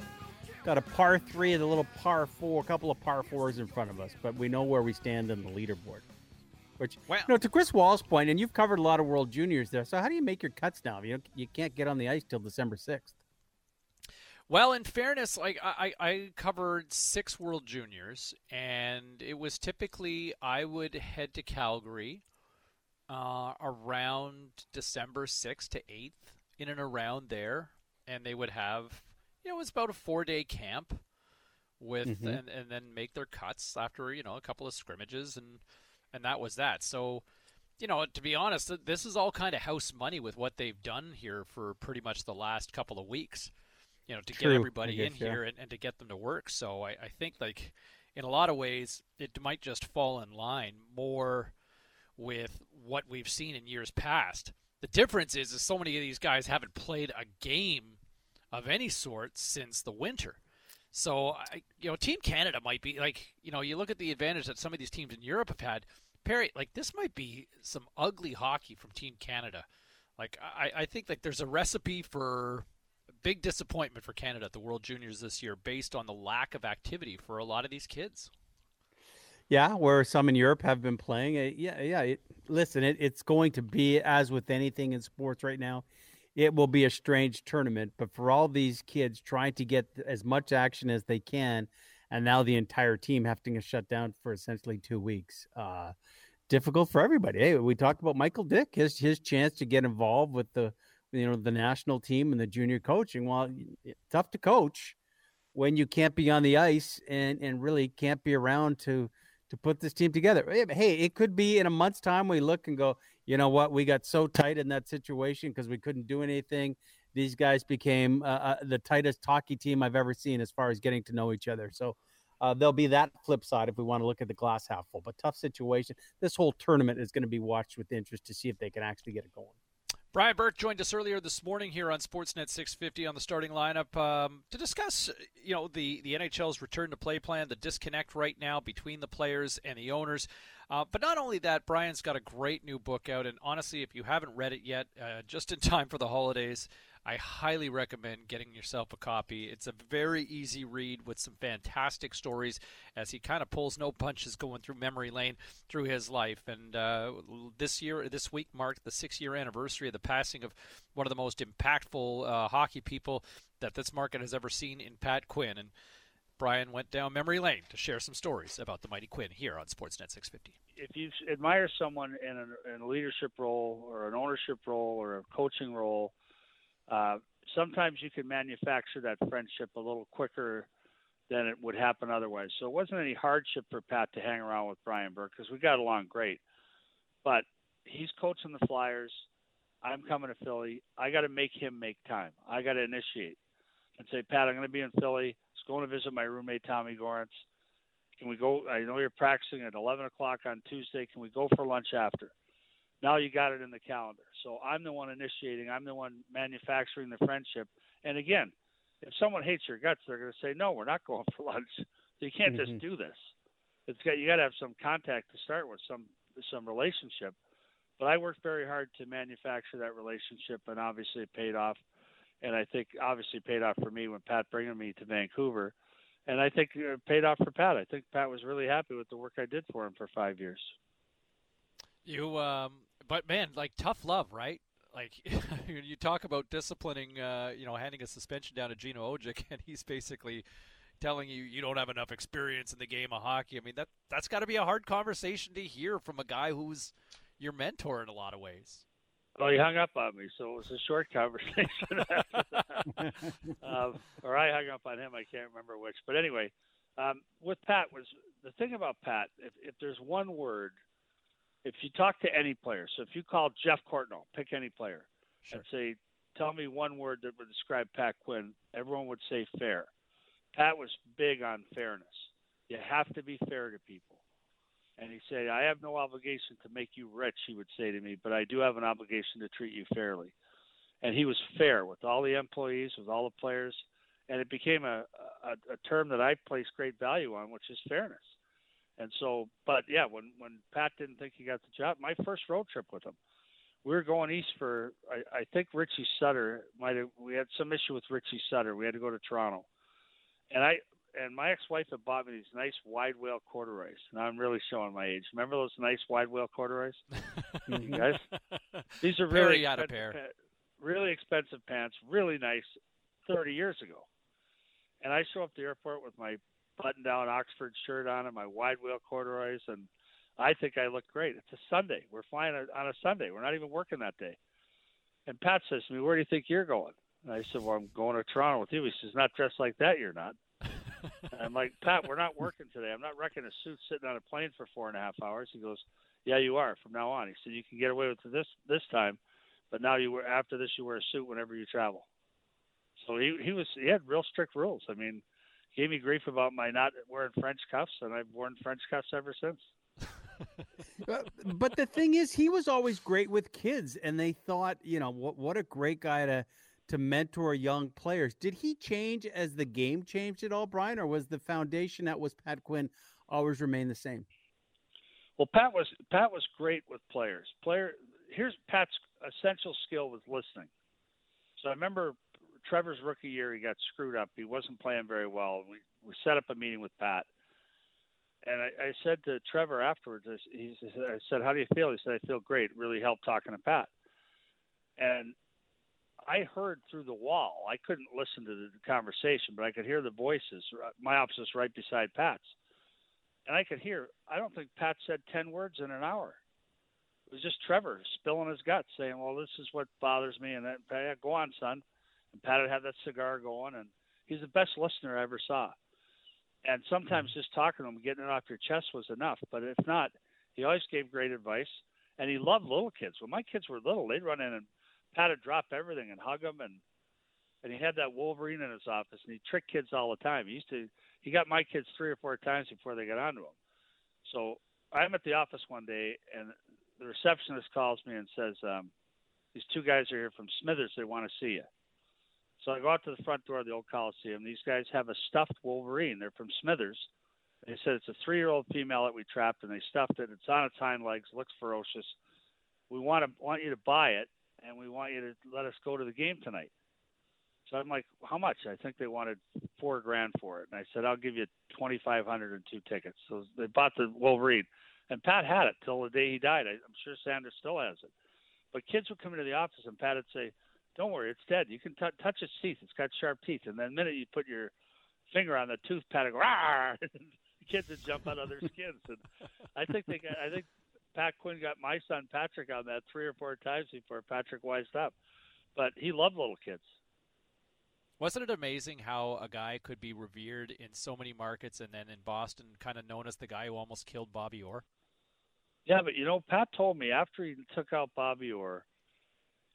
Got a par three and a little par four, a couple of par fours in front of us, but we know where we stand in the leaderboard. Which, you know, to Chris Wall's point, and you've covered a lot of World Juniors there. So how do you make your cuts now? You you can't get on the ice till December 6th. Well, in fairness, like I, I I covered six World Juniors, and it was typically I would head to Calgary uh, around December sixth to eighth, in and around there, and they would have, you know, it was about a four day camp with, Mhm. and, and then make their cuts after you know a couple of scrimmages, and and that was that. So. You know, to be honest, this is all kind of house money with what they've done here for pretty much the last couple of weeks you know, to True, get everybody in yeah. here and, and to get them to work. So I, I think like in a lot of ways it might just fall in line more with what we've seen in years past. The difference is, is so many of these guys haven't played a game of any sort since the winter. So I, you know, Team Canada might be like, you know, you look at the advantage that some of these teams in Europe have had. Perry, like this might be some ugly hockey from Team Canada. Like I, I think like there's a recipe for a big disappointment for Canada at the World Juniors this year based on the lack of activity for a lot of these kids. Yeah, where some in Europe have been playing. Uh, yeah, yeah. It, listen, it, it's going to be as with anything in sports right now. It will be a strange tournament, but for all these kids trying to get as much action as they can, and now the entire team having to shut down for essentially two weeks, uh, difficult for everybody. Hey, we talked about Michael Dyck, his his chance to get involved with the you know the national team and the junior coaching. Well, tough to coach when you can't be on the ice and and really can't be around to to put this team together. Hey, it could be in a month's time we look and go, you know what, we got so tight in that situation because we couldn't do anything. These guys became uh, uh, the tightest hockey team I've ever seen as far as getting to know each other. So uh, there'll be that flip side if we want to look at the glass half full. But tough situation. This whole tournament is going to be watched with interest to see if they can actually get it going. Brian Burke joined us earlier this morning here on Sportsnet 650 on the starting lineup um, to discuss, you know, the, the NHL's return to play plan, the disconnect right now between the players and the owners. Uh, but not only that, Brian's got a great new book out, and honestly, if you haven't read it yet, uh, just in time for the holidays, I highly recommend getting yourself a copy. It's a very easy read with some fantastic stories as he kind of pulls no punches going through memory lane through his life. And uh, this year, this week marked the six year anniversary of the passing of one of the most impactful uh, hockey people that this market has ever seen in Pat Quinn. And Brian went down memory lane to share some stories about the mighty Quinn here on Sportsnet 650. If you admire someone in a, in a leadership role or an ownership role or a coaching role, uh, sometimes you can manufacture that friendship a little quicker than it would happen otherwise. So it wasn't any hardship for Pat to hang around with Brian Burke because we got along great. But he's coaching the Flyers. I'm coming to Philly. I got to make him make time. I got to initiate and say, Pat, I'm going to be in Philly. Let's go to visit my roommate Tommy Gorence. Can we go? I know you're practicing at 11 o'clock on Tuesday. Can we go for lunch after? Now you got it in the calendar. So I'm the one initiating. I'm the one manufacturing the friendship. And again, if someone hates your guts, they're going to say, "No, we're not going for lunch." So you can't Mm-hmm. just do this. It's got you got to have some contact to start with, some some relationship. But I worked very hard to manufacture that relationship, and obviously it paid off. And I think obviously paid off for me when Pat bringing me to Vancouver, and I think it paid off for Pat. I think Pat was really happy with the work I did for him for five years. You, um, but man, like tough love, right? Like you talk about disciplining, uh, you know, handing a suspension down to Gino Odjick, and he's basically telling you you don't have enough experience in the game of hockey. I mean that that's got to be a hard conversation to hear from a guy who's your mentor in a lot of ways. Well, he hung up on me, so it was a short conversation. um, or I hung up on him. I can't remember which. But anyway, um, with Pat was the thing about Pat. If, if there's one word, if you talk to any player, so if you call Jeff Courtnall, pick any player, and say, "Tell me one word that would describe Pat Quinn," everyone would say fair. Pat was big on fairness. You have to be fair to people. And he said, I have no obligation to make you rich, he would say to me, but I do have an obligation to treat you fairly. And he was fair with all the employees, with all the players. And it became a, a, a term that I place great value on, which is fairness. And so, but yeah, when, when Pat didn't think he got the job, my first road trip with him, we were going east for, I, I think Richie Sutter might have, we had some issue with Richie Sutter. We had to go to Toronto. And I, and my ex-wife had bought me these nice wide wale corduroys. Now I'm really showing my age. Remember those nice wide wale corduroys, you mm-hmm. guys? These are really Very out of expensive pair. pa- really expensive pants, really nice, 30 years ago. And I show up at the airport with my button-down Oxford shirt on and my wide wheel corduroys, and I think I look great. It's a Sunday. We're flying on a Sunday. We're not even working that day. And Pat says to me, "Where do you think you're going?" And I said, "Well, I'm going to Toronto with you." He says, "Not dressed like that, you're not." And I'm like, Pat, we're not working today. I'm not wrecking a suit sitting on a plane for four and a half hours. He goes, Yeah, you are from now on. He said, You can get away with this this time, but now you wear after this you wear a suit whenever you travel. So he he was he had real strict rules. I mean, he gave me grief about my not wearing French cuffs, and I've worn French cuffs ever since. but, but the thing is, he was always great with kids, and they thought, you know, what what a great guy to to mentor young players. Did he change as the game changed at all, Brian, or was the foundation that was Pat Quinn always remain the same? Well, Pat was Pat was great with players. Player here's Pat's essential skill was listening. So I remember Trevor's rookie year, he got screwed up. He wasn't playing very well. We we set up a meeting with Pat, and I, I said to Trevor afterwards, I, he said, I said, "How do you feel?" He said, "I feel great. It really helped talking to Pat." And I heard through the wall. I couldn't listen to the conversation, but I could hear the voices. Uh, my office is right beside Pat's, and I could hear. I don't think Pat said ten words in an hour. It was just Trevor spilling his guts, saying, "Well, this is what bothers me," and that, yeah, go on, son. And Pat would have that cigar going, and he's the best listener I ever saw. And sometimes mm-hmm. just talking to him, getting it off your chest was enough. But if not, he always gave great advice, and he loved little kids. When my kids were little, they'd run in and Pat would drop everything and hug them, and and he had that Wolverine in his office, and he tricked kids all the time. He used to he got my kids three or four times before they got onto him. So I'm at the office one day, and the receptionist calls me and says, um, these two guys are here from Smithers. They want to see you. So I go out to the front door of the old Coliseum. These guys have a stuffed Wolverine. They're from Smithers. They said it's a three-year-old female that we trapped, and they stuffed it. It's on its hind legs, looks ferocious. We want to want you to buy it, and we want you to let us go to the game tonight. So I'm like, how much? I think they wanted four grand for it, and I said I'll give you twenty five hundred and two tickets. So they bought the Wolverine, and Pat had it till the day he died. I'm sure Sanders still has it. But kids would come into the office, and Pat would say, "Don't worry, it's dead. You can t- touch its teeth. It's got sharp teeth." And then the minute you put your finger on the tooth, Pat would go, "Ah!" kids would jump out of their skins. And I think they got, I think Pat Quinn got my son Patrick on that three or four times before Patrick wised up. But he loved little kids. Wasn't it amazing how a guy could be revered in so many markets and then in Boston kind of known as the guy who almost killed Bobby Orr? Yeah, but you know, Pat told me after he took out Bobby Orr,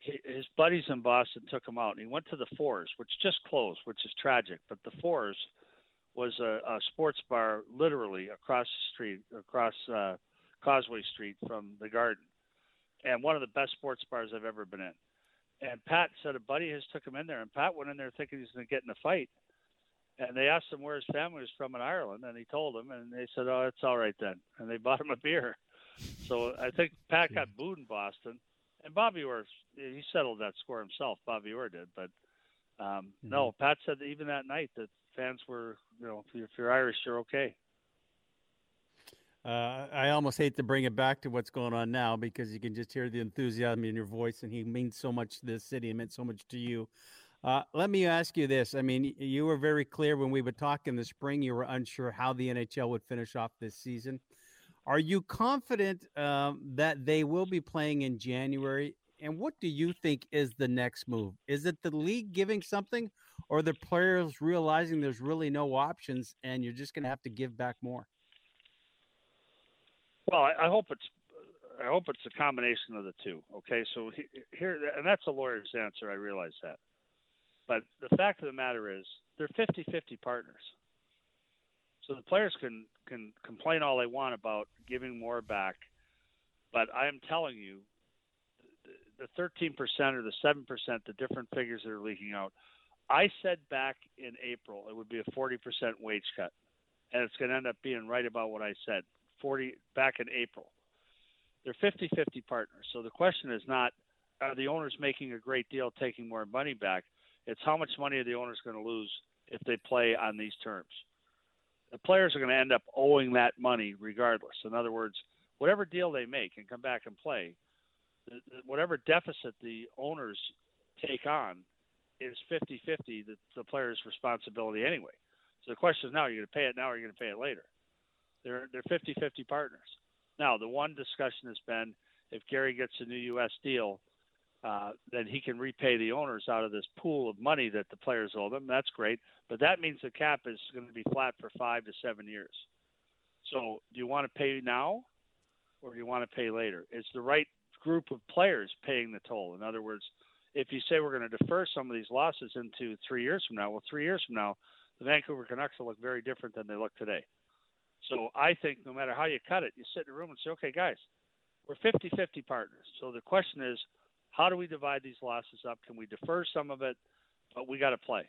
his buddies in Boston took him out, and he went to the Fours, which just closed, which is tragic. But the Fours was a, a sports bar literally across the street, across uh, Causeway Street from the Garden, and one of the best sports bars I've ever been in. And Pat said a buddy has took him in there, and Pat went in there thinking he's going to get in a fight. And they asked him where his family was from in Ireland, and he told them, and they said, "Oh, it's all right then." And they bought him a beer. So I think Pat got booed in Boston, and Bobby Orr he settled that score himself. Bobby Orr did, but um, mm-hmm. no, Pat said that even that night that fans were, you know, if you're, if you're Irish, you're okay. Uh, I almost hate to bring it back to what's going on now because you can just hear the enthusiasm in your voice, and he means so much to this city and meant so much to you. Uh, let me ask you this. I mean, you were very clear when we were talking the spring, you were unsure how the NHL would finish off this season. Are you confident um, that they will be playing in January? And what do you think is the next move? Is it the league giving something, or the players realizing there's really no options and you're just going to have to give back more? Well, I, I hope it's I hope it's a combination of the two. Okay, so he, here and that's a lawyer's answer. I realize that, but the fact of the matter is they're 50-50 partners. So the players can can complain all they want about giving more back, but I am telling you, the 13% or the 7%, the different figures that are leaking out. I said back in April it would be a 40% wage cut, and it's going to end up being right about what I said. 40 back in April. They're 50-50 partners. So the question is not are the owners making a great deal taking more money back? It's how much money are the owners going to lose if they play on these terms. The players are going to end up owing that money regardless. In other words, whatever deal they make and come back and play, whatever deficit the owners take on is 50-50 the, the player's responsibility anyway. So the question is now, are you going to pay it now or are you going to pay it later? They're they're 50-50 partners. Now, the one discussion has been if Gary gets a new U.S. deal, uh, then he can repay the owners out of this pool of money that the players owe them. That's great, but that means the cap is going to be flat for five to seven years. So, do you want to pay now, or do you want to pay later? It's the right group of players paying the toll. In other words, if you say we're going to defer some of these losses into three years from now, well, three years from now, the Vancouver Canucks will look very different than they look today. So I think no matter how you cut it, you sit in a room and say, okay, guys, we're 50 50 partners. So the question is, how do we divide these losses up? Can we defer some of it? But we got to play.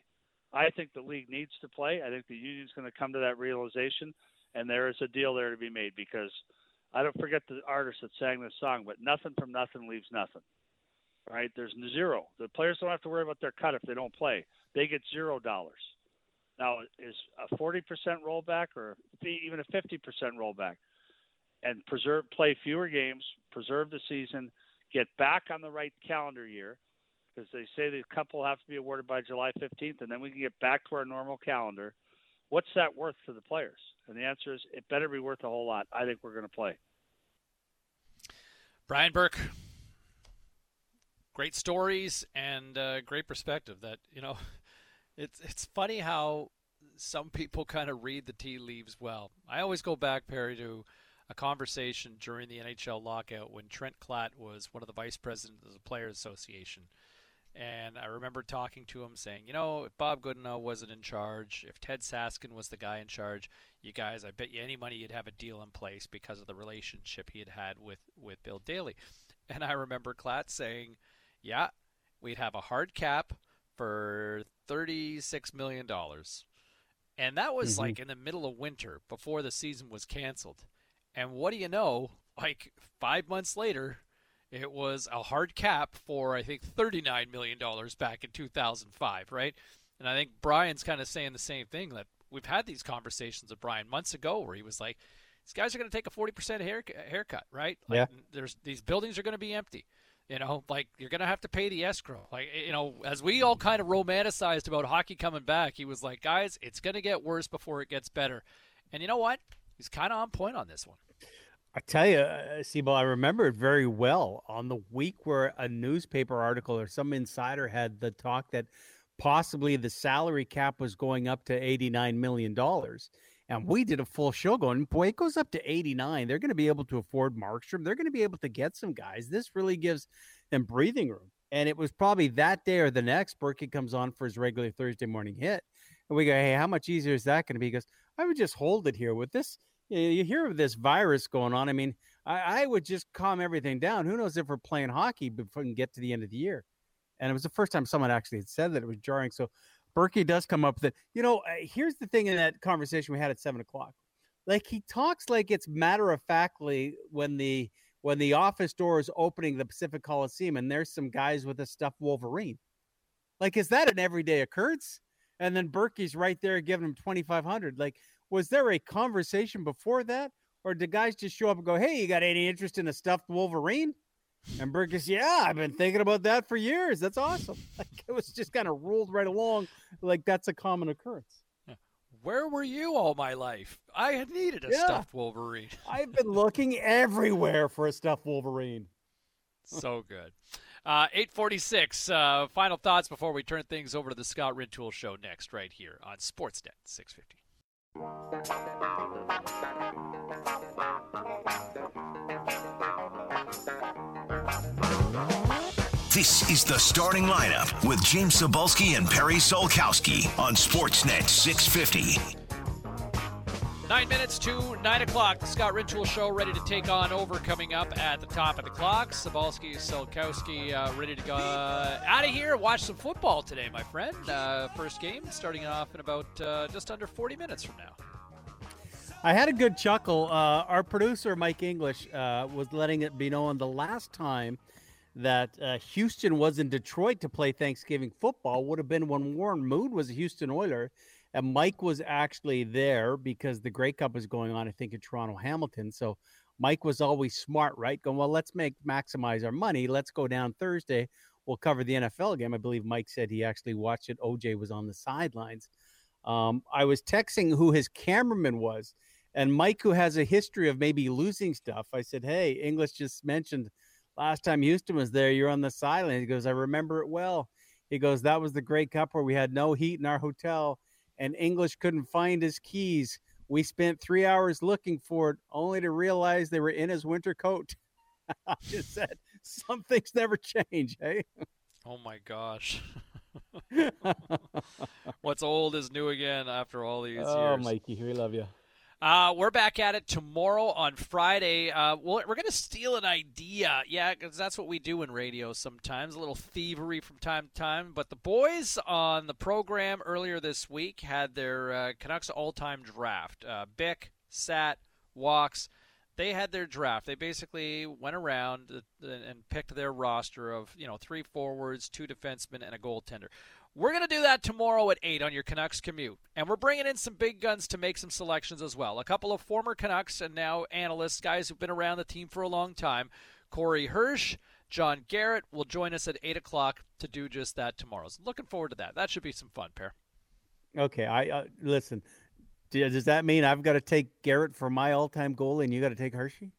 I think the league needs to play. I think the union's going to come to that realization, and there is a deal there to be made because I don't forget the artist that sang this song, but nothing from nothing leaves nothing. Right? There's zero. The players don't have to worry about their cut if they don't play. They get zero dollars. Now, is a 40% rollback or even a 50% rollback? And preserve, play fewer games, preserve the season, get back on the right calendar year, because they say the couple have to be awarded by July 15th, and then we can get back to our normal calendar. What's that worth to the players? And the answer is it better be worth a whole lot. I think we're going to play. Brian Burke, great stories and uh, great perspective. That you know, it's it's funny how some people kind of read the tea leaves well. I always go back, Perry, to a conversation during the NHL lockout when Trent Klatt was one of the vice presidents of the Players Association. And I remember talking to him saying, you know, if Bob Goodenow wasn't in charge, if Ted Saskin was the guy in charge, you guys, I bet you any money you'd have a deal in place because of the relationship he had had with, with Bill Daly. And I remember Klatt saying, Yeah, we'd have a hard cap for $36 million. And that was Mm-hmm. like in the middle of winter before the season was canceled. And what do you know? Like five months later, it was a hard cap for, I think, $39 million back in 2005, right? And I think Brian's kind of saying the same thing that we've had these conversations with Brian months ago where he was like, these guys are going to take a 40% hair, haircut, right? Like, Yeah. There's These buildings are going to be empty. You know, like you're to have to pay the escrow. Like, you know, as we all kind of romanticized about hockey coming back, he was like, guys, it's to get worse before it gets better. And you know what? He's kind of on point on this one. I tell you, uh, Sibo, I remember it very well on the week where a newspaper article or some insider had the talk that possibly the salary cap was going up to $89 million. And we did a full show going, boy, it goes up to 89. They're going to be able to afford Markstrom. They're going to be able to get some guys. This really gives them breathing room. And it was probably that day or the next, Burkie comes on for his regular Thursday morning hit. And we go, hey, how much easier is that going to be? He goes, I would just hold it here with this. You you hear of this virus going on. I mean, I, I would just calm everything down. Who knows if we're playing hockey before we can get to the end of the year? And it was the first time someone actually had said that it was jarring. So Burkie does come up with it. You know, here's the thing in that conversation we had at seven o'clock. Like he talks like it's matter of factly when the when the office door is opening the Pacific Coliseum and there's some guys with a stuffed Wolverine. Like, is that an everyday occurrence? And then Burkie's right there giving him twenty five hundred. Like, was there a conversation before that, or did guys just show up and go, "Hey, you got any interest in a stuffed Wolverine?" And Burke goes, Yeah, I've been thinking about that for years. That's awesome. Like it was just kind of ruled right along, like that's a common occurrence. Where were you all my life? I had needed a Yeah. stuffed Wolverine. I've been looking everywhere for a stuffed Wolverine. so good. Uh, 846. Uh, final thoughts before we turn things over to the Scott Rintoul Show next, right here on Sportsnet 650. This is the starting lineup with James Cybulski and Perry Solkowski on Sportsnet 650. Nine minutes to nine o'clock. The Scott Rintoul Show ready to take on over coming up at the top of the clock. Sabalski, Solkowski uh, ready to go out of here. Watch some football today, my friend. Uh, first game starting off in about uh, just under 40 minutes from now. I had a good chuckle. Uh, our producer, Mike English, uh, was letting it be known the last time that uh, Houston was in Detroit to play Thanksgiving football would have been when Warren Moon was a Houston Oiler. And Mike was actually there because the Grey Cup was going on, I think, in Toronto Hamilton. So Mike was always smart, right? Going, well, let's make maximize our money. Let's go down Thursday. We'll cover the NFL game. I believe Mike said he actually watched it. OJ was on the sidelines. Um, I was texting who his cameraman was, and Mike, who has a history of maybe losing stuff, I said, Hey, English just mentioned last time Houston was there, you're on the sideline. He goes, I remember it well. He goes, That was the Grey Cup where we had no heat in our hotel, and English couldn't find his keys. We spent three hours looking for it, only to realize they were in his winter coat. I just said, Some things never change, hey? Oh my gosh. What's old is new again after all these oh, years. Oh, Mikey, we love you. Uh, we're back at it tomorrow on Friday. Uh, we're going to steal an idea. Yeah, because that's what we do in radio sometimes. A little thievery from time to time. But the boys on the program earlier this week had their uh, Canucks all time draft. Uh, Bick, Sat, Walks. They had their draft. They basically went around and picked their roster of, you know, three forwards, two defensemen, and a goaltender. We're going to do that tomorrow at 8 on your Canucks commute. And we're bringing in some big guns to make some selections as well. A couple of former Canucks and now analysts, guys who've been around the team for a long time. Corey Hirsch, John Garrett will join us at 8 o'clock to do just that tomorrow. So looking forward to that. That should be some fun, pair. Okay, I uh, listen. Does that mean I've got to take Garrett for my all-time goal, and you got to take Hershey?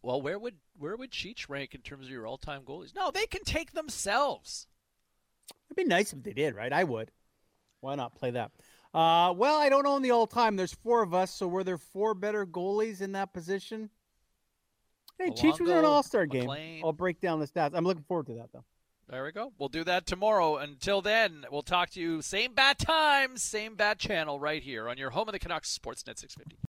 Well, where would where would Cheech rank in terms of your all-time goalies? No, they can take themselves. It'd be nice if they did, right? I would. Why not play that? Uh, well, I don't own the all-time. There's four of us, so were there four better goalies in that position? Hey, Cheech was in an All-Star game. I'll break down the stats. I'm looking forward to that, though. There we go. We'll do that tomorrow. Until then, we'll talk to you same bat time, same bat channel right here on your home of the Canucks Sportsnet 650.